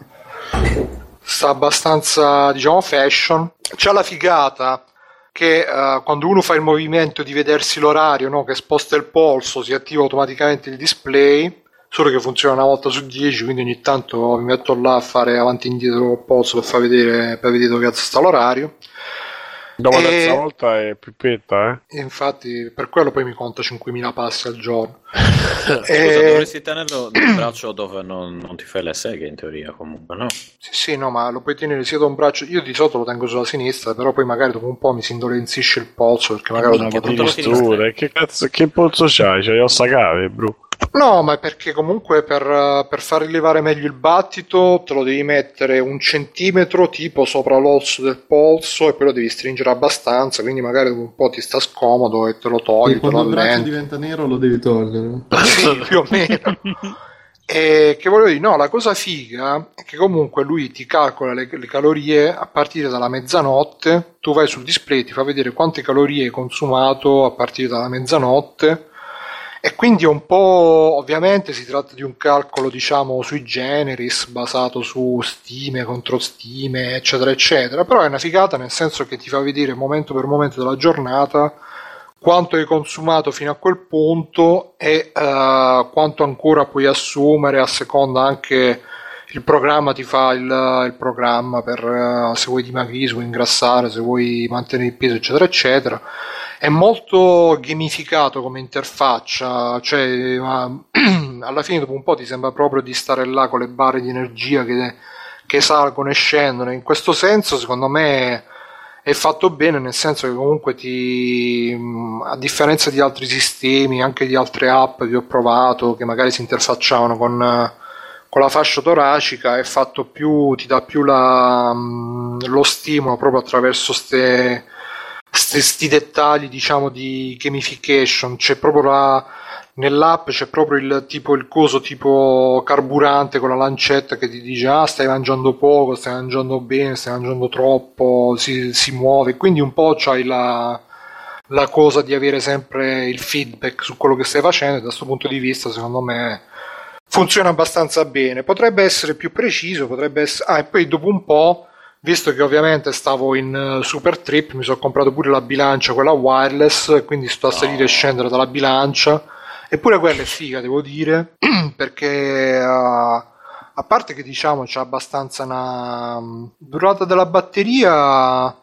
sta abbastanza diciamo fashion. C'ha la figata che uh, quando uno fa il movimento di vedersi l'orario no, che sposta il polso si attiva automaticamente il display solo che funziona una volta su 10 quindi ogni tanto mi metto là a fare avanti e indietro il polso per far vedere per vedere dove cazzo sta l'orario Dopo la terza volta è pipetta, eh? Infatti, per quello poi mi conta 5.000 passi al giorno. Scusa, e... dovresti tenerlo nel braccio dove non, non, ti fai le seghe, in teoria, comunque, no? Sì, sì, no, ma lo puoi tenere sia da un braccio... Io di solito lo tengo sulla sinistra, però poi magari dopo un po' mi si indolenzisce il polso, perché magari lo tengo sulla Che cazzo, che polso c'hai? C'hai ossa cave, bro? No, ma perché comunque per, per, far rilevare meglio il battito te lo devi mettere un centimetro tipo sopra l'osso del polso e poi lo devi stringere abbastanza, quindi magari dopo un po' ti sta scomodo e te lo togli. E quando il braccio diventa nero lo devi togliere. sì, più o meno. E che volevo dire, no, la cosa figa è che comunque lui ti calcola le, le, calorie a partire dalla mezzanotte, tu vai sul display, ti fa vedere quante calorie hai consumato a partire dalla mezzanotte e quindi un po' ovviamente si tratta di un calcolo diciamo sui generis basato su stime, controstime eccetera eccetera. Però è una figata nel senso che ti fa vedere momento per momento della giornata quanto hai consumato fino a quel punto e uh, quanto ancora puoi assumere a seconda anche il programma ti fa il, il programma per uh, se vuoi dimagrire, se vuoi ingrassare, se vuoi mantenere il peso eccetera eccetera è molto gamificato come interfaccia, cioè alla fine dopo un po' ti sembra proprio di stare là con le barre di energia che, che salgono e scendono. In questo senso, secondo me è fatto bene, nel senso che comunque ti, a differenza di altri sistemi, anche di altre app che ho provato, che magari si interfacciavano con, con la fascia toracica, è fatto più, ti dà più la, lo stimolo proprio attraverso queste questi dettagli diciamo di gamification. C'è proprio la nell'app c'è proprio il tipo il coso tipo carburante con la lancetta che ti dice ah stai mangiando poco stai mangiando bene stai mangiando troppo si, si muove. Quindi un po' c'hai la, la cosa di avere sempre il feedback su quello che stai facendo da questo punto di vista secondo me funziona abbastanza bene. Potrebbe essere più preciso potrebbe essere ah e poi dopo un po' visto che ovviamente stavo in uh, super trip, mi sono comprato pure la bilancia, quella wireless, quindi sto a salire e scendere dalla bilancia. Eppure quella è figa, devo dire, perché uh, a parte che diciamo c'è abbastanza una um, durata della batteria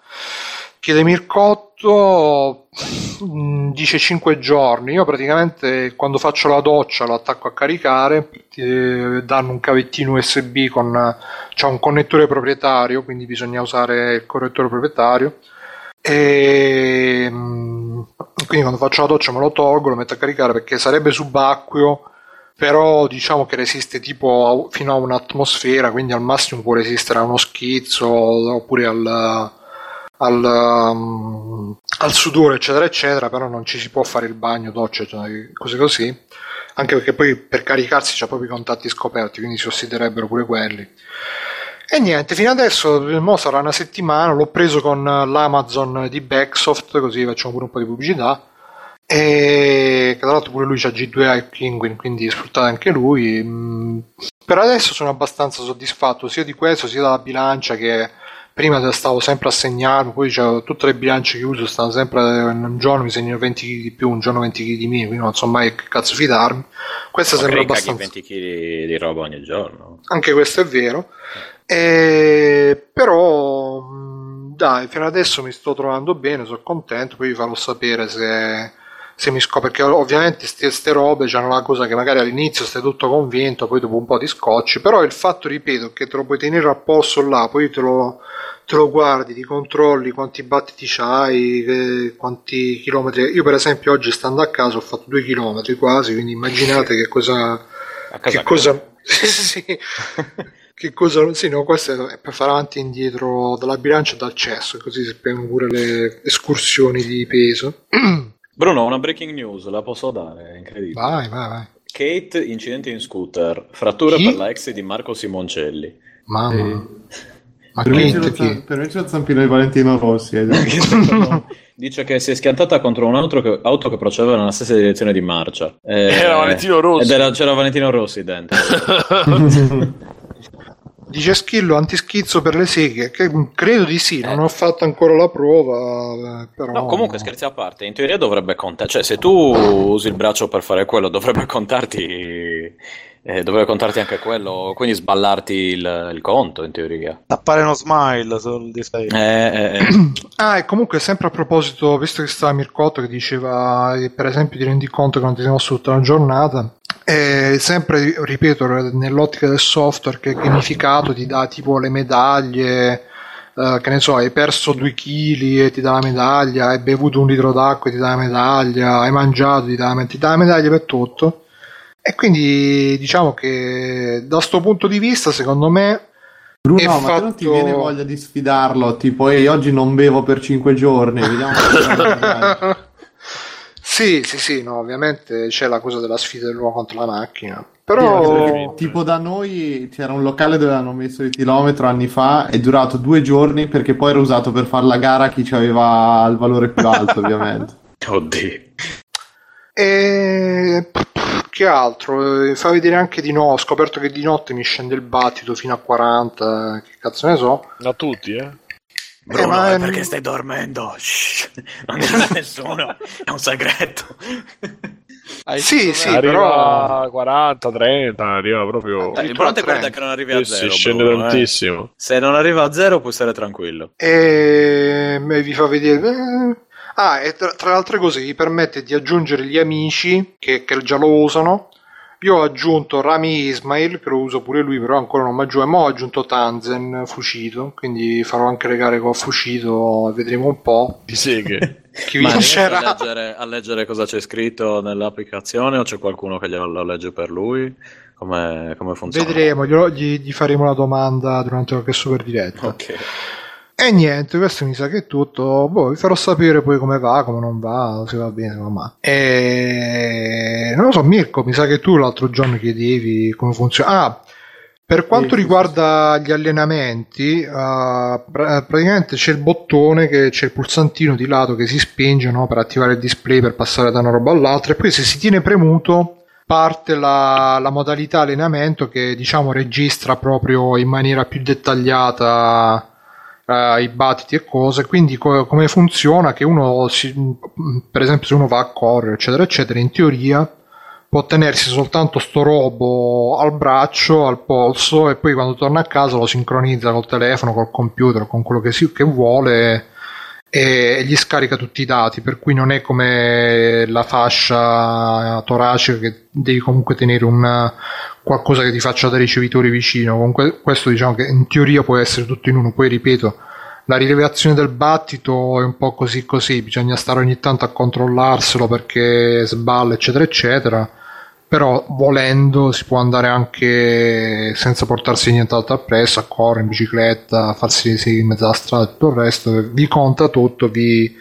chiede Mircotto mm, dice 5 giorni. Io praticamente quando faccio la doccia lo attacco a caricare eh, danno un cavettino USB con c'è un connettore proprietario quindi bisogna usare il correttore proprietario. E mm, quindi quando faccio la doccia me lo tolgo lo metto a caricare perché sarebbe subacqueo però diciamo che resiste tipo fino a un'atmosfera quindi al massimo può resistere a uno schizzo oppure al al, um, al, sudore, eccetera, eccetera, però non ci si può fare il bagno, doccia, cioè, cose così. Anche perché poi per caricarsi c'è proprio i contatti scoperti, quindi si ossiderebbero pure quelli. E niente, fino adesso mo sarà una settimana, l'ho preso con l'Amazon di Backsoft, così facciamo pure un po' di pubblicità. E tra l'altro pure lui c'ha G2i Penguin, quindi sfruttate anche lui. Mm, per adesso sono abbastanza soddisfatto sia di questo sia della bilancia che prima stavo sempre a segnarmi, poi tutte le bilance che uso stanno sempre un giorno mi segnano 20 kg di più, un giorno 20 kg di meno, quindi non so mai che cazzo fidarmi. Questa Ma sembra abbastanza 20 kg di roba ogni giorno. Anche questo è vero. E... Però mm, dai, fino adesso mi sto trovando bene, sono contento, poi vi farò sapere se se mi scopre perché ovviamente queste robe hanno la cosa che magari all'inizio stai tutto convinto poi dopo un po' ti scocci però il fatto ripeto che te lo puoi tenere a posto là poi te lo, te lo guardi ti controlli quanti battiti c'hai quanti chilometri io per esempio oggi stando a casa ho fatto due chilometri quasi quindi immaginate che cosa che cosa sì, che cosa sì no questo è per fare avanti e indietro dalla bilancia dal cesso così si pure le escursioni di peso Bruno, una breaking news, la posso dare? È incredibile. Vai, vai, vai. Kate, incidente in scooter, frattura Chi? per la ex di Marco Simoncelli. Mamma. Eh. Ma per, Kate, me chi? per me c'è il zampino di Valentino Rossi. Eh. Dice che si è schiantata contro un'auto che, auto che procedeva nella stessa direzione di marcia. Eh, era Valentino Rossi. Ed era, c'era Valentino Rossi dentro. Dice Schillo antischizzo per le seghe, che credo di sì, non eh. ho fatto ancora la prova. Eh, però... No, comunque scherzi a parte, in teoria dovrebbe contare, cioè se tu usi il braccio per fare quello dovrebbe contarti eh, doveva contarti anche quello, quindi sballarti il, il conto in teoria. Tappare uno smile sul display. Eh, eh, eh. ah, e comunque sempre a proposito, visto che stava Mircotto che diceva, per esempio, ti rendi conto che non ti sei mosso tutta la giornata, e sempre, ripeto, nell'ottica del software che è gamificato ti dà tipo le medaglie, uh, che ne so, hai perso due kg e ti dà la medaglia, hai bevuto un litro d'acqua e ti dà la medaglia, hai mangiato, ti dà, ti dà la medaglia per tutto. E quindi diciamo che da questo punto di vista, secondo me, Bruno, ma fatto... non ti viene voglia di sfidarlo? Tipo, ehi, oggi non bevo per 5 giorni, vediamo Sì, sì, sì, no, ovviamente c'è la cosa della sfida dell'uomo contro la macchina. Però... Tipo da noi c'era un locale dove hanno messo il chilometro anni fa, è durato due giorni perché poi era usato per fare la gara a chi aveva il valore più alto, ovviamente. Oddio. E che altro? Fa vedere anche di no. Ho scoperto che di notte mi scende il battito fino a 40. Che cazzo ne so? Da tutti, eh? Bruno, eh, ma... perché stai dormendo? Shh, non dirà nessuno, è un segreto. sì, sì, arriva però... a 40, 30, arriva proprio... Eh, l'importante è che non arrivi a zero. Si scende Bruno, tantissimo. Eh. Se non arriva a zero puoi stare tranquillo. E vi fa vedere... Eh, ah, e tra, tra, le altre cose vi permette di aggiungere gli amici che, che già lo usano io ho aggiunto Rami Ismail, che lo uso pure lui, però ancora non mi aggiungo. E mo ho aggiunto Tanzen Fucito, quindi farò anche le gare con Fucito e vedremo un po'. Di seghe. Chi vincerà. A leggere, a leggere cosa c'è scritto nell'applicazione o c'è qualcuno che glielo legge per lui? Come, come funziona? Vedremo, gli, gli, faremo la domanda durante qualche super diretta. Ok. E niente, questo mi sa che è tutto. Boh, vi farò sapere poi come va, come non va, se va bene, come va. E non lo so, Mirko, mi sa che tu l'altro giorno chiedevi come funziona. Ah, per quanto riguarda gli allenamenti, uh, praticamente c'è il bottone, che c'è il pulsantino di lato che si spinge no, per attivare il display per passare da una roba all'altra, e poi se si tiene premuto parte la, la modalità allenamento che diciamo registra proprio in maniera più dettagliata uh, i battiti e cose, quindi co- come funziona che uno, si, per esempio se uno va a correre eccetera eccetera, in teoria può tenersi soltanto sto robo al braccio, al polso e poi quando torna a casa lo sincronizza col telefono, col computer, con quello che, si, che vuole e gli scarica tutti i dati, per cui non è come la fascia toracica che devi comunque tenere un, qualcosa che ti faccia da ricevitore vicino. Comunque questo diciamo che in teoria può essere tutto in uno, poi ripeto, la rilevazione del battito è un po' così così, bisogna stare ogni tanto a controllarselo perché sballa eccetera eccetera però volendo si può andare anche senza portarsi nient'altro appresso, a correre in bicicletta, farsi in mezzo alla strada e tutto il resto, vi conta tutto, vi,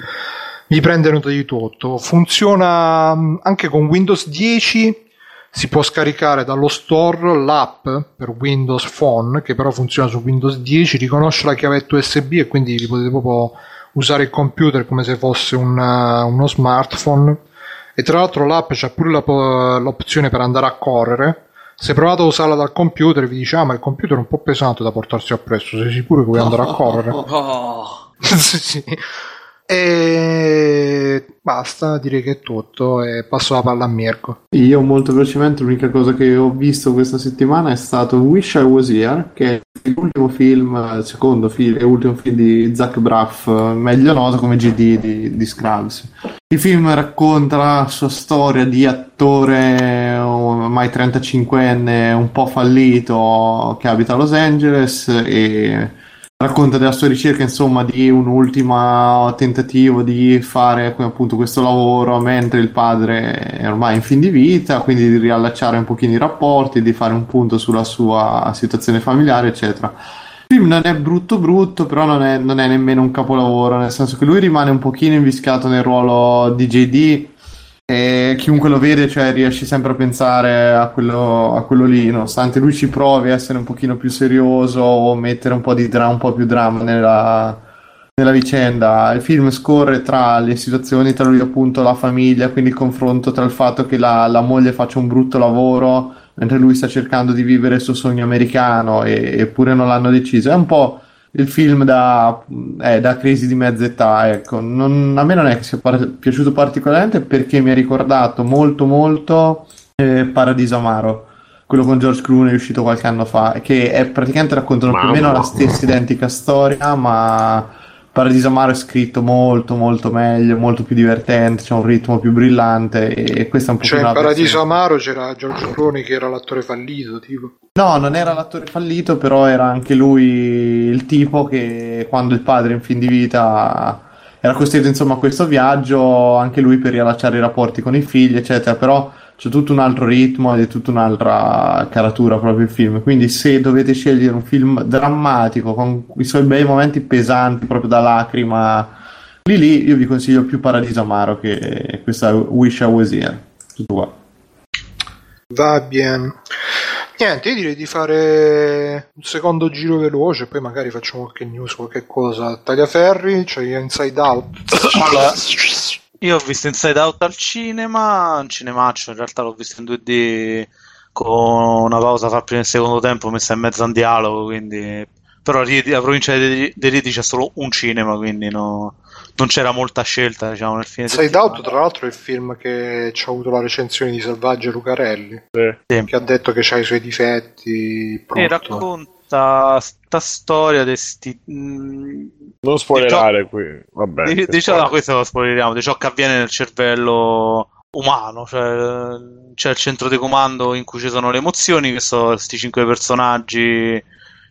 vi prende nota di tutto. Funziona mm, anche con Windows 10, si può scaricare dallo store l'app per Windows Phone, che però funziona su Windows 10, riconosce la chiavetta USB e quindi potete proprio usare il computer come se fosse una, uno smartphone. E tra l'altro l'app c'ha pure la, l'opzione per andare a correre. Se provate a usarla dal computer vi dice ah ma il computer è un po' pesante da portarsi appresso, sei sicuro che vuoi andare a correre? Oh. sì. E basta, direi che è tutto e passo la palla a Mirko. Io molto velocemente l'unica cosa che ho visto questa settimana è stato Wish I Was Here, che è l'ultimo film, il secondo film, e ultimo film di Zach Braff, meglio noto come GD di, di Scrubs. Il film racconta la sua storia di attore ormai 35enne un po' fallito che abita a Los Angeles e racconta della sua ricerca, insomma, di un ultimo tentativo di fare appunto questo lavoro mentre il padre è ormai in fin di vita, quindi di riallacciare un pochino i rapporti, di fare un punto sulla sua situazione familiare, eccetera. Il film non è brutto brutto, però non è, non è nemmeno un capolavoro, nel senso che lui rimane un pochino inviscato nel ruolo di JD e chiunque lo vede cioè, riesce sempre a pensare a quello, a quello, lì, nonostante lui ci provi a essere un pochino più serioso o mettere un po' di dra- un po' più dramma nella, nella, vicenda. Il film scorre tra le situazioni, tra lui appunto la famiglia, quindi il confronto tra il fatto che la, la moglie faccia un brutto lavoro mentre lui sta cercando di vivere il suo sogno americano e, eppure non l'hanno deciso. È un po' il film da, eh, da crisi di mezza età. Ecco. Non, a me non è che sia par- piaciuto particolarmente perché mi ha ricordato molto molto eh, Paradiso Amaro. Quello con George Clooney uscito qualche anno fa, che è praticamente raccontano più o meno la stessa identica storia, ma Paradiso Amaro è scritto molto molto meglio, molto più divertente, c'è un ritmo più brillante e questo è un po' Cioè in Paradiso Amaro c'era Giorgio Clooney che era l'attore fallito, tipo. No, non era l'attore fallito, però era anche lui il tipo che quando il padre in fin di vita era costretto insomma a questo viaggio, anche lui per riallacciare i rapporti con i figli, eccetera, però c'è tutto un altro ritmo ed è tutta un'altra caratura proprio il film. Quindi, se dovete scegliere un film drammatico con i suoi bei momenti pesanti, proprio da lacrima, lì lì io vi consiglio più Paradiso Amaro che questa Wish I Was Here. Tutto qua. Va bene. Niente, io direi di fare un secondo giro veloce, poi magari facciamo qualche news, qualche cosa. Tagliaferri, c'è cioè Inside Out. Io ho visto Inside Out al cinema, un cinemaccio, in realtà l'ho visto in 2D con una pausa fra il primo e il secondo tempo messa in mezzo a un dialogo, quindi... Però la provincia di Rieti c'è solo un cinema, quindi no, non c'era molta scelta diciamo, nel film. Inside Out, tra l'altro, è il film che ci ha avuto la recensione di Salvaggio Lucarelli, sì. che ha detto che ha i suoi difetti. E racconta sta, sta storia di sti... Mm, non spoilerare qui, vabbè. Di, diciamo, no, questo lo spoileriamo, di ciò che avviene nel cervello umano, cioè c'è il centro di comando in cui ci sono le emozioni, che sono questi cinque personaggi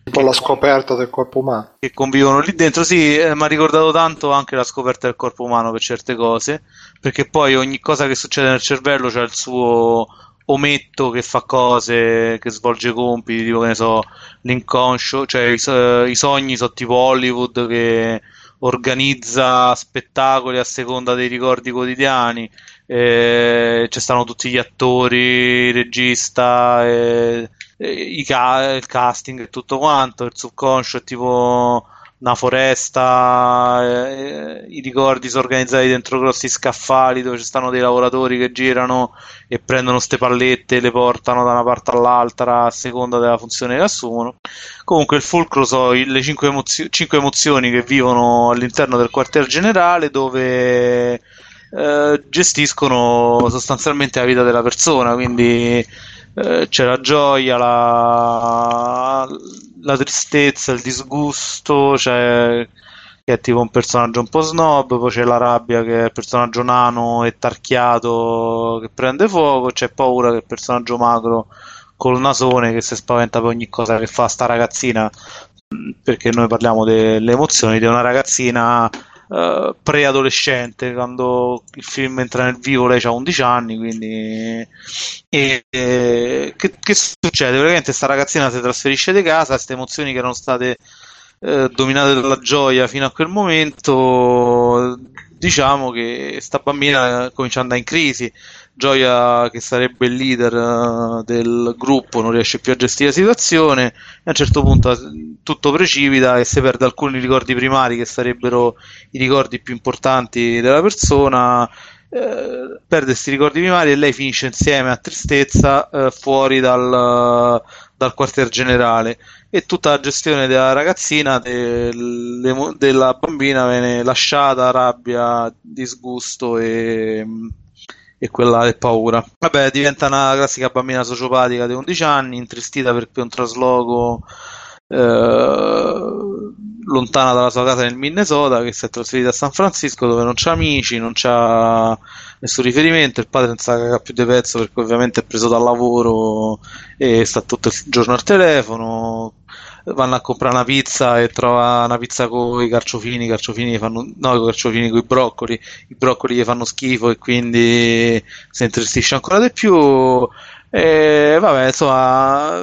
un po' la scoperta del corpo umano che convivono lì dentro. Sì, eh, mi ha ricordato tanto anche la scoperta del corpo umano per certe cose, perché poi ogni cosa che succede nel cervello c'ha il suo ometto che fa cose, che svolge compiti, tipo che ne so, l'inconscio, cioè i, i sogni sono tipo Hollywood che organizza spettacoli a seconda dei ricordi quotidiani. Eh, ci stanno tutti gli attori, il regista, eh, eh, ca- il casting e tutto quanto. Il subconscio è tipo una foresta, eh, i ricordi sono organizzati dentro grossi scaffali dove ci stanno dei lavoratori che girano e prendono queste pallette e le portano da una parte all'altra a seconda della funzione che assumono. Comunque il fulcro sono le cinque, emozio- cinque emozioni che vivono all'interno del quartier generale dove eh, gestiscono sostanzialmente la vita della persona, quindi eh, c'è la gioia, la, la tristezza, il disgusto, c'è che è tipo un personaggio un po' snob, poi c'è la rabbia che è il personaggio nano e tarchiato che prende fuoco, c'è paura che è il personaggio magro col nasone che si spaventa per ogni cosa che fa sta ragazzina, perché noi parliamo delle emozioni di una ragazzina uh, preadolescente quando il film entra nel vivo lei ha 11 anni quindi e, e, che, che, succede? praticamente questa ragazzina si trasferisce di casa queste emozioni che erano state uh, dominate dalla gioia fino a quel momento diciamo che sta bambina comincia ad andare in crisi Gioia che sarebbe il leader uh, del gruppo non riesce più a gestire la situazione e a un certo punto tutto precipita e si perde alcuni ricordi primari che sarebbero i ricordi più importanti della persona eh, perde questi ricordi primari e lei finisce insieme a tristezza eh, fuori dal, dal quartier generale e tutta la gestione della ragazzina, del, della bambina viene lasciata, rabbia, disgusto e, e quella è paura. Vabbè, diventa una classica bambina sociopatica di 11 anni, intristita perché un trasloco eh, lontana dalla sua casa nel Minnesota, che si è trasferita a San Francisco dove non c'ha amici, non c'ha nessun riferimento, il padre non sa cagare più di pezzo perché ovviamente è preso dal lavoro e sta tutto il giorno al telefono, vanno a comprare una pizza e trova una pizza con i carciofini, i carciofini fanno, no, i carciofini con i broccoli, i broccoli gli fanno schifo e quindi si intristisce ancora di più. E vabbè, insomma,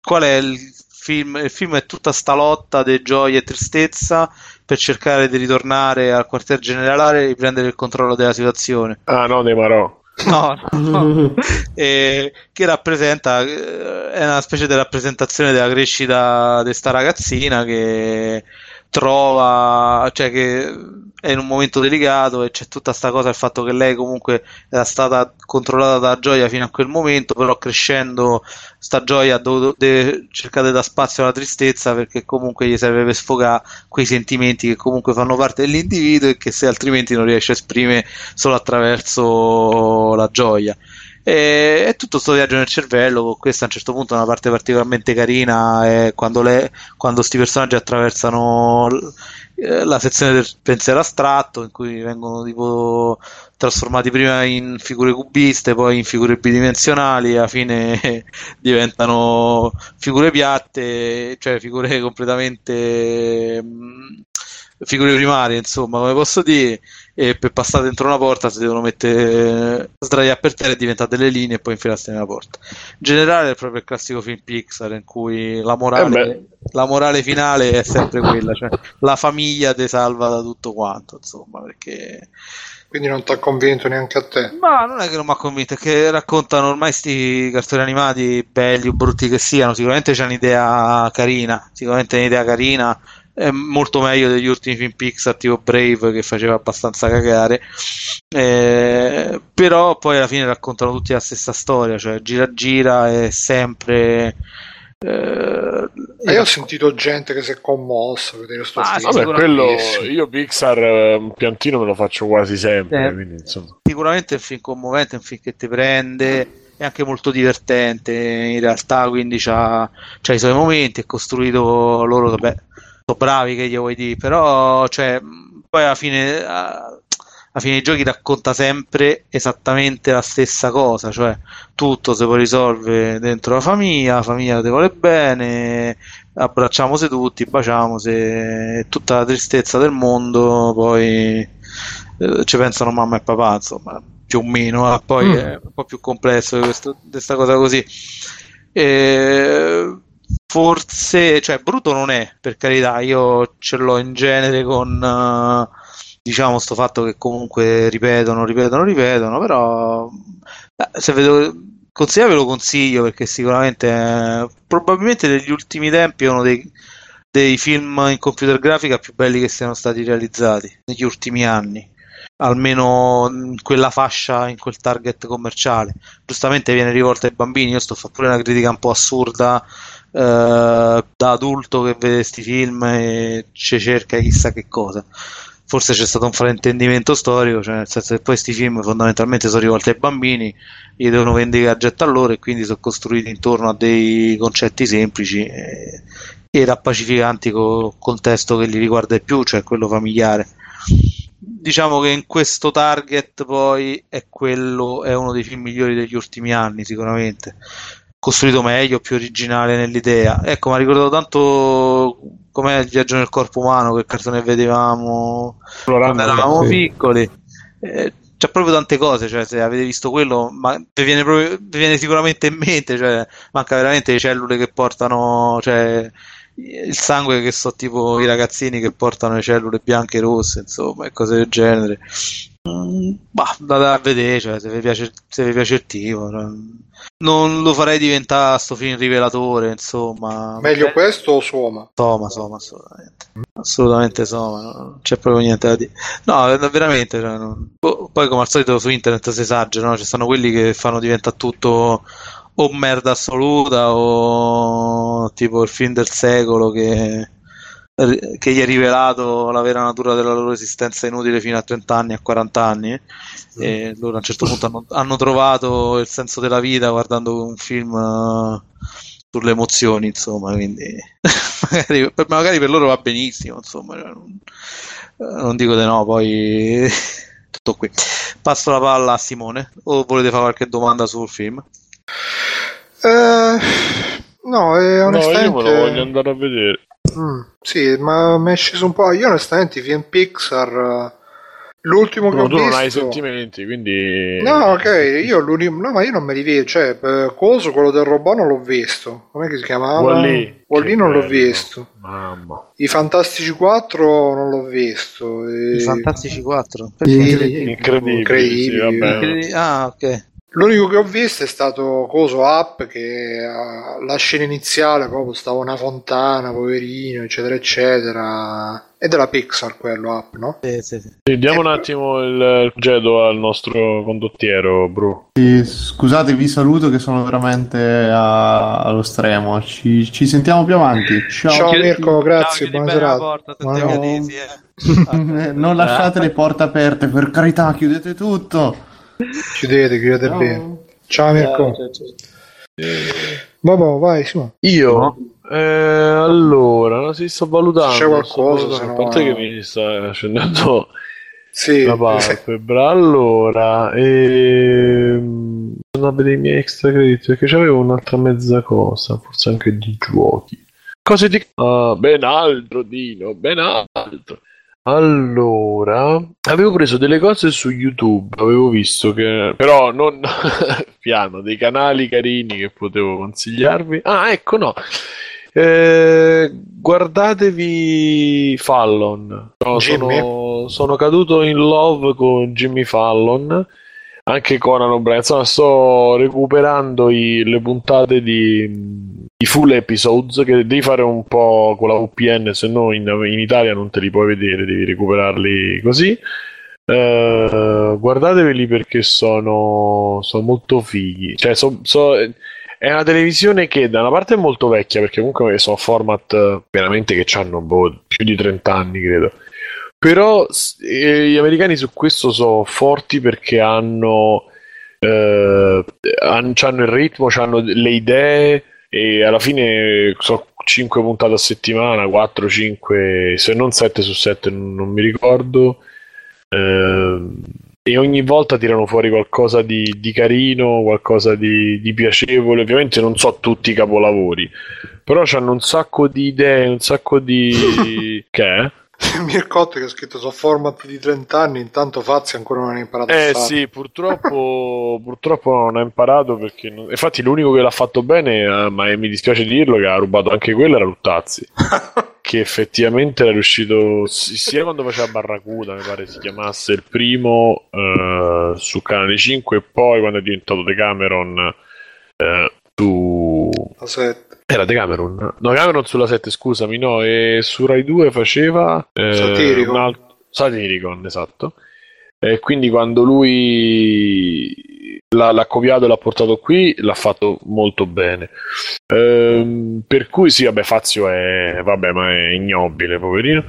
qual è il film? Il film è tutta sta lotta di gioia e tristezza per cercare di ritornare al quartier generale e riprendere il controllo della situazione. Ah, no, De Marò. No, no. e, che rappresenta eh, è una specie di rappresentazione della crescita di sta ragazzina che trova, cioè che è in un momento delicato e c'è tutta questa cosa, il fatto che lei comunque era stata controllata da gioia fino a quel momento, però crescendo sta gioia ha dovuto cercare da spazio alla tristezza perché comunque gli serve per sfogare quei sentimenti che comunque fanno parte dell'individuo e che se altrimenti non riesce a esprimere solo attraverso la gioia. E, è tutto questo viaggio nel cervello, con questa a un certo punto una parte particolarmente carina è quando, questi personaggi attraversano eh, la sezione del pensiero astratto in cui vengono tipo trasformati prima in figure cubiste, poi in figure bidimensionali, alla fine diventano figure piatte, cioè figure completamente mm, figure primarie, insomma, come posso dire, e per passare dentro una porta si devono mettere sdraiare per terra e diventare delle linee e poi infilarsi nella porta. In generale è proprio il classico film Pixar in cui la morale, eh la morale finale è sempre quella, cioè la famiglia ti salva da tutto quanto, insomma, perché quindi non ti ha convinto neanche a te? Ma non è che non mi ha convinto, è che raccontano ormai questi cartoni animati, belli o brutti che siano, sicuramente c'è un'idea carina, sicuramente è un'idea carina, è molto meglio degli ultimi film Pixar tipo Brave che faceva abbastanza cagare eh, però poi alla fine raccontano tutti la stessa storia cioè gira gira è sempre eh, io ho sentito gente che si è commossa a vedere sto ah, film. Vabbè, quello, io Pixar eh, un piantino me lo faccio quasi sempre. Eh, quindi, sicuramente è un film commovente, è un film che ti prende, è anche molto divertente in realtà, quindi c'ha, c'ha i suoi momenti, è costruito loro, vabbè, bravi che gli vuoi dire, però cioè, poi alla fine, alla fine dei giochi racconta sempre esattamente la stessa cosa, cioè tutto si può risolvere dentro la famiglia, la famiglia ti vuole bene, abbracciamoci tutti, baciamoci, tutta la tristezza del mondo, poi eh, ci pensano mamma e papà, insomma, più o meno, eh, poi mm. è un po' più complesso questa cosa così. E forse, cioè brutto non è, per carità, io ce l'ho in genere con uh, diciamo sto fatto che comunque ripetono, ripetono, ripetono, però eh, se vedo consigliare ve lo consiglio perché sicuramente eh, probabilmente negli ultimi tempi è uno dei, dei film in computer grafica più belli che siano stati realizzati negli ultimi anni almeno in quella fascia, in quel target commerciale. Giustamente viene rivolta ai bambini. Io sto fare pure una critica un po' assurda da adulto che vede questi film e ci cerca chissà che cosa. Forse c'è stato un fraintendimento storico, cioè nel senso che poi questi film fondamentalmente sono rivolti ai bambini, gli devono i gadget a loro e quindi sono costruiti intorno a dei concetti semplici e, e rappacificanti con il contesto che li riguarda di più, cioè quello familiare diciamo che in questo target poi è quello è uno dei film migliori degli ultimi anni sicuramente costruito meglio, più originale nell'idea. Ecco, mi ha ricordato tanto com'è il viaggio nel corpo umano, che cartone vedevamo quando eravamo sì. piccoli. Eh, c'è proprio tante cose, cioè se avete visto quello, ma vi viene, proprio, vi viene sicuramente in mente, cioè, manca veramente le cellule che portano, cioè, il sangue che so tipo i ragazzini che portano le cellule bianche e rosse, insomma, e cose del genere. Bah, da a vedere, cioè, se vi piace, se vi piace il tipo. Cioè, non lo farei diventare sto film rivelatore, insomma. Meglio eh, questo o Soma? Soma, Soma, assolutamente. Assolutamente Soma, non c'è proprio niente da dire. No, veramente, cioè, non... poi come al solito su internet si esagera, no? Ci stanno quelli che fanno diventare tutto o merda assoluta o tipo il film del secolo che che gli è rivelato la vera natura della loro esistenza inutile fino a 30 anni, a 40 anni. E loro a un certo punto hanno, hanno trovato il senso della vita guardando un film uh, sulle emozioni, insomma, quindi magari, magari, per loro va benissimo, insomma, cioè, non, non dico di no, poi tutto qui. Passo la palla a Simone, o volete fare qualche domanda sul film? Uh, no, eh, onestamente... no, io me lo voglio andare a vedere. Mm, sì, ma mi è sceso un po'. Io onestamente i film Pixar. L'ultimo no, che ho tu visto... non hai sentimenti, quindi... No, ok, io l'unico... No, ma io non me li vedo, cioè, Coso, quello del robot non l'ho visto. Com'è che si chiamava? Wall-E. Wall-E non l'ho visto. Mamma. I Fantastici 4 non l'ho visto. E... I Fantastici 4? Incredibili. Incredibili. Incredibili. Sì, ah, ok. L'unico che ho visto è stato Coso Up che la scena iniziale proprio stava una fontana, poverino, eccetera, eccetera. È della Pixar quello Up, no? Sì, sì, sì. sì diamo un attimo il gedo al nostro condottiero, Bru. Sì, scusate, vi saluto che sono veramente a... allo stremo. Ci... ci, sentiamo più avanti. Ciao, Ciao Mirko, grazie, buona serata. Eh, non lasciate le porte aperte, per carità, chiudete tutto. Chiudete, chiudete no. bene. Ciao Mirko. Ciao, ciao, ciao. Vabbè, vai, Simo. Io? Eh, allora, si sto valutando. C'è qualcosa, no... A parte che mi sta scendendo sì, la palpebra. Allora, ehm... sono a vedere i miei extra crediti perché c'avevo un'altra mezza cosa, forse anche di giochi. Cose di... Ah, ben altro, Dino, ben altro. Allora, avevo preso delle cose su YouTube, avevo visto che però non piano, dei canali carini che potevo consigliarvi. Ah, ecco, no. Eh, guardatevi Fallon. No, sono, sono, caduto in love con Jimmy Fallon. Anche Conan O'Brien. Insomma, sto recuperando i, le puntate di i full episodes che devi fare un po' con la VPN, se no in, in Italia non te li puoi vedere, devi recuperarli così. Uh, guardateveli perché sono, sono molto fighi. Cioè, so, so, è una televisione che da una parte è molto vecchia perché comunque sono format veramente che hanno boh, più di 30 anni, credo. Però eh, gli americani su questo sono forti perché hanno, eh, hanno, hanno il ritmo, hanno le idee e alla fine so 5 puntate a settimana 4 5 se non 7 su 7 non, non mi ricordo eh, e ogni volta tirano fuori qualcosa di, di carino qualcosa di, di, piacevole ovviamente non so tutti i capolavori però hanno un sacco di idee un sacco di che è? Mircotto che ha scritto su format di 30 anni, intanto Fazzi ancora non ha imparato eh, a fare. sì, purtroppo, purtroppo non ha imparato perché non... infatti l'unico che l'ha fatto bene, eh, ma mi dispiace dirlo, che ha rubato anche quello era Luttazzi. che effettivamente era riuscito sia quando faceva Barracuda, mi pare si chiamasse il primo eh, su Canale 5 e poi quando è diventato Decameron eh, su la 7 era The Cameron. No, Cameron sulla 7, scusami, no, e su Rai 2 faceva... Eh, Satiricon. Alt... Satiricon, esatto. E quindi quando lui l'ha, l'ha, copiato e l'ha portato qui, l'ha fatto molto bene. Ehm, per cui sì, vabbè, Fazio è... vabbè, ma è ignobile, poverino.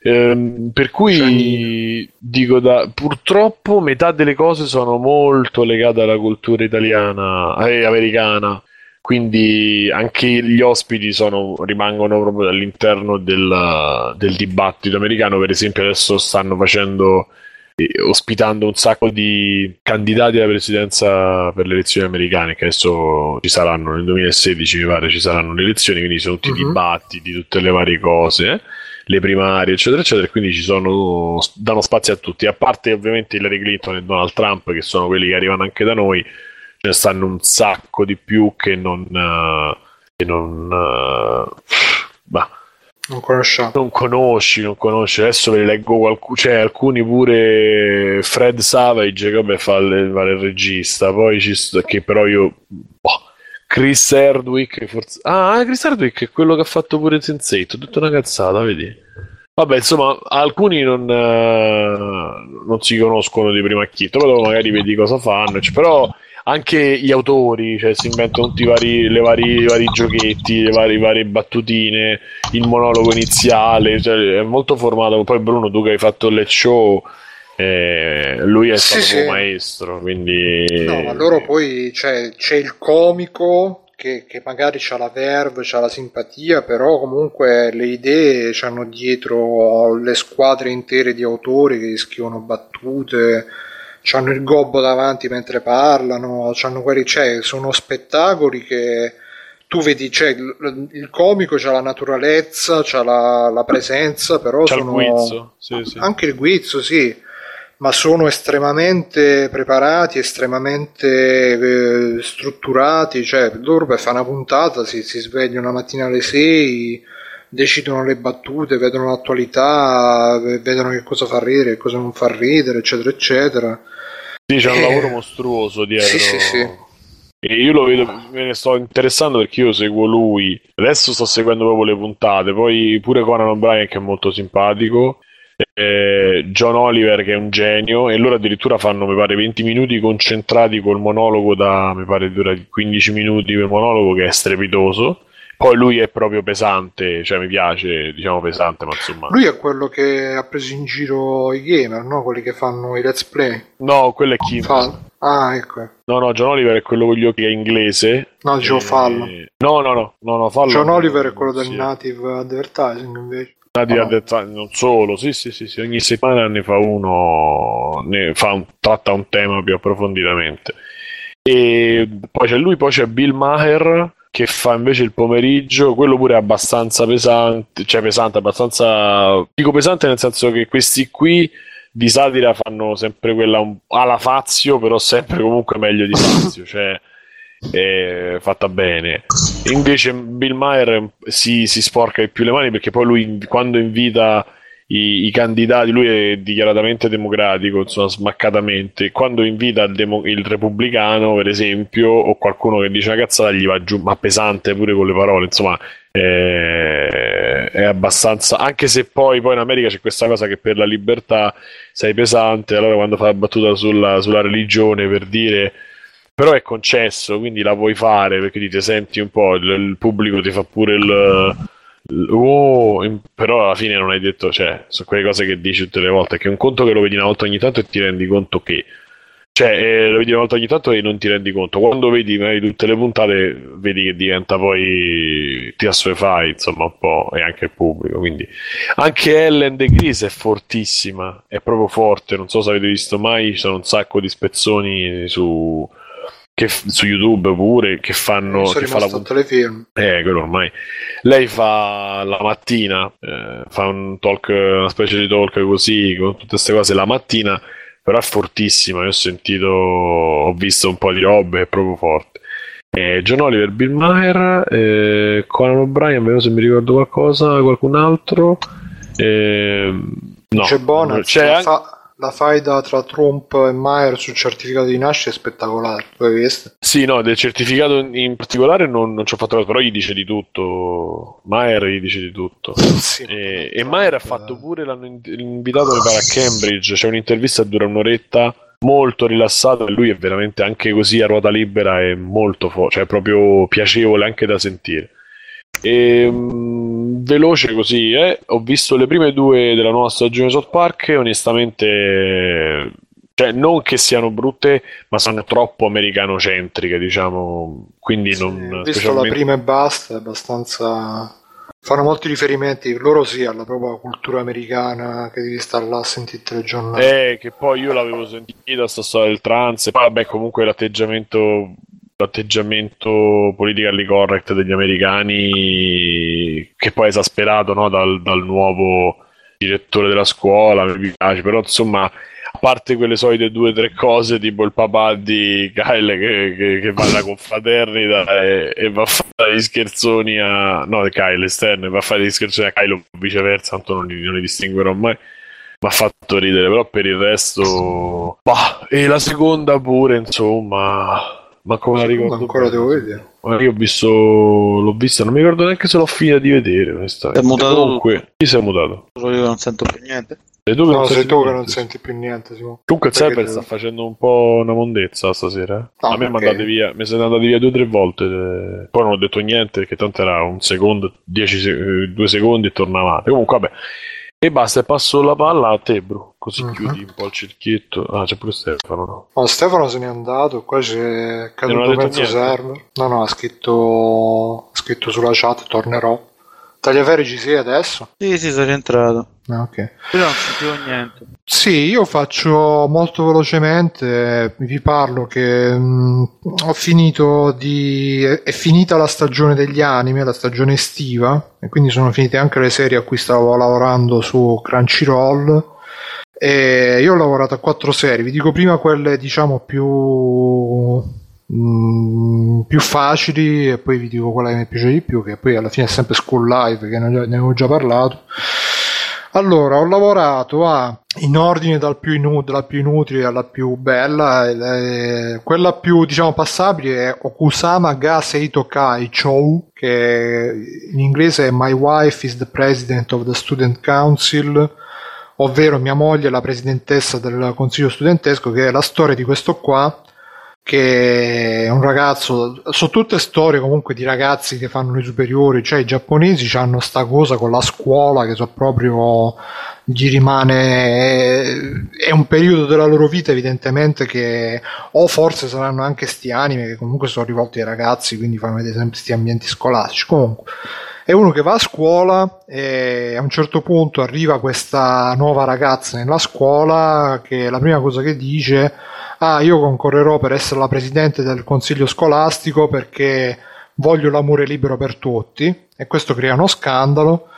Ehm, per cui dico da, purtroppo metà delle cose sono molto legate alla cultura italiana e eh, americana quindi anche gli ospiti sono, rimangono proprio all'interno del, del, dibattito americano. Per esempio, adesso stanno facendo eh, ospitando un sacco di candidati alla presidenza per le elezioni americane che adesso ci saranno nel 2016 mi pare ci saranno le elezioni quindi sono tutti uh-huh. dibattiti tutte le varie cose eh? le primarie eccetera eccetera quindi ci sono danno spazio a tutti a parte ovviamente Hillary Clinton e Donald Trump che sono quelli che arrivano anche da noi ce ne stanno un sacco di più che non... Uh, che non uh, bah. Non conosciamo. Non conosci, non conosci. Adesso ve ne leggo qualcuno. Cioè, alcuni pure Fred Savage, che vabbè fa il, fa il regista. Poi ci sto, che però io. Boh. Chris Hardwick, forse. Ah, Chris Hardwick è quello che ha fatto pure Sense8. Ho detto una cazzata, vedi? Vabbè, insomma, alcuni non, uh, non si conoscono di prima acchito, però magari vedi cosa fanno. Cioè, però anche gli autori, cioè si inventano tutti i vari, le vari, i vari giochetti, le varie, varie, battutine, il monologo iniziale, cioè è molto formato. Poi Bruno, tu che hai fatto il show, eh, lui è stato sì, un maestro, quindi... No, ma loro poi cioè, c'è il comico che, che, magari ha la verve, ha la simpatia, però comunque le idee hanno dietro le squadre intere di autori che scrivono battute hanno il gobbo davanti mentre parlano, hanno quelli, cioè, sono spettacoli che tu vedi, cioè, il, il comico c'ha la naturalezza, c'ha la, la presenza, però c'ha sono... il guizzo, sì, sì. anche il guizzo, sì, ma sono estremamente preparati, estremamente eh, strutturati, cioè, loro per fare una puntata si, si svegliano la mattina alle 6 decidono le battute, vedono l'attualità, vedono che cosa fa ridere, che cosa non fa ridere, eccetera, eccetera. Sì, c'è un eh... lavoro mostruoso dietro. Sì, sì, sì. E io lo vedo, me ne sto interessando perché io seguo lui. Adesso sto seguendo proprio le puntate. Poi pure Conan O'Brien che è molto simpatico. Eh, John Oliver che è un genio. E loro addirittura fanno, mi pare, 20 minuti concentrati col monologo da, mi pare, dura 15 minuti per monologo che è strepitoso. Poi lui è proprio pesante, cioè mi piace, diciamo pesante, ma insomma. Lui è quello che ha preso in giro i gamer, no? Quelli che fanno i let's play. No, quello è Kim. Fall. Ah, ecco. No, no, John Oliver è quello con gli occhi che è inglese. No, Joe e... Fallo. No, no, no, no, no Fallo. John Oliver è quello del sì. native advertising invece. Native oh, advertising, non solo, sì, sì, sì, sì, ogni settimana ne fa uno, ne fa un, tratta un tema più approfonditamente. E poi c'è lui, poi c'è Bill Maher che fa invece il pomeriggio, quello pure è abbastanza pesante, cioè pesante, abbastanza... Dico pesante nel senso che questi qui di satira fanno sempre quella un... alla Fazio, però sempre comunque meglio di Fazio, cioè è fatta bene. Invece Bill Maher si, si sporca di più le mani perché poi lui quando invita i, i, candidati, lui è dichiaratamente democratico, insomma, smaccatamente. Quando invita il, demo, il, repubblicano, per esempio, o qualcuno che dice una cazzata, gli va giù, ma pesante pure con le parole, insomma, è, è abbastanza. Anche se poi, poi in America c'è questa cosa che per la libertà sei pesante, allora quando fa la battuta sulla, sulla religione per dire però è concesso, quindi la puoi fare perché ti senti un po', il, il pubblico ti fa pure il Oh, però alla fine non hai detto, cioè, sono quelle cose che dici tutte le volte, che un conto che lo vedi una volta ogni tanto e ti rendi conto che, cioè, eh, lo vedi una volta ogni tanto e non ti rendi conto. Quando vedi magari tutte le puntate, vedi che diventa poi, ti assuefai, insomma, un po', e anche il pubblico, quindi. Anche Ellen De Gris è fortissima, è proprio forte, non so se avete visto mai, ci sono un sacco di spezzoni su che su YouTube pure che fanno sono che fa la telefilm eh quello ormai. Lei fa la mattina eh, fa un talk una specie di talk così con tutte queste cose la mattina però è fortissima. Io ho sentito ho visto un po' di robe è proprio forte. Eh, John Oliver Bill Maher eh, Conan O'Brien vediamo se mi ricordo qualcosa qualcun altro. Eh, no. C'è Bonaz c'è anche... fa la faida tra Trump e Mayer sul certificato di nascita è spettacolare. L'hai visto? Sì, no, del certificato in particolare non, non ci ho fatto caso, però gli dice di tutto. Mayer gli dice di tutto. sì, e, e Mayer ha fatto pure, l'hanno invitato mi pare a Cambridge, c'è un'intervista che dura un'oretta molto rilassato e lui è veramente anche così a ruota libera è molto forte, cioè è proprio piacevole anche da sentire. E, ehm, veloce così, eh? ho visto le prime due della nuova stagione South Park e onestamente, cioè, non che siano brutte, ma sono troppo americanocentriche, diciamo. Quindi sì, non. Ho visto specialmente... la prima e basta, è abbastanza. Fanno molti riferimenti loro sì alla propria cultura americana che devi stare là a sentire il giornale. Eh, che poi io l'avevo sentita sta storia del trans, e poi vabbè, comunque l'atteggiamento l'atteggiamento politically correct degli americani che poi è esasperato no, dal, dal, nuovo direttore della scuola mi piace però insomma parte quelle solite due o tre cose, tipo il papà di Kyle che, che, che va alla confraternita e, e, va a fare gli scherzoni a... no, Kyle esterno, e va a fare gli scherzoni a Kyle o viceversa, tanto non li, non li distinguerò mai mi ha fatto ridere, però per il resto... Bah, e la seconda pure, insomma... Ma come la ricordo? Ancora devo vedere. Ma io ho visto, l'ho vista, non mi ricordo neanche se l'ho finita di vedere. È mutato Comunque, chi si è mutato? Solo io non sento più niente. Sei tu che no, non sei tu che non senti più niente. Simo. Comunque, il server sta facendo un po' una mondezza stasera. No, a me andate via, mi siete andati via due o tre volte. Poi non ho detto niente perché tanto era un secondo, dieci, due secondi e tornavate. Comunque, vabbè. E basta, passo la palla a te, bro. Così uh-huh. chiudi un po' il cerchietto. Ah, c'è pure Stefano, no? Oh, Stefano se n'è andato, qua c'è caduto mezzo server. No, no, ha scritto, ha scritto sulla chat, tornerò. Tagliaferri ci sei adesso? Sì, sì, sono rientrato. Ah, ok. Però non sentivo niente. Sì, io faccio molto velocemente, vi parlo che mh, mm, ho finito di... è finita la stagione degli anime, la stagione estiva, e quindi sono finite anche le serie a cui stavo lavorando su Crunchyroll. E io ho lavorato a quattro serie, vi dico prima quelle diciamo più Mm, più facili e poi vi dico quella che mi piace di più che poi alla fine è sempre School Live che ne avevo già parlato. Allora ho lavorato a in ordine dal più, inu- dalla più inutile alla più bella eh, quella più diciamo passabile è Okusama ga Seito Kai Chou che in inglese è My wife is the president of the student council ovvero mia moglie è la presidentessa del consiglio studentesco che è la storia di questo qua che è un ragazzo, sono tutte storie comunque di ragazzi che fanno le superiori, cioè i giapponesi hanno sta cosa con la scuola che so proprio gli rimane è un periodo della loro vita evidentemente che o forse saranno anche sti anime che comunque sono rivolti ai ragazzi quindi fanno vedere sempre questi ambienti scolastici. Comunque è uno che va a scuola e a un certo punto arriva questa nuova ragazza nella scuola che la prima cosa che dice ah io concorrerò per essere la presidente del consiglio scolastico perché voglio l'amore libero per tutti e questo crea uno scandalo.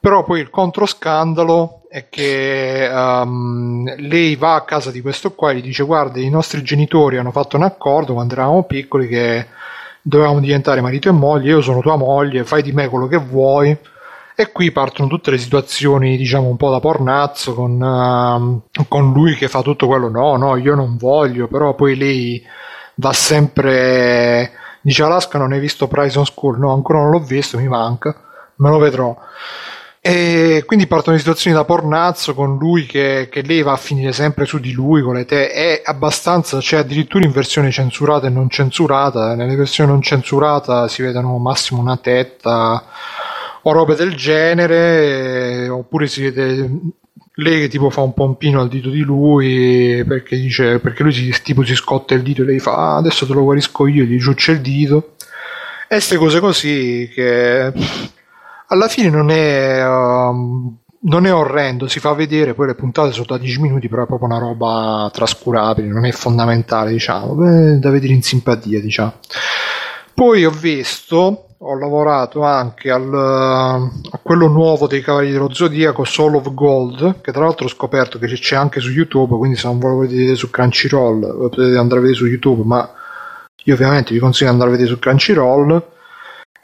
Però poi il controscandalo è che um, lei va a casa di questo qua e gli dice guarda i nostri genitori hanno fatto un accordo quando eravamo piccoli che dovevamo diventare marito e moglie io sono tua moglie fai di me quello che vuoi e qui partono tutte le situazioni, diciamo, un po' da pornazzo, con, uh, con lui che fa tutto quello, no, no, io non voglio, però poi lei va sempre... Dice Alaska non hai visto Prison School? No, ancora non l'ho visto, mi manca, me lo vedrò. E quindi partono di situazioni da pornazzo con lui che, che, lei va a finire sempre su di lui con le te. È abbastanza, cioè addirittura in versione censurata e non censurata. Nelle versioni non censurata si vedono massimo una tetta o robe del genere, oppure si vede lei che tipo fa un pompino al dito di lui perché dice perché lui si, tipo si scotta il dito e lei fa ah, adesso te lo guarisco io gli giuccia il dito e queste cose così che alla fine non è um, non è orrendo, si fa vedere, poi le puntate sono da 10 minuti, però è proprio una roba trascurabile, non è fondamentale, diciamo, Beh, da vedere in simpatia, diciamo. Poi ho visto ho lavorato anche al, a quello nuovo dei Cavalieri dello Zodiaco, Soul of Gold, che tra l'altro ho scoperto che c'è anche su YouTube, quindi se non volete vedere su Crunchyroll potete andare a vedere su YouTube, ma io ovviamente vi consiglio di andare a vedere su Crunchyroll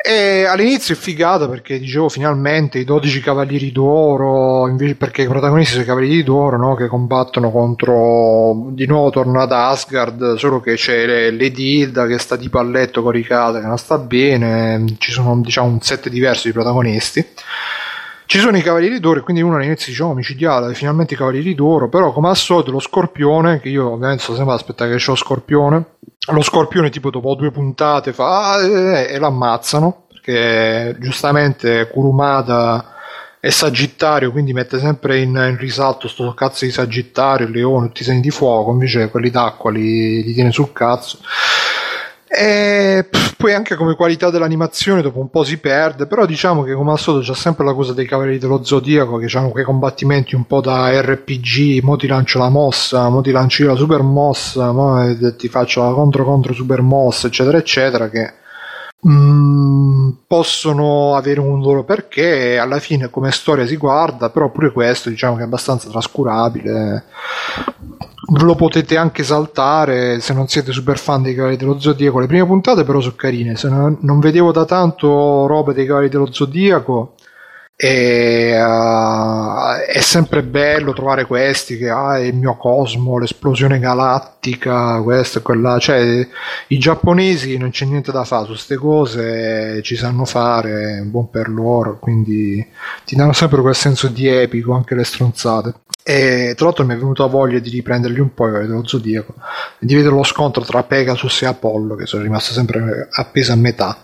e all'inizio è figata perché dicevo finalmente i 12 cavalieri d'oro, invece perché i protagonisti sono i cavalieri d'oro no? che combattono contro di nuovo torno ad Asgard, solo che c'è l'Edilda che sta tipo a letto coricata, che non sta bene, ci sono diciamo un set diverso di protagonisti. Ci sono i Cavalieri d'Oro quindi uno all'inizio dice oh micidiale, finalmente i Cavalieri d'Oro, però come al solito lo Scorpione, che io ovviamente sto sempre ad aspettare che c'è lo Scorpione, lo Scorpione tipo dopo due puntate fa ah, e, e l'ammazzano, perché giustamente Kurumada è Sagittario, quindi mette sempre in, in, risalto sto cazzo di Sagittario, il Leone, tutti i segni di fuoco, invece quelli d'acqua li, li tiene sul cazzo. E poi anche come qualità dell'animazione dopo un po' si perde, però diciamo che come al solito c'è sempre la cosa dei Cavalieri dello Zodiaco che hanno quei combattimenti un po' da RPG, mo ti lancio la mossa, mo ti lancio io la super mossa, mo ti faccio la contro contro super mossa, eccetera eccetera che Mm, possono avere un loro perché alla fine come storia si guarda però pure questo diciamo che è abbastanza trascurabile lo potete anche saltare se non siete super fan dei Cavalli dello Zodiaco. Le prime puntate però sono carine. Se non, non vedevo da tanto robe dei Cavalli dello Zodiaco e, uh, è sempre bello trovare questi che ah, il mio cosmo, l'esplosione galattica, questo e quella. Cioè, i giapponesi non c'è niente da fare su queste cose, ci sanno fare, buon per loro, quindi ti danno sempre quel senso di epico, anche le stronzate. E tra l'altro mi è venuta voglia di riprenderli un po' dello Zodiaco, di vedere lo scontro tra Pegasus e Apollo, che sono rimasto sempre appeso a metà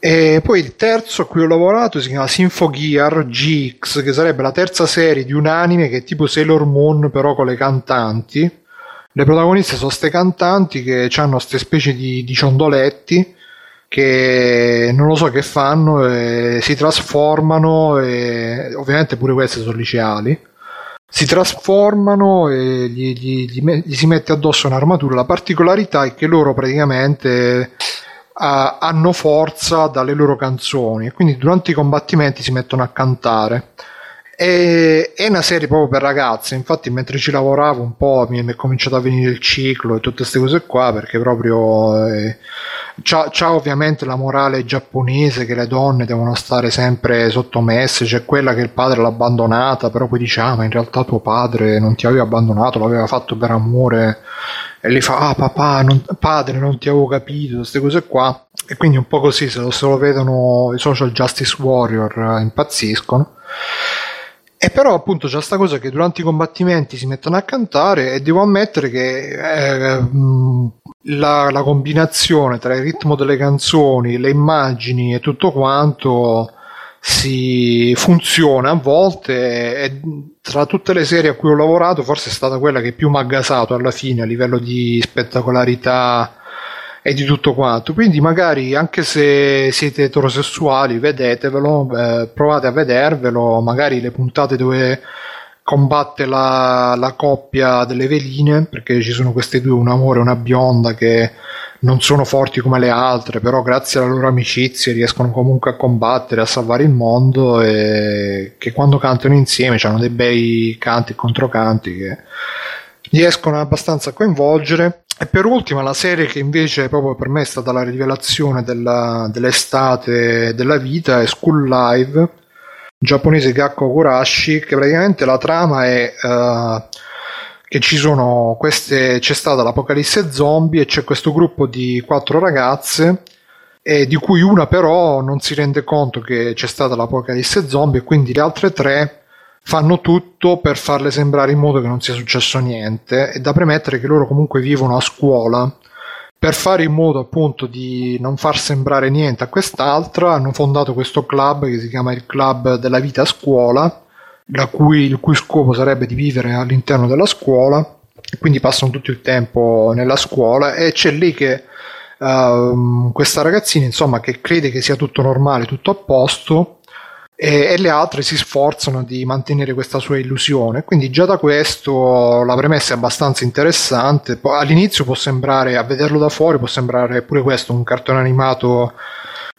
e poi il terzo a cui ho lavorato si chiama Symphogear GX, che sarebbe la terza serie di un anime che è tipo Sailor Moon però con le cantanti. Le protagoniste sono queste cantanti che hanno queste specie di, di ciondoletti che non lo so che fanno, e si trasformano e ovviamente pure queste sono liceali. Si trasformano e gli, gli, gli, gli si mette addosso un'armatura. La particolarità è che loro praticamente hanno forza dalle loro canzoni e quindi durante i combattimenti si mettono a cantare. E, è una serie proprio per ragazze, infatti mentre ci lavoravo un po' mi è cominciato a venire il ciclo e tutte queste cose qua perché proprio eh, c'ha, ovviamente la morale giapponese che le donne devono stare sempre sottomesse, c'è quella che il padre l'ha abbandonata, però poi dice ah ma in realtà tuo padre non ti aveva abbandonato, l'aveva fatto per amore. E lei fa ah papà non, padre non ti avevo capito queste cose qua. E quindi un po' così se lo, se lo vedono i social justice warrior eh, impazziscono e però appunto c'è questa cosa che durante i combattimenti si mettono a cantare e devo ammettere che eh, la, la, combinazione tra il ritmo delle canzoni, le immagini e tutto quanto si funziona a volte e tra tutte le serie a cui ho lavorato forse è stata quella che più mi ha gasato alla fine a livello di spettacolarità e di tutto quanto. Quindi magari anche se siete eterosessuali vedetevelo eh, provate a vedervelo magari le puntate dove combatte la, la coppia delle veline perché ci sono queste due un amore e una bionda che non sono forti come le altre, però grazie alla loro amicizia riescono comunque a combattere, a salvare il mondo e che quando cantano insieme hanno dei bei canti e controcanti che riescono abbastanza a coinvolgere. E per ultima la serie che invece proprio per me è stata la rivelazione della, dell'estate della vita è School Live, giapponese Gakko Kurashi, che praticamente la trama è... Uh, che ci sono queste, c'è stata l'apocalisse zombie e c'è questo gruppo di quattro ragazze e di cui una però non si rende conto che c'è stata l'apocalisse zombie e quindi le altre tre fanno tutto per farle sembrare in modo che non sia successo niente e da premettere che loro comunque vivono a scuola per fare in modo appunto di non far sembrare niente a quest'altra hanno fondato questo club che si chiama il club della vita a scuola cui, il cui scopo sarebbe di vivere all'interno della scuola, quindi passano tutto il tempo nella scuola e c'è lì che uh, questa ragazzina insomma che crede che sia tutto normale, tutto a posto e, e, le altre si sforzano di mantenere questa sua illusione. Quindi già da questo la premessa è abbastanza interessante. All'inizio può sembrare, a vederlo da fuori, può sembrare pure questo un cartone animato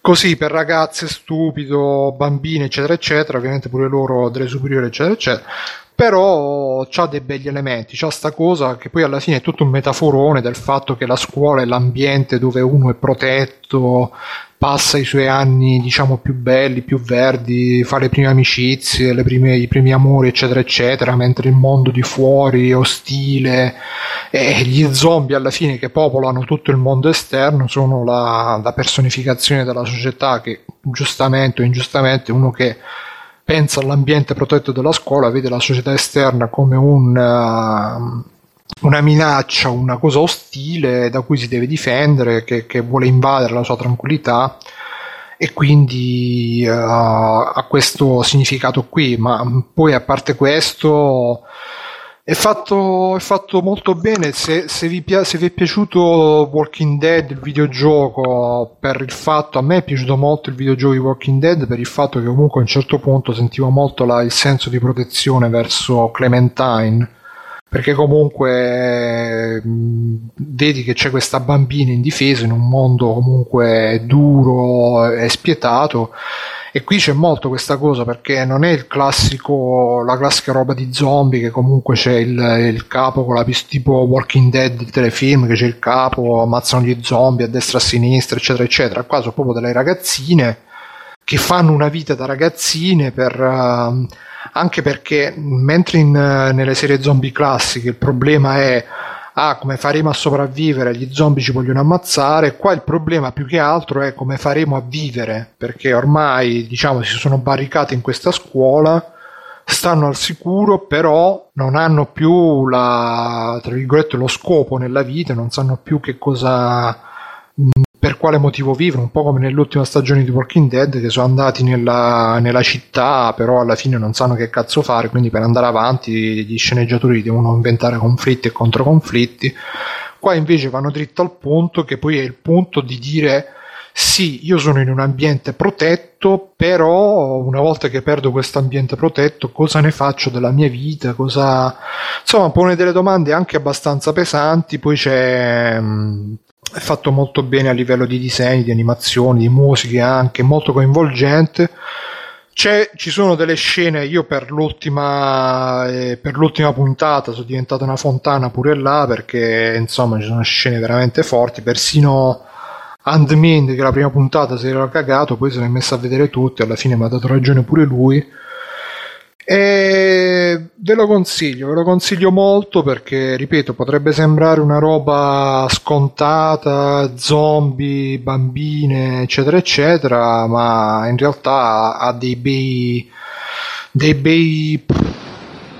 così per ragazze stupido, bambine, eccetera, eccetera, ovviamente pure loro delle superiori, eccetera, eccetera. Però c'ha dei begli elementi, c'ha sta cosa che poi alla fine è tutto un metaforone del fatto che la scuola è l'ambiente dove uno è protetto, passa i suoi anni diciamo più belli, più verdi, fa le prime amicizie, le prime, i primi amori eccetera eccetera, mentre il mondo di fuori è ostile. E gli zombie alla fine che popolano tutto il mondo esterno sono la, la personificazione della società che giustamente o ingiustamente uno che pensa all'ambiente protetto della scuola vede la società esterna come un... Uh, una minaccia, una cosa ostile da cui si deve difendere, che, che vuole invadere la sua tranquillità e quindi uh, ha questo significato qui, ma poi a parte questo è fatto, è fatto molto bene, se, se, vi pia- se, vi è piaciuto Walking Dead, il videogioco, per il fatto, a me è piaciuto molto il videogioco di Walking Dead per il fatto che comunque a un certo punto sentivo molto la, il senso di protezione verso Clementine perché comunque mh, vedi che c'è questa bambina indifesa in un mondo comunque duro e spietato. E qui c'è molto questa cosa perché non è classico la classica roba di zombie che comunque c'è il, il capo con la pistola tipo Walking Dead il telefilm che c'è il capo ammazzano gli zombie a destra e a sinistra eccetera eccetera. Qua sono proprio delle ragazzine che fanno una vita da ragazzine per uh, anche perché mentre in, nelle serie zombie classiche il problema è ah, come faremo a sopravvivere, gli zombie ci vogliono ammazzare, qua il problema più che altro è come faremo a vivere, perché ormai diciamo si sono barricati in questa scuola, stanno al sicuro, però non hanno più la, lo scopo nella vita, non sanno più che cosa quale motivo vivono, un po' come nell'ultima stagione di Walking Dead che sono andati nella, nella, città, però alla fine non sanno che cazzo fare, quindi per andare avanti gli sceneggiatori devono inventare conflitti e controconflitti. Qua invece vanno dritto al punto, che poi è il punto di dire sì, io sono in un ambiente protetto, però una volta che perdo questo ambiente protetto, cosa ne faccio della mia vita? Cosa... Insomma, pone delle domande anche abbastanza pesanti, poi c'è è fatto molto bene a livello di disegni, di animazioni, di musiche anche, molto coinvolgente. C'è, ci sono delle scene, io per l'ultima, eh, per l'ultima puntata sono diventato una fontana pure là perché insomma ci sono scene veramente forti, persino Handmind che la prima puntata si era cagato, poi se l'è messo a vedere tutti, alla fine mi ha dato ragione pure lui e ve lo consiglio, ve lo consiglio molto perché, ripeto, potrebbe sembrare una roba scontata, zombie, bambine, eccetera, eccetera, ma in realtà ha dei bei, dei bei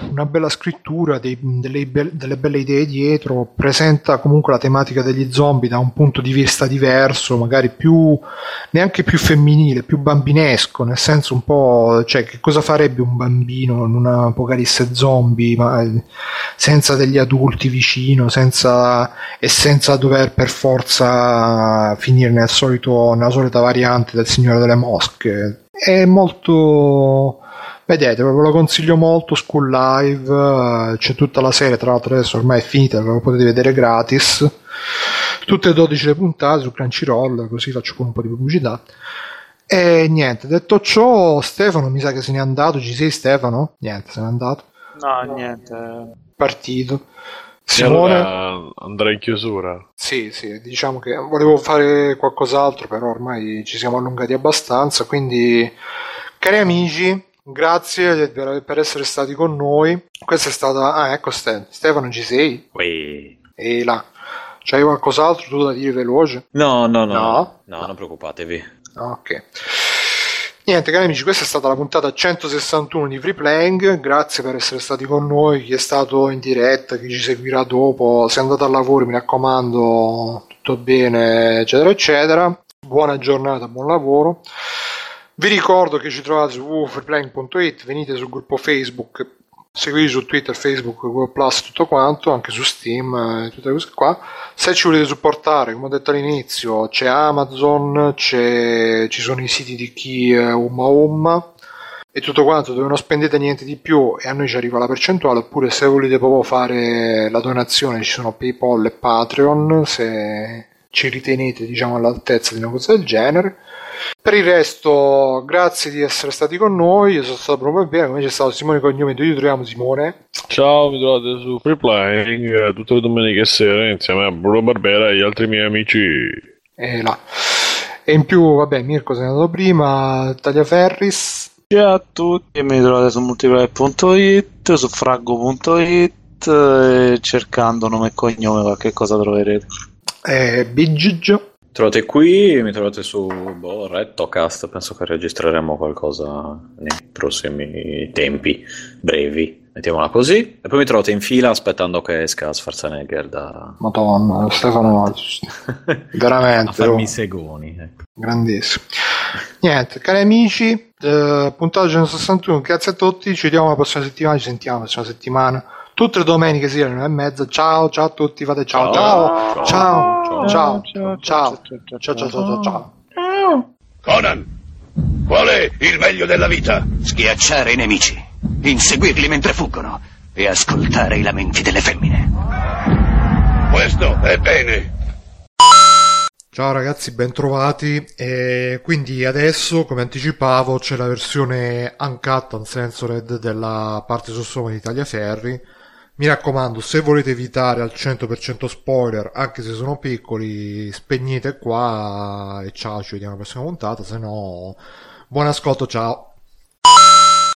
una bella scrittura, dei, delle, delle, belle idee dietro, presenta comunque la tematica degli zombie da un punto di vista diverso, magari più neanche più femminile, più bambinesco, nel senso un po', cioè che cosa farebbe un bambino in una apocalisse zombie, ma senza degli adulti vicino, senza e senza dover per forza finire nel solito, nella solita variante del Signore delle Mosche. È molto Vedete, ve lo consiglio molto, School Live, eh, c'è tutta la serie, tra l'altro adesso ormai è finita, lo potete vedere gratis. Tutte e 12 le puntate su Crunchyroll, così faccio pure un po' di pubblicità. E niente, detto ciò, Stefano mi sa che se n'è andato, ci sei Stefano? Niente, se n'è andato. No, niente. Partito. Simone allora andrei in chiusura. Sì, sì, diciamo che volevo fare qualcos'altro, però ormai ci siamo allungati abbastanza, quindi cari amici, Grazie per essere stati con noi. Questa è stata. Ah, ecco Ste- Stefano, ci sei? Ui. E là. C'hai qualcos'altro tu da dire veloce? No, no, no. No, no, no. non preoccupatevi. Ok. Niente, cari amici, questa è stata la puntata 161 di Free Playing. Grazie per essere stati con noi. Chi è stato in diretta, chi ci seguirà dopo, se andate al lavoro, mi raccomando, tutto bene, eccetera, eccetera. Buona giornata, buon lavoro. Vi ricordo che ci trovate su www.freeplaying.it, venite sul gruppo Facebook, seguite su Twitter, Facebook, Google Plus, tutto quanto, anche su Steam, eh, tutte queste qua. Se ci volete supportare, come ho detto all'inizio, c'è Amazon, c'è, ci sono i siti di chi è Umma Umma e tutto quanto dove non spendete niente di più e a noi ci arriva la percentuale oppure se volete proprio fare la donazione ci sono Paypal e Patreon se ci ritenete diciamo all'altezza di una cosa del genere per il resto, grazie di essere stati con noi. Io sono stato proprio bene. Come c'è stato Simone Cognome, ci troviamo Simone? Ciao, mi trovate su Free Playing eh, tutte le domeniche sera insieme a Bruno Barbera e gli altri miei amici. E là. E in più, vabbè, Mirko se ne è andato prima, Tagliaferris. Ciao a tutti, mi trovate su multiplayer.it, su fraggo.it e cercando nome e cognome qualche cosa troverete. Eh, Biggio trovate qui, mi trovate su boh, Rettocast, penso che registreremo qualcosa nei prossimi tempi brevi, mettiamola così. E poi mi trovate in fila aspettando che esca Schwarzenegger da... Madonna, Stefano, veramente. A farmi oh. segoni. Ecco. Grandissimo. Niente, cari amici, eh, puntata 161, grazie a tutti, ci vediamo la prossima settimana, ci sentiamo la prossima settimana tutte le domeniche sì, alle 9 e mezza. Ciao, ciao a tutti, fate ciao, ciao, ciao, ciao, ciao, ciao, ciao, ciao, ciao, ciao. Conan, qual è il meglio della vita? Schiacciare i nemici, inseguirli mentre fuggono e ascoltare i lamenti delle femmine. Questo è bene. Ciao ragazzi, bentrovati. E quindi adesso, come anticipavo, c'è la versione uncut, uncensored della parte su Soma di Tagliaferri. Mi raccomando, se volete evitare al 100% spoiler, anche se sono piccoli, spegnete qua e ciao, ci vediamo alla prossima puntata, se no buon ascolto, ciao.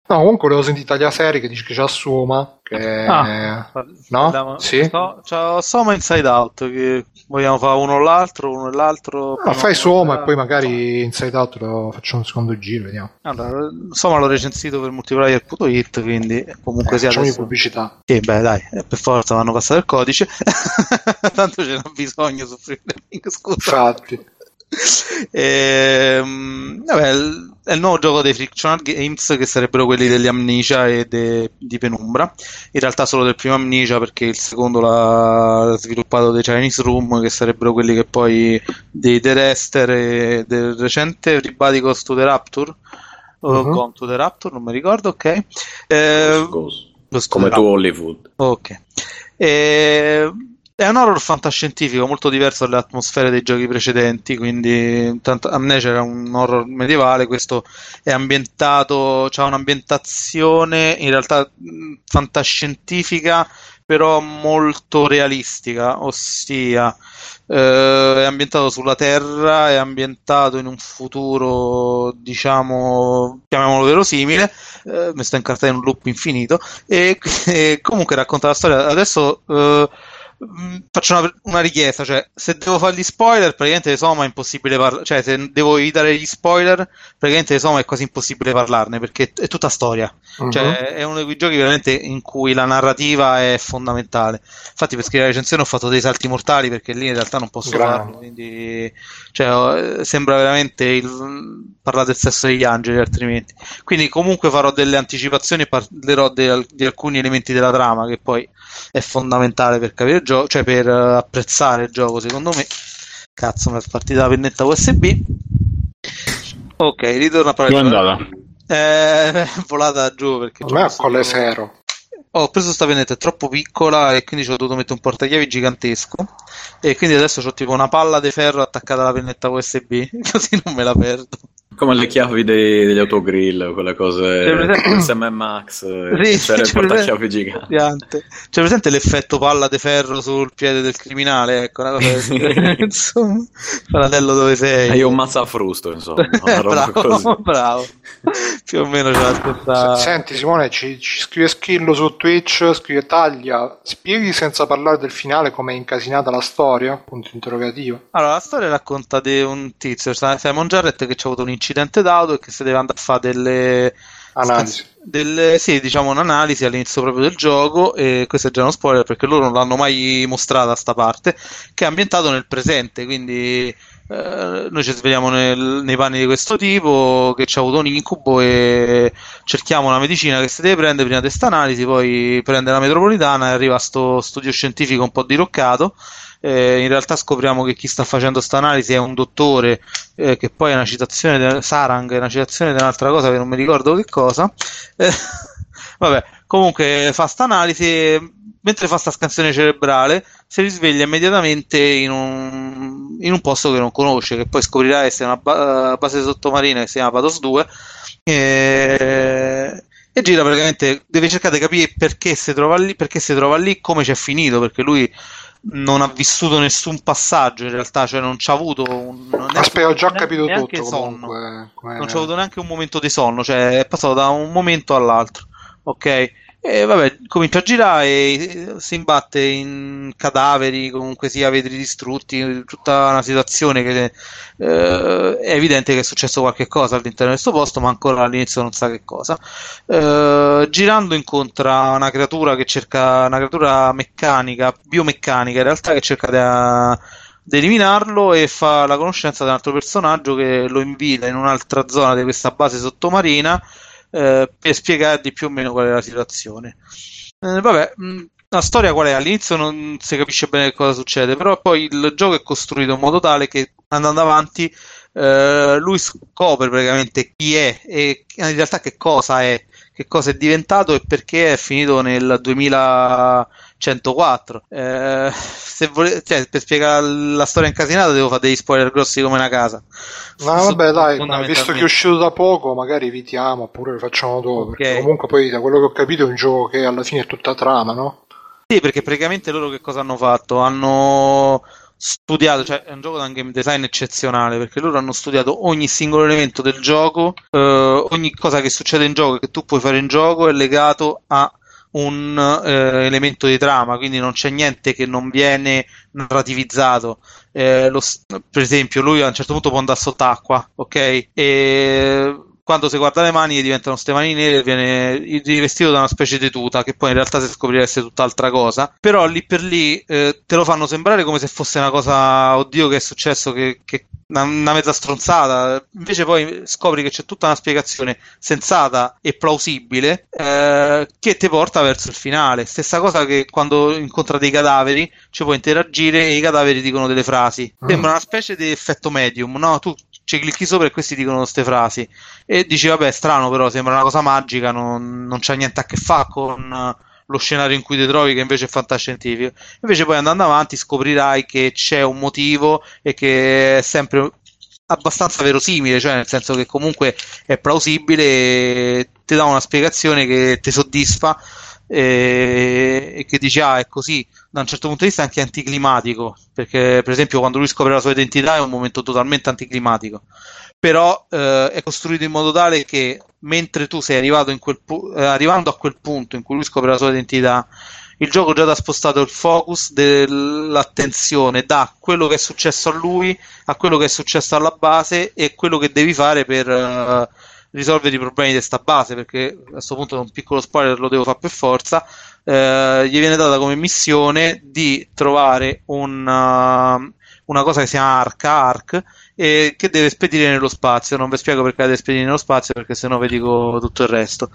No, comunque volevo sentire Tagliaferri che dice che c'ha Soma, che... Ah, no? Sì? So, c'ho Soma Inside Out, che vogliamo fare uno o l'altro, uno e l'altro. Ah, fai Soma e poi magari Inside Out lo facciamo un secondo giro, vediamo. Allora, Soma l'ho recensito per multiplayer.it, quindi comunque eh, sia adesso... pubblicità. Sì, beh, dai, eh, per forza vanno passato il codice. Tanto ce n'ha bisogno su Freelink, scusa. Infatti. E, ehm, vabbè, è il nuovo gioco dei Frictional Games che sarebbero quelli degli Amnesia e de, di Penumbra. In realtà solo del primo Amnesia perché il secondo l'ha sviluppato dei Chinese Room che sarebbero quelli che poi dei The Rester e del recente Everybody Goes to the Rapture. O uh-huh. Gone to the Rapture non mi ricordo ok. Eh, come tu Hollywood. Ok. Eh, è un horror fantascientifico molto diverso dalle atmosfere dei giochi precedenti, quindi tanto, Amnesia era un horror medievale, questo è ambientato, ha un'ambientazione in realtà fantascientifica, però molto realistica, ossia eh, è ambientato sulla Terra, è ambientato in un futuro, diciamo, chiamiamolo verosimile, eh, mi sto incartando in un loop infinito, e, e comunque racconta la storia. Adesso... Eh, Mm, faccio una, una, richiesta, cioè se devo fare gli spoiler, praticamente di Soma è impossibile parlare, cioè se devo evitare gli spoiler, praticamente di Soma è quasi impossibile parlarne perché è tutta storia. Uh-huh. Cioè è uno di quei giochi veramente in cui la narrativa è fondamentale. Infatti per scrivere la recensione ho fatto dei salti mortali perché lì in realtà non posso Grande. farlo, quindi cioè, sembra veramente il, parlare del sesso degli angeli altrimenti. Quindi comunque farò delle anticipazioni e parlerò de, di alcuni elementi della trama che poi è fondamentale per capire il gioco, cioè per uh, apprezzare il gioco, secondo me. Cazzo, mi è partita la pennetta USB. Ok, ritorno a parlare. Dove è andata? Eh, volata giù perché. A me con le zero. Ho preso questa pennetta, è troppo piccola e quindi ci ho dovuto mettere un portachiavi gigantesco. E quindi adesso ho tipo una palla di ferro attaccata alla pennetta USB, così non me la perdo. Come le chiavi dei, degli autogrill, quelle cose SM Max, sì, c'era il portachiavi gigante. gigante. C'è presente l'effetto palla di ferro sul piede del criminale? Ecco, una cosa insomma, fratello dove sei? Hai un mazza frusto, insomma. bravo, bravo. Più o meno ce la stessa... Senti Simone, ci, ci scrive Schillo su Twitch, scrive taglia, spieghi senza parlare del finale come è incasinata la storia? Punto interrogativo. Allora, la storia racconta di un tizio, Simon Jarrett, che ci ha avuto un incidente d'auto e che si deve andare a fare delle analisi. Delle, sì, diciamo un'analisi all'inizio proprio del gioco, e questo è già uno spoiler perché loro non l'hanno mai mostrata sta parte, che è ambientato nel presente, quindi eh, noi ci svegliamo nel, nei panni di questo tipo che ci ha avuto un incubo e cerchiamo una medicina che si deve prendere prima di questa analisi, poi prende la metropolitana e arriva a questo studio scientifico un po' diroccato eh, in realtà scopriamo che chi sta facendo questa analisi è un dottore eh, che poi è una citazione di Sarang, è una citazione di un'altra cosa che non mi ricordo che cosa. Eh, vabbè, comunque fa questa analisi mentre fa questa scansione cerebrale si risveglia immediatamente in un, in un, posto che non conosce, che poi scoprirà essere una ba- base sottomarina che si chiama Patos 2 e, e gira praticamente, deve cercare di capire perché si trova lì, perché si trova lì, come c'è finito, perché lui non ha vissuto nessun passaggio in realtà, cioè non ci ha avuto un, Aspetta, ho già capito tutto. Comunque, non ci ha avuto neanche un momento di sonno, cioè è passato da un momento all'altro. Ok? E vabbè, comincia a girare e si imbatte in cadaveri, comunque sia vetri distrutti, tutta una situazione che eh, è evidente che è successo qualche cosa all'interno di questo posto, ma ancora all'inizio non sa che cosa. Eh, girando incontra una creatura che cerca, una creatura meccanica, biomeccanica in realtà, che cerca di eliminarlo e fa la conoscenza di un altro personaggio che lo invita in un'altra zona di questa base sottomarina eh, per spiegargli più o meno qual è la situazione. Eh, vabbè, mm, la storia qual è? All'inizio non si capisce bene cosa succede, però poi il gioco è costruito in modo tale che andando avanti eh, lui scopre praticamente chi è e in realtà che cosa è che cosa è diventato e perché è finito nel 2104. Eh, se vole- cioè, per spiegare la storia incasinata devo fare degli spoiler grossi come una casa. Ma vabbè, dai, ma visto che è uscito da poco, magari evitiamo oppure lo facciamo dopo. Okay. Perché comunque poi da quello che ho capito è un gioco che alla fine è tutta trama, no? Sì, perché praticamente loro che cosa hanno fatto? Hanno studiato, cioè è un gioco da un game design eccezionale perché loro hanno studiato ogni singolo elemento del gioco, eh, ogni cosa che succede in gioco che tu puoi fare in gioco è legato a un eh, elemento di trama, quindi non c'è niente che non viene narrativizzato. Eh, lo, per esempio, lui a un certo punto può andare sott'acqua, ok? E quando si guarda le mani diventano queste mani nere viene rivestito da una specie di tuta che poi in realtà si scoprirà essere tutt'altra cosa però lì per lì eh, te lo fanno sembrare come se fosse una cosa oddio che è successo che, che una, una, mezza stronzata invece poi scopri che c'è tutta una spiegazione sensata e plausibile eh, che ti porta verso il finale stessa cosa che quando incontra dei cadaveri ci puoi interagire e i cadaveri dicono delle frasi mm. sembra una specie di effetto medium no? tu ci clicchi sopra e questi dicono queste frasi. E dici vabbè strano però sembra una cosa magica non, non c'ha niente a che fare con lo scenario in cui ti trovi che invece è fantascientifico. Invece poi andando avanti scoprirai che c'è un motivo e che è sempre abbastanza verosimile cioè nel senso che comunque è plausibile ti dà una spiegazione che ti soddisfa e, e che dici ah è così. Da un certo punto di vista anche anticlimatico, perché per esempio quando lui scopre la sua identità è un momento totalmente anticlimatico, però eh, è costruito in modo tale che mentre tu sei arrivato pu- eh, arrivando a quel punto in cui lui scopre la sua identità, il gioco già ti ha spostato il focus dell'attenzione da quello che è successo a lui a quello che è successo alla base e quello che devi fare per uh, risolvere i problemi di questa base, perché a questo punto un piccolo spoiler lo devo fare per forza eh, gli viene data come missione di trovare una, uh, una cosa che si chiama Arca, Arc, e che deve spedire nello spazio. Non vi spiego perché deve spedire nello spazio, perché sennò vi dico tutto il resto.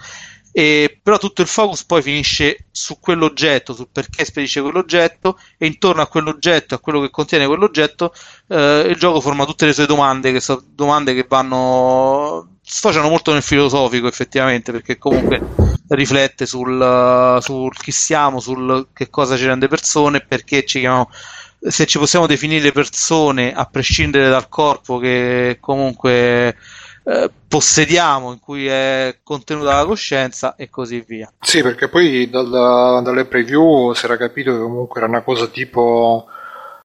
E, però tutto il focus poi finisce su quell'oggetto, sul perché spedisce quell'oggetto e intorno a quell'oggetto, a quello che contiene quell'oggetto, eh, il gioco forma tutte le sue domande, che sono domande che vanno sfociano molto nel filosofico effettivamente, perché comunque riflette sul, sul chi siamo, sul che cosa ci rende persone, perché ci chiamiamo se ci possiamo definire persone a prescindere dal corpo che comunque eh, possediamo, in cui è contenuta la coscienza e così via. Sì, perché poi dal, dalle preview si era capito che comunque era una cosa tipo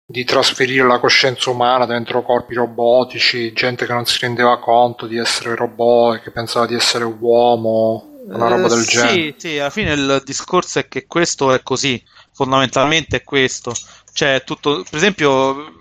di trasferire la coscienza umana dentro corpi robotici, gente che non si rendeva conto di essere robot e che pensava di essere uomo una roba del eh, genere. Sì, sì, alla fine il discorso è che questo è così, fondamentalmente è questo. Cioè, tutto, per esempio,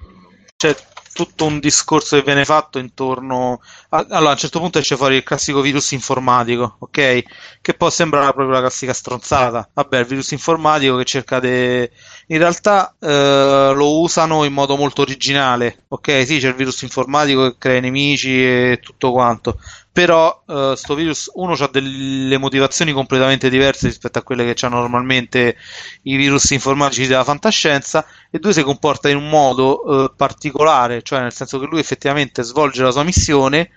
c'è tutto un discorso che viene fatto intorno allora a un certo punto esce fuori il classico virus informatico ok? Che può sembrare proprio la classica stronzata. Vabbè il virus informatico che cerca di in realtà eh, lo usano in modo molto originale ok? Sì c'è il virus informatico che crea nemici e tutto quanto però sto virus uno ha delle motivazioni completamente diverse rispetto a quelle che hanno normalmente i virus informatici della fantascienza e due si comporta in un modo uh, particolare cioè nel senso che lui effettivamente svolge la sua missione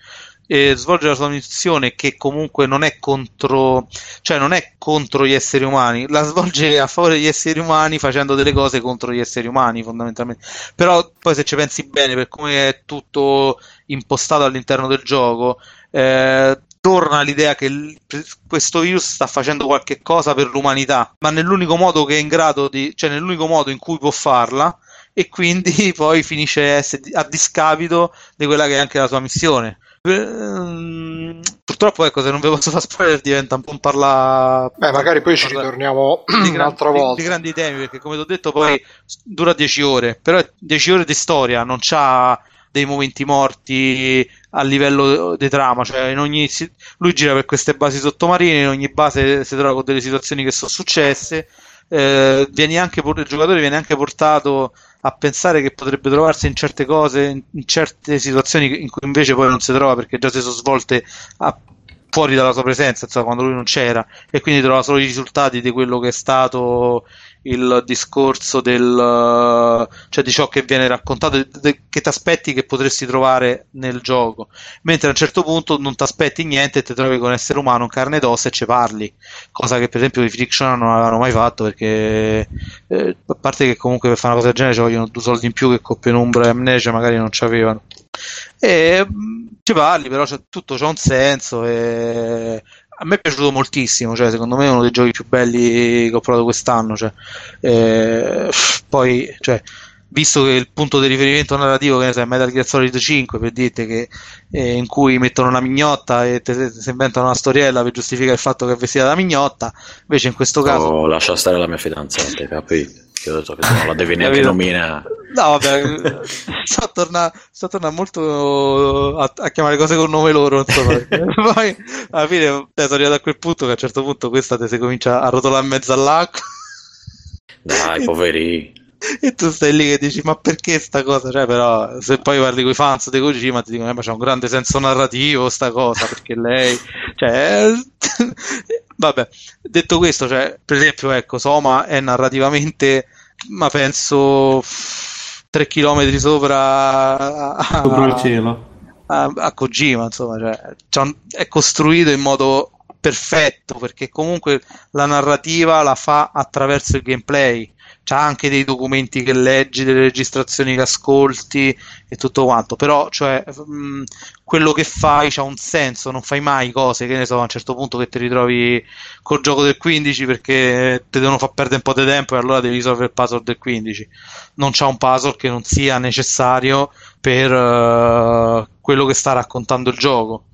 e svolge la sua missione che comunque non è contro cioè non è contro gli esseri umani la svolge a favore degli esseri umani facendo delle cose contro gli esseri umani fondamentalmente però poi se ci pensi bene per come è tutto impostato all'interno del gioco eh, torna l'idea che questo virus sta facendo qualche cosa per l'umanità, ma nell'unico modo che è in grado di, cioè nell'unico modo in cui può farla, e quindi poi finisce a discapito di quella che è anche la sua missione. Ehm, purtroppo, ecco, se non vi posso fare spoiler, diventa un po' un parla. Beh, magari poi ci ritorniamo di un'altra gran, volta. Di, di, grandi temi, perché come ti ho detto, poi dura 10 ore, però 10 ore di storia, non c'ha dei momenti morti a livello di trama, cioè in ogni, lui gira per queste basi sottomarine, in ogni base si trova con delle situazioni che sono successe, eh, anche, il giocatore viene anche portato a pensare che potrebbe trovarsi in certe cose, in certe situazioni in cui invece poi non si trova perché già si sono svolte a, fuori dalla sua presenza, insomma, quando lui non c'era, e quindi trova solo i risultati di quello che è stato il discorso del, cioè di ciò che viene raccontato, che ti aspetti che potresti trovare nel gioco, mentre a un certo punto non ti aspetti niente e ti trovi con un essere umano in carne ed ossa e ci parli, cosa che per esempio i Friction non avevano mai fatto perché eh, a parte che comunque per fare una cosa del genere ci vogliono due soldi in più che Coppia Umbra e Amnesia magari non ci avevano. E mm, ci parli, però c'è, tutto c'ha un senso e a me è piaciuto moltissimo, cioè, secondo me è uno dei giochi più belli che ho provato quest'anno. Cioè, eh, poi, cioè, visto che il punto di riferimento narrativo che è Metal Gear Solid 5 per dirti che eh, in cui mettono una mignotta e si inventano una storiella per giustificare il fatto che è vestita da mignotta invece in questo caso oh, lascia stare la mia fidanzata capito che ho detto che non la devi neanche nominare no vabbè sto a tornare torna molto a, a, chiamare cose con nome loro insomma poi alla fine sono arrivato a quel punto che a un certo punto questa te si comincia a rotolare in mezzo all'acqua. Dai poveri. E tu stai lì che dici ma perché sta cosa? Cioè però se poi parli con i fans di Kojima ti dicono eh, ma c'è un grande senso narrativo sta cosa perché lei cioè vabbè detto questo cioè per esempio ecco Soma è narrativamente ma penso 3 km sopra a, sopra il cielo. a, a Kojima insomma cioè, è costruito in modo perfetto perché comunque la narrativa la fa attraverso il gameplay c'ha anche dei documenti che leggi, delle registrazioni che ascolti e tutto quanto, però cioè, mh, quello che fai ha un senso, non fai mai cose che ne so, a un certo punto che ti ritrovi col gioco del 15 perché ti devono far perdere un po' di tempo e allora devi risolvere il puzzle del 15. Non c'è un puzzle che non sia necessario per uh, quello che sta raccontando il gioco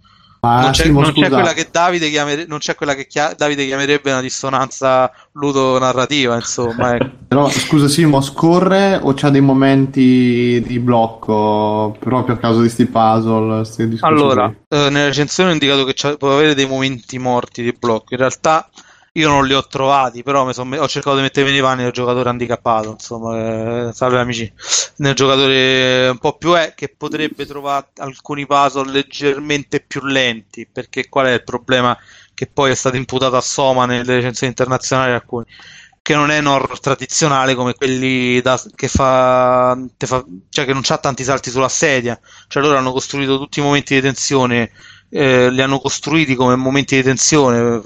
non, c'è, non c'è, quella che Davide, chiamere, non c'è quella che chia- Davide chiamerebbe una dissonanza ludonarrativa, insomma. Ecco. Però scusa Simo, scorre o c'ha dei momenti di blocco proprio a causa di sti puzzle? allora, eh, nella recensione ho indicato che può avere dei momenti morti di blocco. In realtà io non li ho trovati, però son, ho cercato di mettermi nei panni del giocatore handicappato. Insomma, eh, salve amici. Nel giocatore un po' più è che potrebbe trovare alcuni puzzle leggermente più lenti. Perché qual è il problema che poi è stato imputato a Soma nelle recensioni internazionali? Alcuni che non è un horror tradizionale come quelli da, che fa, fa, cioè che non ha tanti salti sulla sedia. Cioè loro hanno costruito tutti i momenti di tensione eh, li hanno costruiti come momenti di tensione,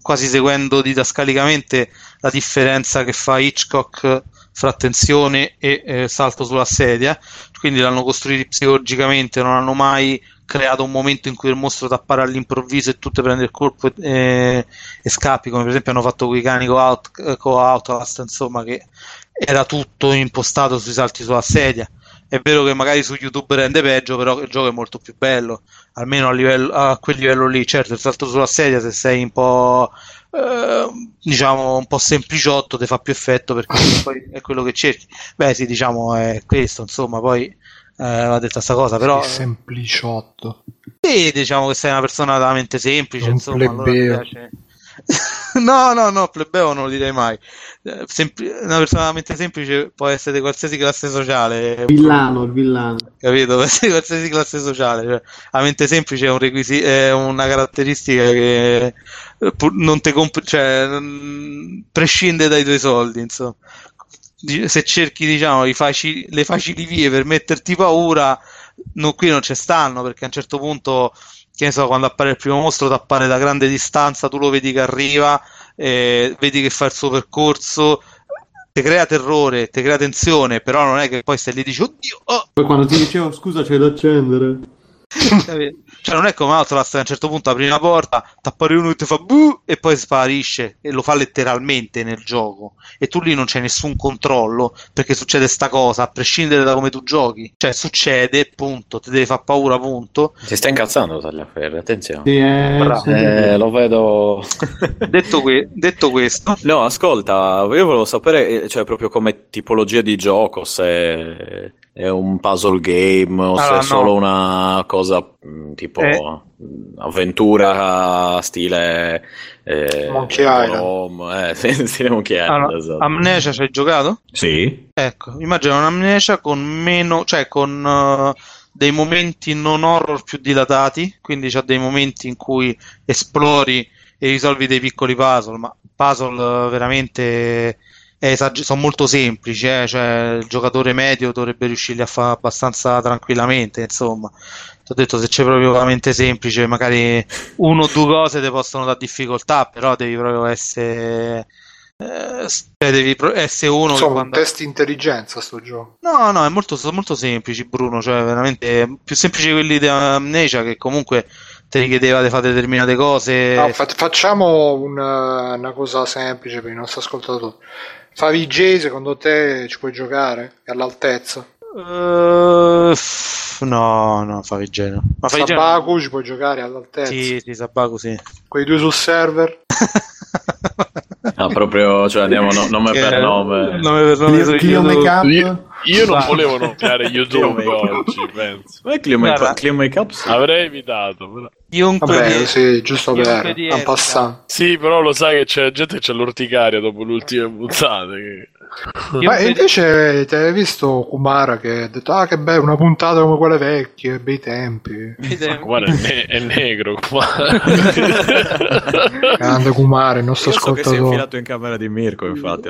quasi seguendo didascalicamente la differenza che fa Hitchcock fra tensione e eh, salto sulla sedia, quindi l'hanno costruiti psicologicamente, non hanno mai creato un momento in cui il mostro ti appare all'improvviso e tu ti prendi il colpo e, e, e scappi, come per esempio hanno fatto con i cani con, Out, con Outlast, insomma, che era tutto impostato sui salti sulla sedia. È vero che magari su YouTube rende peggio, però il gioco è molto più bello almeno a, livello, a quel livello lì. Certo, il salto sulla sedia, se sei un po'. Eh, diciamo un po' sempliciotto ti fa più effetto perché poi è quello che cerchi beh sì diciamo è questo insomma poi eh, va detta questa cosa però sempliciotto sì diciamo che sei una persona veramente semplice un insomma allora piace no, no, no, plebeo non lo direi mai. Eh, sempli- una persona veramente semplice può essere di qualsiasi classe sociale. Villano, il villano. Capito? Può essere di qualsiasi classe sociale. Cioè, la mente semplice è, un requisi- è una caratteristica che non te comp- cioè, prescinde dai tuoi soldi, insomma. Se cerchi, diciamo, facili- le facili vie per metterti paura, no, qui non ci stanno perché a un certo punto che ne so, quando appare il primo mostro, ti appare da grande distanza, tu lo vedi che arriva, eh, vedi che fa il suo percorso, ti crea terrore, ti crea tensione, però non è che poi stai lì e dici, oddio, oh. Poi quando ti dicevo, scusa, c'è da accendere. cioè non è come Outlast a un certo punto apri una porta tappare uno e ti fa buh e poi sparisce e lo fa letteralmente nel gioco. E tu lì non c'è nessun controllo perché succede sta cosa a prescindere da come tu giochi. Cioè succede punto ti deve far paura punto. Si sta incazzando Tagliaferri attenzione. Sì, eh, sì. Eh, lo vedo. Detto, que- detto, questo. No ascolta io volevo sapere eh, cioè proprio come tipologia di gioco se è un puzzle game o allora, se è solo una cosa mm, tipo eh. avventura stile eh, Monkey Island eh, stile Monkey Island allora, esatto. Amnesia ci hai giocato? sì ecco immagino un'amnesia con meno cioè con uh, dei momenti non horror più dilatati quindi c'ha dei momenti in cui esplori e risolvi dei piccoli puzzle ma puzzle veramente esag- sono molto semplici, eh? cioè il giocatore medio dovrebbe riuscirli a fare abbastanza tranquillamente, insomma. Ti ho detto se c'è proprio veramente semplice, magari uno o due cose ti possono dare difficoltà, però devi proprio essere eh, cioè devi essere uno Insomma, quando... un test intelligenza sto gioco. No, no, è molto, sono molto semplici, Bruno, cioè veramente più semplici quelli di Amnesia che comunque ti richiedeva di fare determinate cose. No, fa- facciamo una, una, cosa semplice per i nostri ascoltatori. Favij, secondo te ci puoi giocare? È all'altezza? Uh, no, no, Favij no. Ma Sabaku ci puoi giocare all'altezza? Sì, sì, Sabaku sì. Quei due sul server? Ah, proprio, cioè andiamo no, nome per nome. Nome per nome. Clio, Clio Make Io, io non volevo nominare YouTube oggi, penso. Ma è Clio Clio make Up? Sì. Avrei evitato, però. Chiunque Vabbè, di... sì, giusto per un passante. Sì, però lo sai che c'è gente che c'è l'orticaria dopo l'ultima puntata. Che... Ma invece ti hai visto Kumara che ha detto ah che bello una puntata come quelle vecchie, bei tempi. Guarda, è, ne- è negro Kumara. Grande Kumara, il nostro Io so ascoltatore. che si è infilato in camera di Mirko, infatti.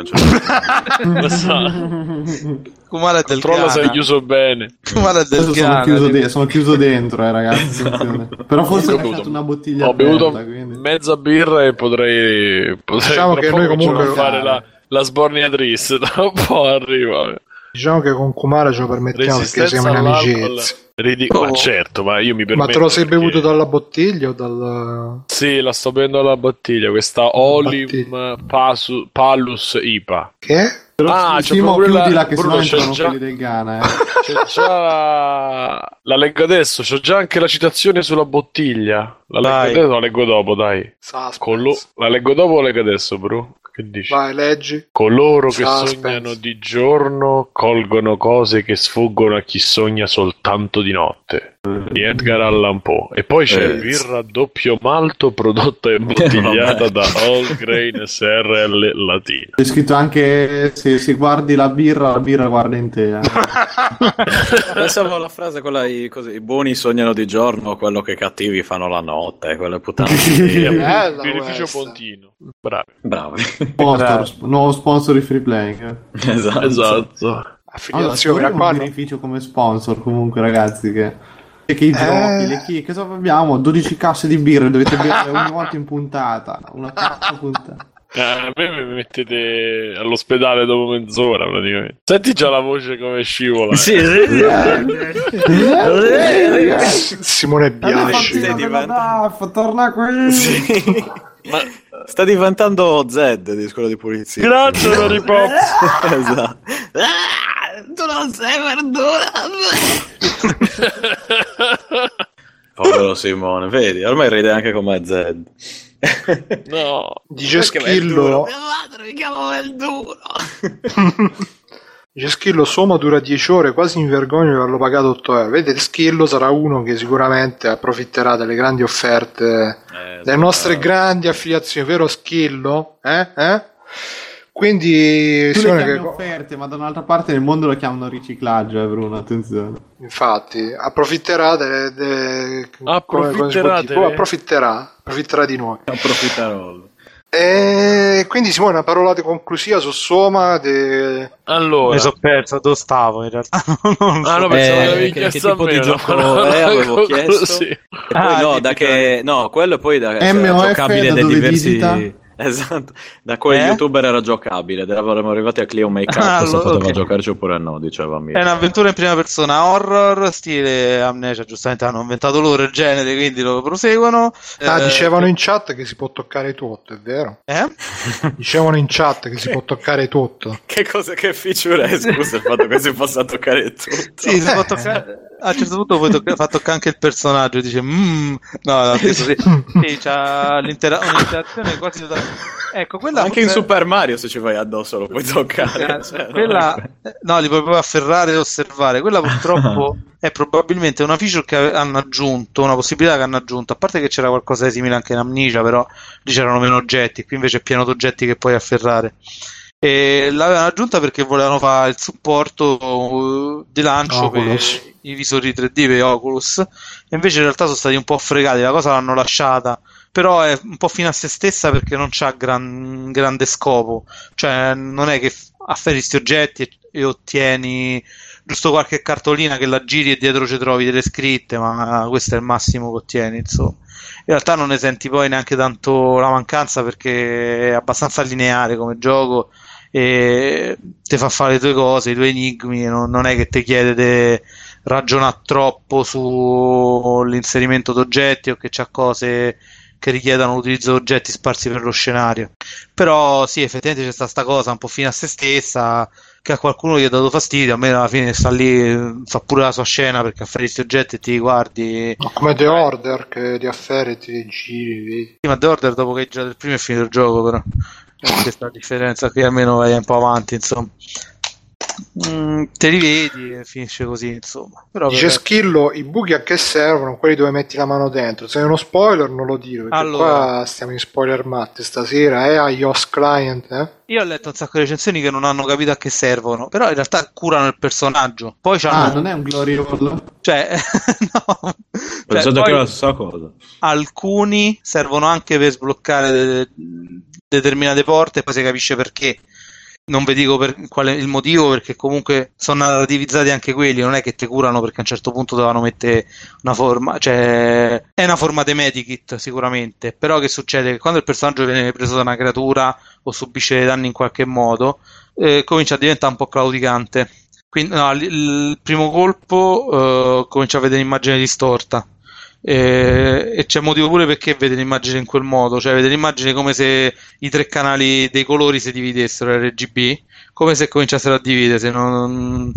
lo so. Kumara è del Controlla se è chiuso bene. Kumara è del sono, chiuso de- sono chiuso dentro, eh, ragazzi. Però forse ho bevuto, una bottiglia ho bevuto aperta, quindi... mezza birra e potrei, potrei diciamo che noi comunque fare la, la sborniatrice tra un po' arriva diciamo che con Kumara ce lo permettiamo perché siamo in amicizia Ridico- oh. Ma certo, ma io mi permetto. Ma te lo sei perché... bevuto dalla bottiglia o dal. Sì, la sto bevendo dalla bottiglia. Questa Olim Pasu- Palus IPA. Che? Però ah, c'è proprio la... chiudila che Bruno, entrano già... quelli del Ghana. Eh. C'è già la... leggo adesso. C'ho già anche la citazione sulla bottiglia. La leggo Dai. adesso la leggo dopo, dai. Collo- La leggo dopo o la leggo adesso, bro? Che dici? Vai, leggi. Coloro che Suspense. sognano di giorno colgono cose che sfuggono a chi sogna soltanto di notte. Di Edgar Allan Poe. E poi c'è Eh. birra doppio malto prodotta e imbottigliata da All Grain SRL Latino. C'è scritto anche se, se guardi la birra, la birra guarda in te. eh. Pensavo alla frase quella i, così, i buoni sognano di giorno, quello che i cattivi fanno la notte, quelle puttane. Birrificio questa. Pontino. Bravi. Bravi. Sponsor, sp- nuovo sponsor di Free Playing. esatto. Esatto. Allora, Affiliazione ci a un beneficio come sponsor comunque ragazzi che, che i giochi, Eh. le chi, cosa abbiamo? 12 casse di birra, dovete bere ogni volta in puntata, una cazzo puntata. Eh, a me mi mettete all'ospedale dopo mezz'ora praticamente. Senti già la voce come scivola. eh. Sì, sì, Simone Biasci. Stai diventando- torna qui! sì. Ma sta diventando Zed di scuola di pulizia. Grazie Lollipop. esatto. Tu non sei verdura. Povero Simone, vedi, ormai ride anche come Zed. No. Dice Schillo. madre mi chiamo Verduro. Dice Schillo, Soma dura 10 ore, quasi mi vergogno di averlo pagato 8 euro. Vedete, Schillo sarà uno che sicuramente approfitterà delle grandi offerte, delle nostre grandi affiliazioni, vero Schillo? Eh? Eh? Quindi, Tu le che- offerte, ma da un'altra parte nel mondo lo chiamano riciclaggio, eh, Bruno, attenzione. infatti, approfitterà delle... delle- Approfitterà delle- approfitterà, approfitterà di noi. Approfitterò. E quindi Simone, una parola di conclusiva su Soma. De... Allora. Mi sono perso dove stavo in realtà. Non Ah, no, so. pensavo Eh, che avevi che- chiesto che tipo di no? gioco è? Avevo chiesto. Sì. E poi Ah, no, da che no, quello poi da MOF giocabile da da dove diversi digita? Esatto, da quei Eh? youtuber era giocabile, eravamo arrivati a Clio Make Up, Ah, se allora, poteva ok. giocarci oppure no, diceva Mirko. È un'avventura in prima persona horror, stile Amnesia, giustamente hanno inventato loro il genere, quindi lo proseguono. Ah, Eh, dicevano in chat che si può toccare tutto, è vero? Eh? Dicevano in chat che si può toccare tutto. Che cosa, che feature è, scusa, il fatto che si possa toccare tutto? Sì, si può toccare. A un certo punto puoi tocca- fa toccare anche il personaggio, dice mm. no, no, scherzo, sì, c'ha un'interazione quasi totale. Ecco, quella Anche in Super Mario se ci vai addosso lo puoi toccare. Eh, cioè, quella, eh, no, li puoi proprio afferrare e osservare. Quella purtroppo è probabilmente una feature che hanno aggiunto, una possibilità che hanno aggiunto. A parte che c'era qualcosa di simile anche in Amnesia, però lì c'erano meno oggetti, qui invece è pieno di oggetti che puoi afferrare. E l'avevano aggiunta perché volevano fare il supporto uh, di lancio Oculus. per i visori 3D per Oculus, e invece in realtà sono stati un po' fregati. La cosa l'hanno lasciata però è un po' fine a se stessa perché non ha gran, grande scopo, cioè non è che afferri questi oggetti e, e, ottieni giusto qualche cartolina che la giri e dietro ci trovi delle scritte, ma questo è il massimo che ottieni, insomma. In realtà non ne senti poi neanche tanto la mancanza perché è abbastanza lineare come gioco e ti fa fare le tue cose, i tuoi enigmi, non, non è che ti chiede di ragionare troppo sull'inserimento d'oggetti o che c'ha cose che richiedano l'utilizzo di oggetti sparsi per lo scenario. Però sì, effettivamente c'è stata questa cosa un po' fine a se stessa, che a qualcuno gli ha dato fastidio, a me alla fine sta lì, fa pure la sua scena perché affari questi oggetti e ti guardi. Ma come The Order che ti affari e ti giri. Sì, ma The Order dopo che hai girato il primo è finito il gioco però. Questa differenza qui almeno vai un po' avanti, insomma. Mm, te li vedi e finisce così insomma. Però dice per... Schillo i buchi a che servono? Quelli dove metti la mano dentro. Se è uno spoiler non lo dire perché allora... qua stiamo in spoiler matte stasera è eh, iOS client eh? io ho letto un sacco di recensioni che non hanno capito a che servono però in realtà curano il personaggio. Poi ah non è un glory hole? Cioè no. Cioè, che la stessa cosa. alcuni servono anche per sbloccare de- determinate porte e poi si capisce perché non vi dico per qual è il motivo perché comunque sono narrativizzati anche quelli non è che ti curano perché a un certo punto dovevano mettere una forma cioè è una forma di medikit sicuramente. Però che succede? Che quando il personaggio viene preso da una creatura o subisce danni in qualche modo eh, comincia a diventare un po' claudicante. Quindi no, il primo colpo eh, comincia a vedere un'immagine distorta e, e c'è motivo pure perché vede l'immagine in quel modo, cioè vede l'immagine come se i tre canali dei colori si dividessero RGB, come se cominciassero a dividersi, non,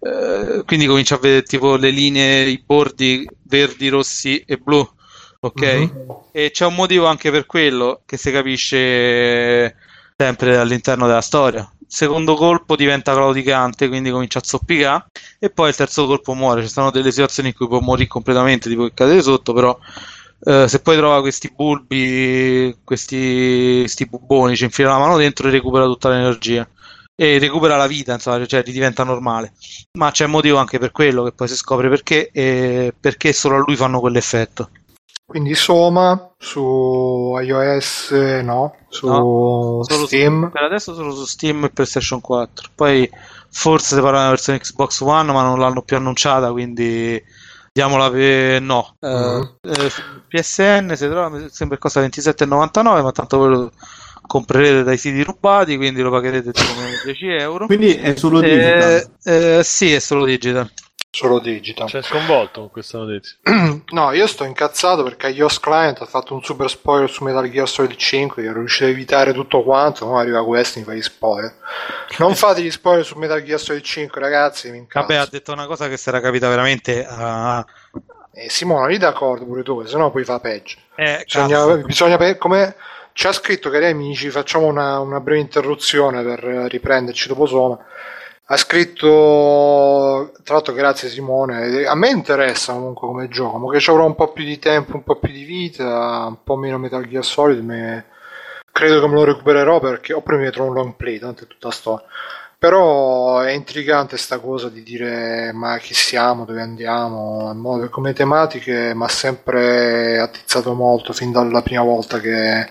eh, quindi comincia a vedere tipo le linee, i bordi verdi, rossi e blu, ok? Uh-huh. E c'è un motivo anche per quello che si capisce sempre all'interno della storia secondo colpo diventa claudicante, quindi comincia a zoppicare, e poi il terzo colpo muore. Ci sono delle situazioni in cui può morire completamente, tipo che cadere sotto, però eh, se poi trova questi bulbi, questi, questi buboni, ci infila la mano dentro e recupera tutta l'energia. E recupera la vita, insomma, cioè diventa normale. Ma c'è motivo anche per quello che poi si scopre perché, e perché solo a lui fanno quell'effetto. Quindi Soma su iOS no, su no, Steam. Su, per adesso solo su Steam e PlayStation 4. Poi forse si parla della versione Xbox One, ma non l'hanno più annunciata, quindi diamola per no. Uh-huh. Eh, PSN si trova, sembra costa 27,99, ma tanto voi lo comprerete dai siti rubati, quindi lo pagherete tipo 10 euro. Quindi è solo eh, digital? Eh, sì, è solo digital solo digital. Cioè, sconvolto con questa notizia. no, io sto incazzato perché iOS Client ha fatto un super spoiler su Metal Gear Solid 5 che riuscito a evitare tutto quanto, ma arriva questo e mi fa gli spoiler. Non fate gli spoiler su Metal Gear Solid 5, ragazzi, mi incazzo. Vabbè, ha detto una cosa che si era capita veramente a... Eh, Simone, lì d'accordo pure tu, se no poi fa peggio. Eh, bisogna, bisogna come ci ha scritto, cari amici, facciamo una, una breve interruzione per riprenderci dopo Soma ha scritto, tra l'altro grazie Simone, a me interessa comunque come gioco, ma che ci avrò un po' più di tempo, un po' più di vita, un po' meno Metal Gear Solid, me... credo che me lo recupererò perché ho trovo un long play, tanto è tutta storia. Però è intrigante sta cosa di dire ma chi siamo, dove andiamo, come tematiche mi ha sempre attizzato molto fin dalla prima volta che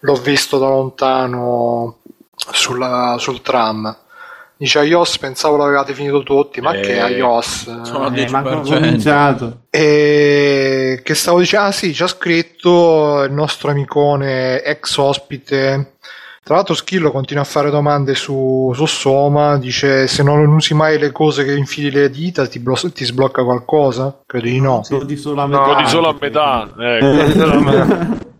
l'ho visto da lontano sulla, sul tram Dice iOS pensavo l'avevate finito tutti, ma eh, che iOS? Sono eh, ma cominciato. E che stavo dicendo? Ah sì, ci ha scritto il nostro amicone ex ospite. Tra l'altro Schillo continua a fare domande su, su Soma, dice se non usi mai le cose che infili le dita ti, blo- ti sblocca qualcosa? Credo di no. Lo di solo a metà. No, di solo a metà. Ecco.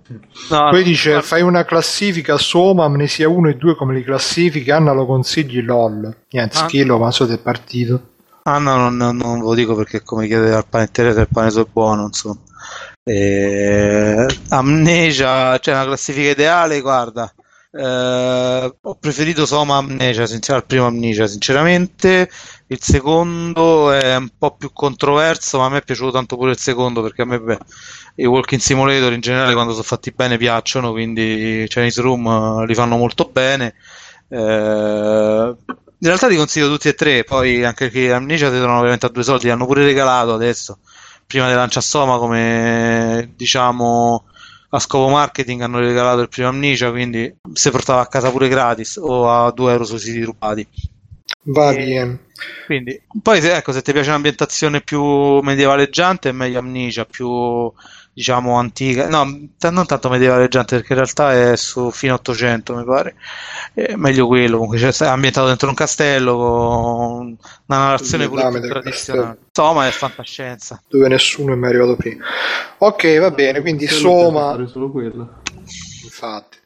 No, Poi dice: no. Fai una classifica Soma, Amnesia 1 e 2 come le classifiche. Anna lo consigli LOL. Niente, ah. ma so del partito. Ah, no, non, non, non, ve lo dico perché, come chiede al panettiere, se il pane è buono, insomma. E... Amnesia, cioè una classifica ideale, guarda. Eh, ho preferito Soma Amnesia al primo Amnesia, sinceramente. Il secondo è un po' più controverso, ma a me è piaciuto tanto pure il secondo perché a me beh, i walking simulator in generale quando sono fatti bene piacciono, quindi Chinese Room eh, li fanno molto bene. Eh, in realtà li consiglio tutti e tre, poi anche che Amnesia ti trovano veramente a due soldi, li hanno pure regalato adesso, prima di lancia Soma come diciamo a scopo marketing hanno regalato il primo Amnesia, quindi si portava a casa pure gratis o a 2 euro sui siti rubati. Va bene. Quindi, poi ecco, se ti piace un'ambientazione più medievaleggiante è meglio Amnesia, più diciamo antica, no, t- non tanto medievaleggiante perché in realtà è su fine 800 mi pare, è meglio quello, comunque cioè, è ambientato dentro un castello con una narrazione pure più tradizionale. Insomma, è fantascienza. Dove nessuno è mai arrivato prima. Ok, va bene, quindi Soma... Solo quello. Infatti.